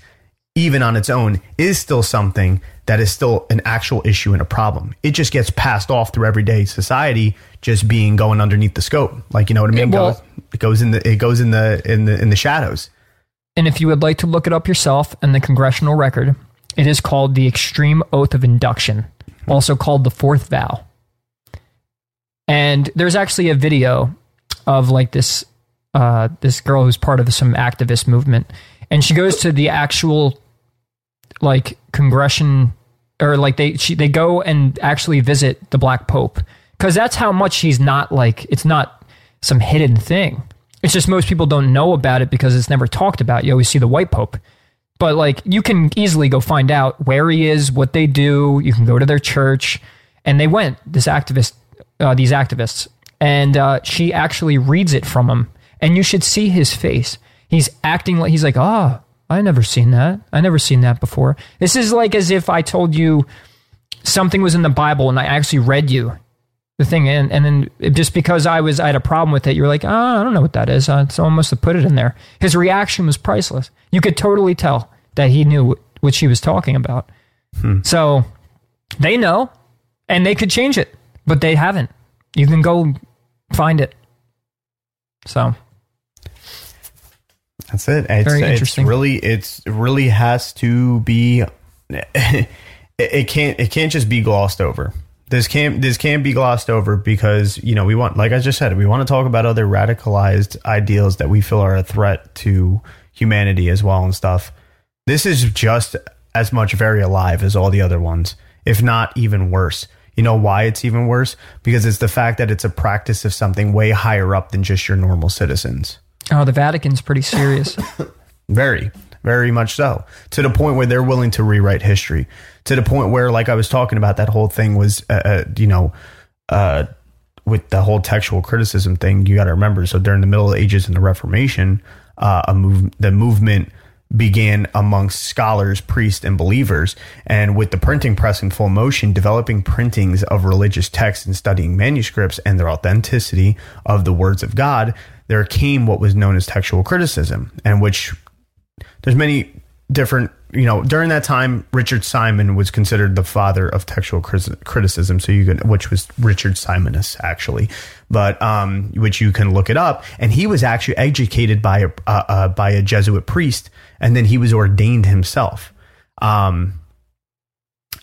even on its own, is still something that is still an actual issue and a problem. It just gets passed off through everyday society, just being going underneath the scope. Like you know what I mean? Well- it goes in the it goes in the in the in the shadows. And if you would like to look it up yourself in the congressional record, it is called the Extreme Oath of Induction, also called the Fourth Vow. And there's actually a video of like this uh, this girl who's part of some activist movement, and she goes to the actual like congression or like they she, they go and actually visit the Black Pope because that's how much he's not like it's not some hidden thing. It's just most people don't know about it because it's never talked about. You always see the white pope. But like you can easily go find out where he is, what they do. You can go to their church, and they went this activist, uh, these activists, and uh, she actually reads it from him, and you should see his face. He's acting like he's like, ah, I never seen that. I never seen that before. This is like as if I told you something was in the Bible and I actually read you the thing and and then just because I was I had a problem with it, you're like, oh, I don't know what that is. Uh, someone must have put it in there. His reaction was priceless. You could totally tell that he knew what she was talking about. So they know, and they could change it, but they haven't. You can go find it. So That's it. It's, Very it's interesting. really, it's it really has to be. it, it can't. It can't just be glossed over. This can't. This can't be glossed over because you know we want, like I just said, we want to talk about other radicalized ideals that we feel are a threat to humanity as well and stuff. This is just as much very alive as all the other ones, if not even worse. You know why it's even worse? Because it's the fact that it's a practice of something way higher up than just your normal citizens. oh, the Vatican's pretty serious. Very, very much so. To the point where they're willing to rewrite history. To the point where, like I was talking about, that whole thing was, uh, uh, you know, uh, with the whole textual criticism thing. You got to remember. So during the Middle Ages and the Reformation, uh, a move, the movement began amongst scholars, priests, and believers. And with the printing press in full motion, developing printings of religious texts and studying manuscripts and their authenticity of the words of God, there came what was known as textual criticism, and which there's many different you know during that time richard simon was considered the father of textual criticism so you can which was richard simonus actually but um which you can look it up and he was actually educated by a uh, uh, by a jesuit priest and then he was ordained himself um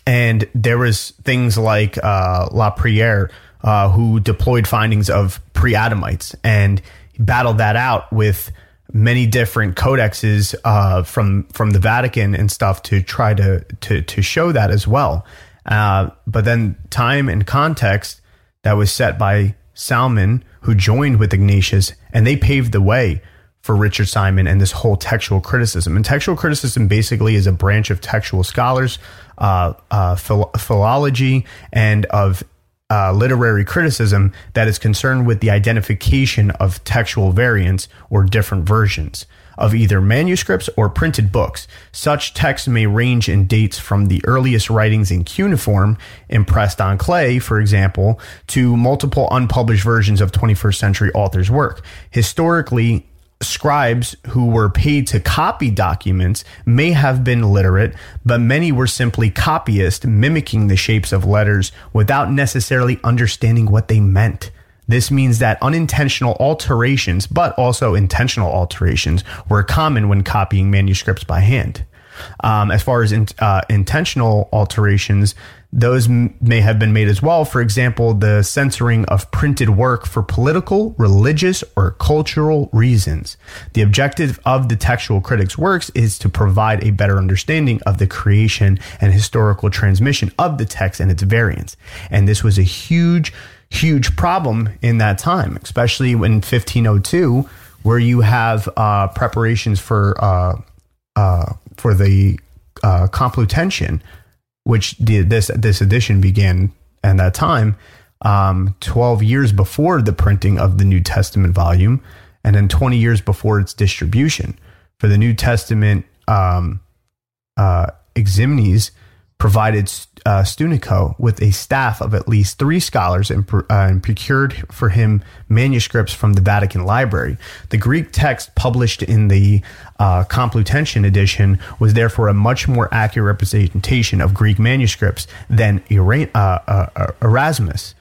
and there was things like uh, La Peyrère, uh, who deployed findings of pre-Adamites and battled that out with many different codexes uh, from from the Vatican and stuff to try to to to show that as well. Uh, but then time and context that was set by Salmon, who joined with Ignatius, and they paved the way for Richard Simon and this whole textual criticism. And textual criticism basically is a branch of textual scholars, uh, uh, phil- philology, and of uh, literary criticism that is concerned with the identification of textual variants or different versions of either manuscripts or printed books. Such texts may range in dates from the earliest writings in cuneiform, impressed on clay, for example, to multiple unpublished versions of 21st century authors' work. Historically, scribes who were paid to copy documents may have been literate, but many were simply copyists mimicking the shapes of letters without necessarily understanding what they meant. This means that unintentional alterations, but also intentional alterations, were common when copying manuscripts by hand. Um, as far as in, uh, intentional alterations, those m- may have been made as well. For example, the censoring of printed work for political, religious, or cultural reasons. The objective of the textual critics' works is to provide a better understanding of the creation and historical transmission of the text and its variants. And this was a huge, huge problem in that time, especially in 1502, where you have uh, preparations for uh, uh, for the uh, Complutensian, which did this this edition began at that time, um, twelve years before the printing of the New Testament volume, and then twenty years before its distribution. For the New Testament, um, uh, provided uh, Stunico with a staff of at least three scholars and, uh, and, procured for him manuscripts from the Vatican Library. The Greek text published in the uh, Complutensian edition was therefore a much more accurate representation of Greek manuscripts than uh, uh, Erasmus.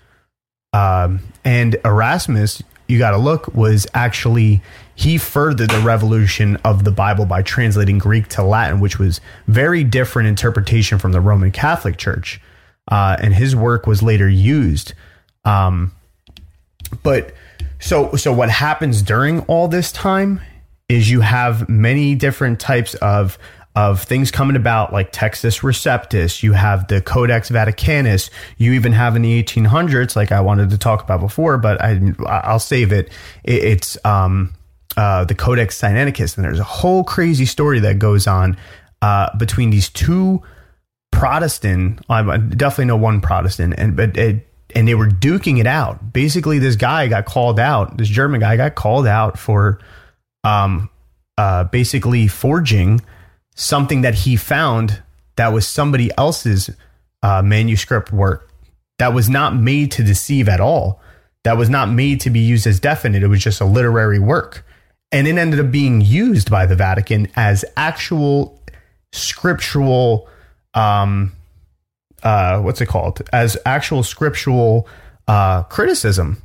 Um, and Erasmus, you got to look, was actually he furthered the revolution of the Bible by translating Greek to Latin, which was very different interpretation from the Roman Catholic Church. Uh, and his work was later used. Um, but so so what happens during all this time is you have many different types of of things coming about like Textus Receptus. You have the Codex Vaticanus. You even have in the 1800s, like I wanted to talk about before, but I I'll save it. it it's um, uh, the Codex Sinaiticus, and there's a whole crazy story that goes on uh, between these two Protestant. I definitely know one Protestant, and but it, and they were duking it out. Basically, this guy got called out. This German guy got called out for, um, uh, basically forging something that he found that was somebody else's uh, manuscript work that was not made to deceive at all. That was not made to be used as definite. It was just a literary work and it ended up being used by the Vatican as actual scriptural um uh what's it called? As actual scriptural uh criticism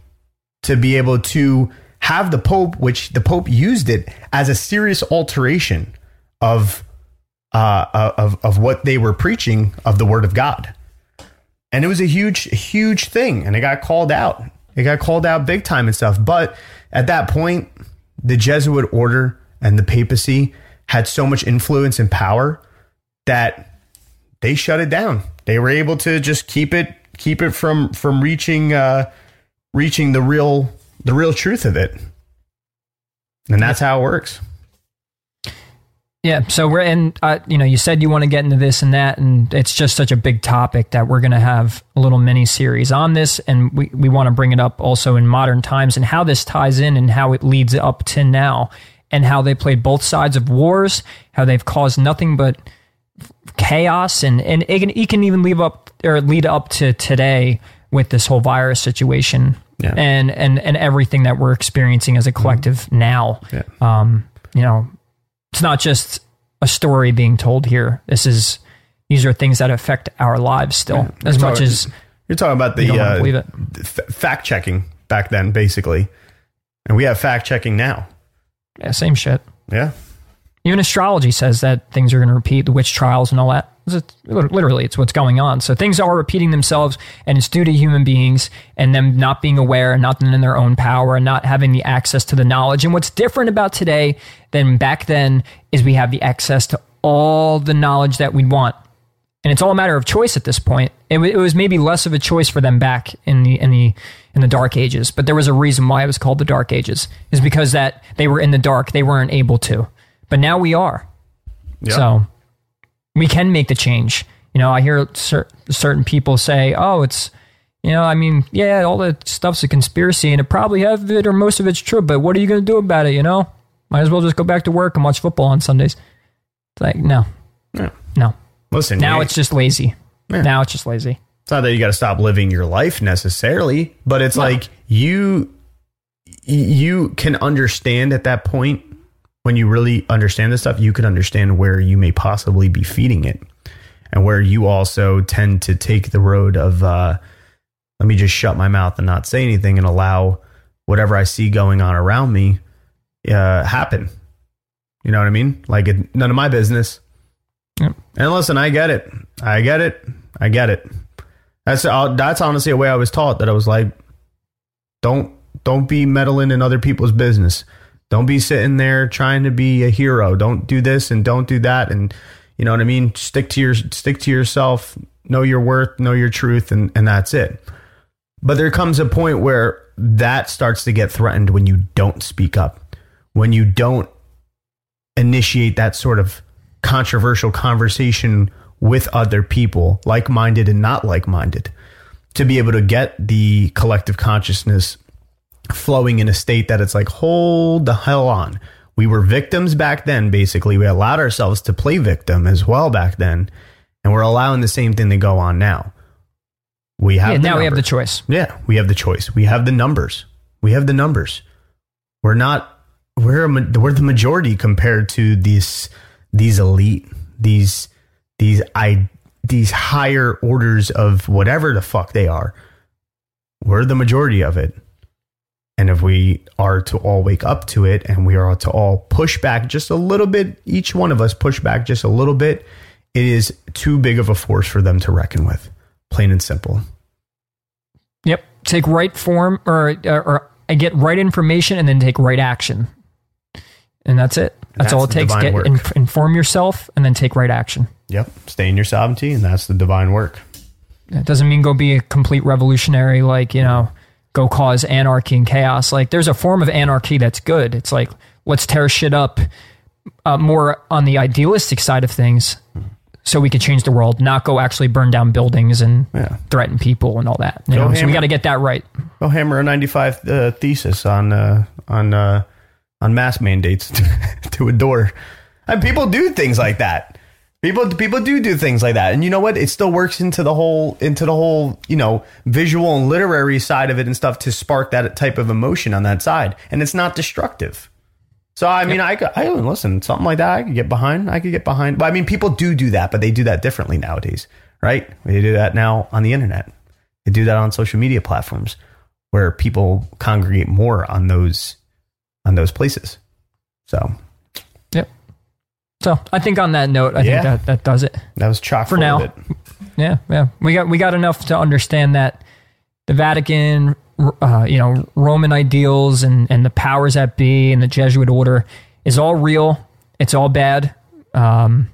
to be able to have the pope which the pope used it as a serious alteration of uh of of what they were preaching of the word of God. And it was a huge huge thing and it got called out. It got called out big time and stuff. But at that point the Jesuit order and the papacy had so much influence and power that they shut it down. They were able to just keep it keep it from from reaching uh, reaching the real the real truth of it. And that's how it works. Yeah, so we're in. Uh, you know, you said you want to get into this and that, and it's just such a big topic that we're going to have a little mini series on this, and we we want to bring it up also in modern times and how this ties in and how it leads up to now, and how they played both sides of wars, how they've caused nothing but chaos, and and it can, it can even leave up or lead up to today with this whole virus situation, yeah. and and and everything that we're experiencing as a collective mm-hmm. now. Yeah. Um, you know, it's not just a story being told here. This is these are things that affect our lives still yeah, as much talking, as you're talking about the uh, believe it. F- fact checking back then, basically, and we have fact checking now. Yeah, same shit. Yeah, even astrology says that things are going to repeat the witch trials and all that. Literally, it's what's going on. So things are repeating themselves, and it's due to human beings and them not being aware and not in their own power and not having the access to the knowledge. And what's different about today than back then is we have the access to all the knowledge that we want. And it's all a matter of choice at this point. It, it was maybe less of a choice for them back in the in the in the dark ages, but there was a reason why it was called the dark ages. Is because that they were in the dark, they weren't able to. But now we are. Yep. So we can make the change. You know, I hear cer- certain people say, "Oh, it's." You know, I mean, yeah, all that stuff's a conspiracy, and it probably of it or most of it's true. But what are you going to do about it? You know, might as well just go back to work and watch football on Sundays. It's like, no, no, no. Listen, now it's just lazy. Yeah. Now it's just lazy. It's not that you got to stop living your life necessarily, but it's no. like you you can understand at that point when you really understand this stuff, you can understand where you may possibly be feeding it and where you also tend to take the road of, uh, let me just shut my mouth and not say anything and allow whatever I see going on around me uh, happen. You know what I mean? Like it, none of my business. Yep. And listen, I get it. I get it. I get it. That's uh, that's honestly a way I was taught that I was like, don't don't be meddling in other people's business. Don't be sitting there trying to be a hero. Don't do this and don't do that. And you know what I mean? Stick to your stick to yourself, know your worth, know your truth, and, and that's it. But there comes a point where that starts to get threatened when you don't speak up, when you don't initiate that sort of controversial conversation with other people, like minded and not like minded, to be able to get the collective consciousness flowing in a state that it's like, hold the hell on. We were victims back then, basically. We allowed ourselves to play victim as well back then. and we're allowing the same thing to go on now. We have Yeah, the now we have the choice. Yeah, we have the choice. We have the numbers. We have the numbers. We're not. We're a, we're the majority compared to these these elite these these I these higher orders of whatever the fuck they are. We're the majority of it. And if we are to all wake up to it and we are to all push back just a little bit, each one of us push back just a little bit, it is too big of a force for them to reckon with. Plain and simple. Yep. Take right form or or, or get right information and then take right action. And that's it. That's, That's all it takes. Get inf- inform yourself and then take right action. Yep. Stay in your sovereignty, and that's the divine work. It doesn't mean go be a complete revolutionary, like, you know, go cause anarchy and chaos. Like, there's a form of anarchy that's good. It's like, let's tear shit up uh, more on the idealistic side of things so we can change the world, not go actually burn down buildings and Yeah. threaten people and all that. You know? So we got to get that right. Go hammer a 95 uh, thesis on uh, on uh, on mask mandates to a door. And people do things like that. People people do do things like that. And you know what? It still works into the whole into the whole, you know, visual and literary side of it and stuff to spark that type of emotion on that side. And it's not destructive. So I mean, I could, I listen something like that. I could get behind. I could get behind. But I mean, people do do that, but they do that differently nowadays, right? They do that now on the internet. They do that on social media platforms where people congregate more on those on those places. So Yep. So I think on that note, I Yeah. think that, that does it. that was chock For now. Yeah, yeah. We got we got enough to understand that the Vatican, uh, you know, Roman ideals and and the powers that be and the Jesuit order is all real. It's all bad. Um,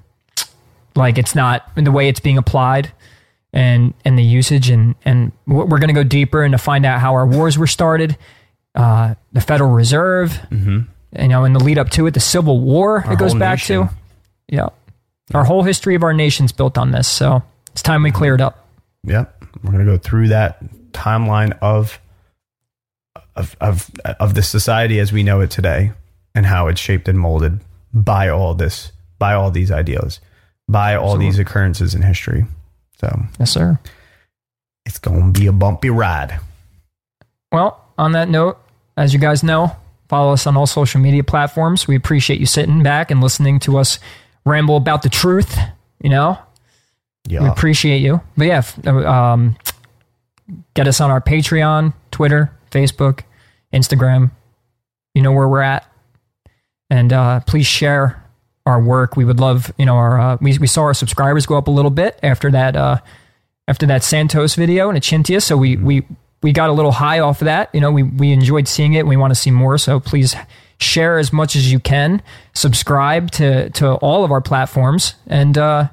like it's not in the way it's being applied and and the usage and and we're going to go deeper and to find out how our wars were started. Uh, the Federal Reserve, you know, in the lead up to it, the Civil War. it goes back nation. to. Yeah. Our whole history of our nation's built on this. So it's time we mm-hmm. clear it up. Yep, we're gonna go through that timeline of of of of the society as we know it today and how it's shaped and molded by all this, by all these ideals, by all these occurrences in history. So Yes, sir. it's gonna be a bumpy ride. Well, on that note, as you guys know, follow us on all social media platforms. We appreciate you sitting back and listening to us ramble about the truth. You know, we appreciate you. But yeah, f- um, get us on our Patreon, Twitter, Facebook, Instagram. You know where we're at, and uh, please share our work. We would love, you know, our uh, we we saw our subscribers go up a little bit after that uh, after that Santos video and Achintia. So we we we got a little high off of that. You know, we we enjoyed seeing it. and We want to see more. So please share as much as you can. Subscribe to to all of our platforms and uh,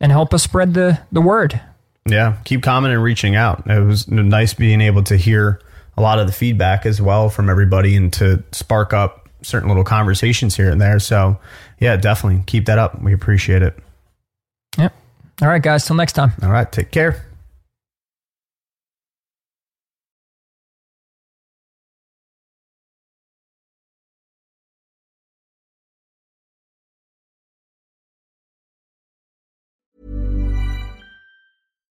and help us spread the the word. Yeah, keep commenting and reaching out. It was nice being able to hear a lot of the feedback as well from everybody and to spark up certain little conversations here and there. So, yeah, definitely keep that up. We appreciate it. Yep. All right, guys. Till next time. All right, take care.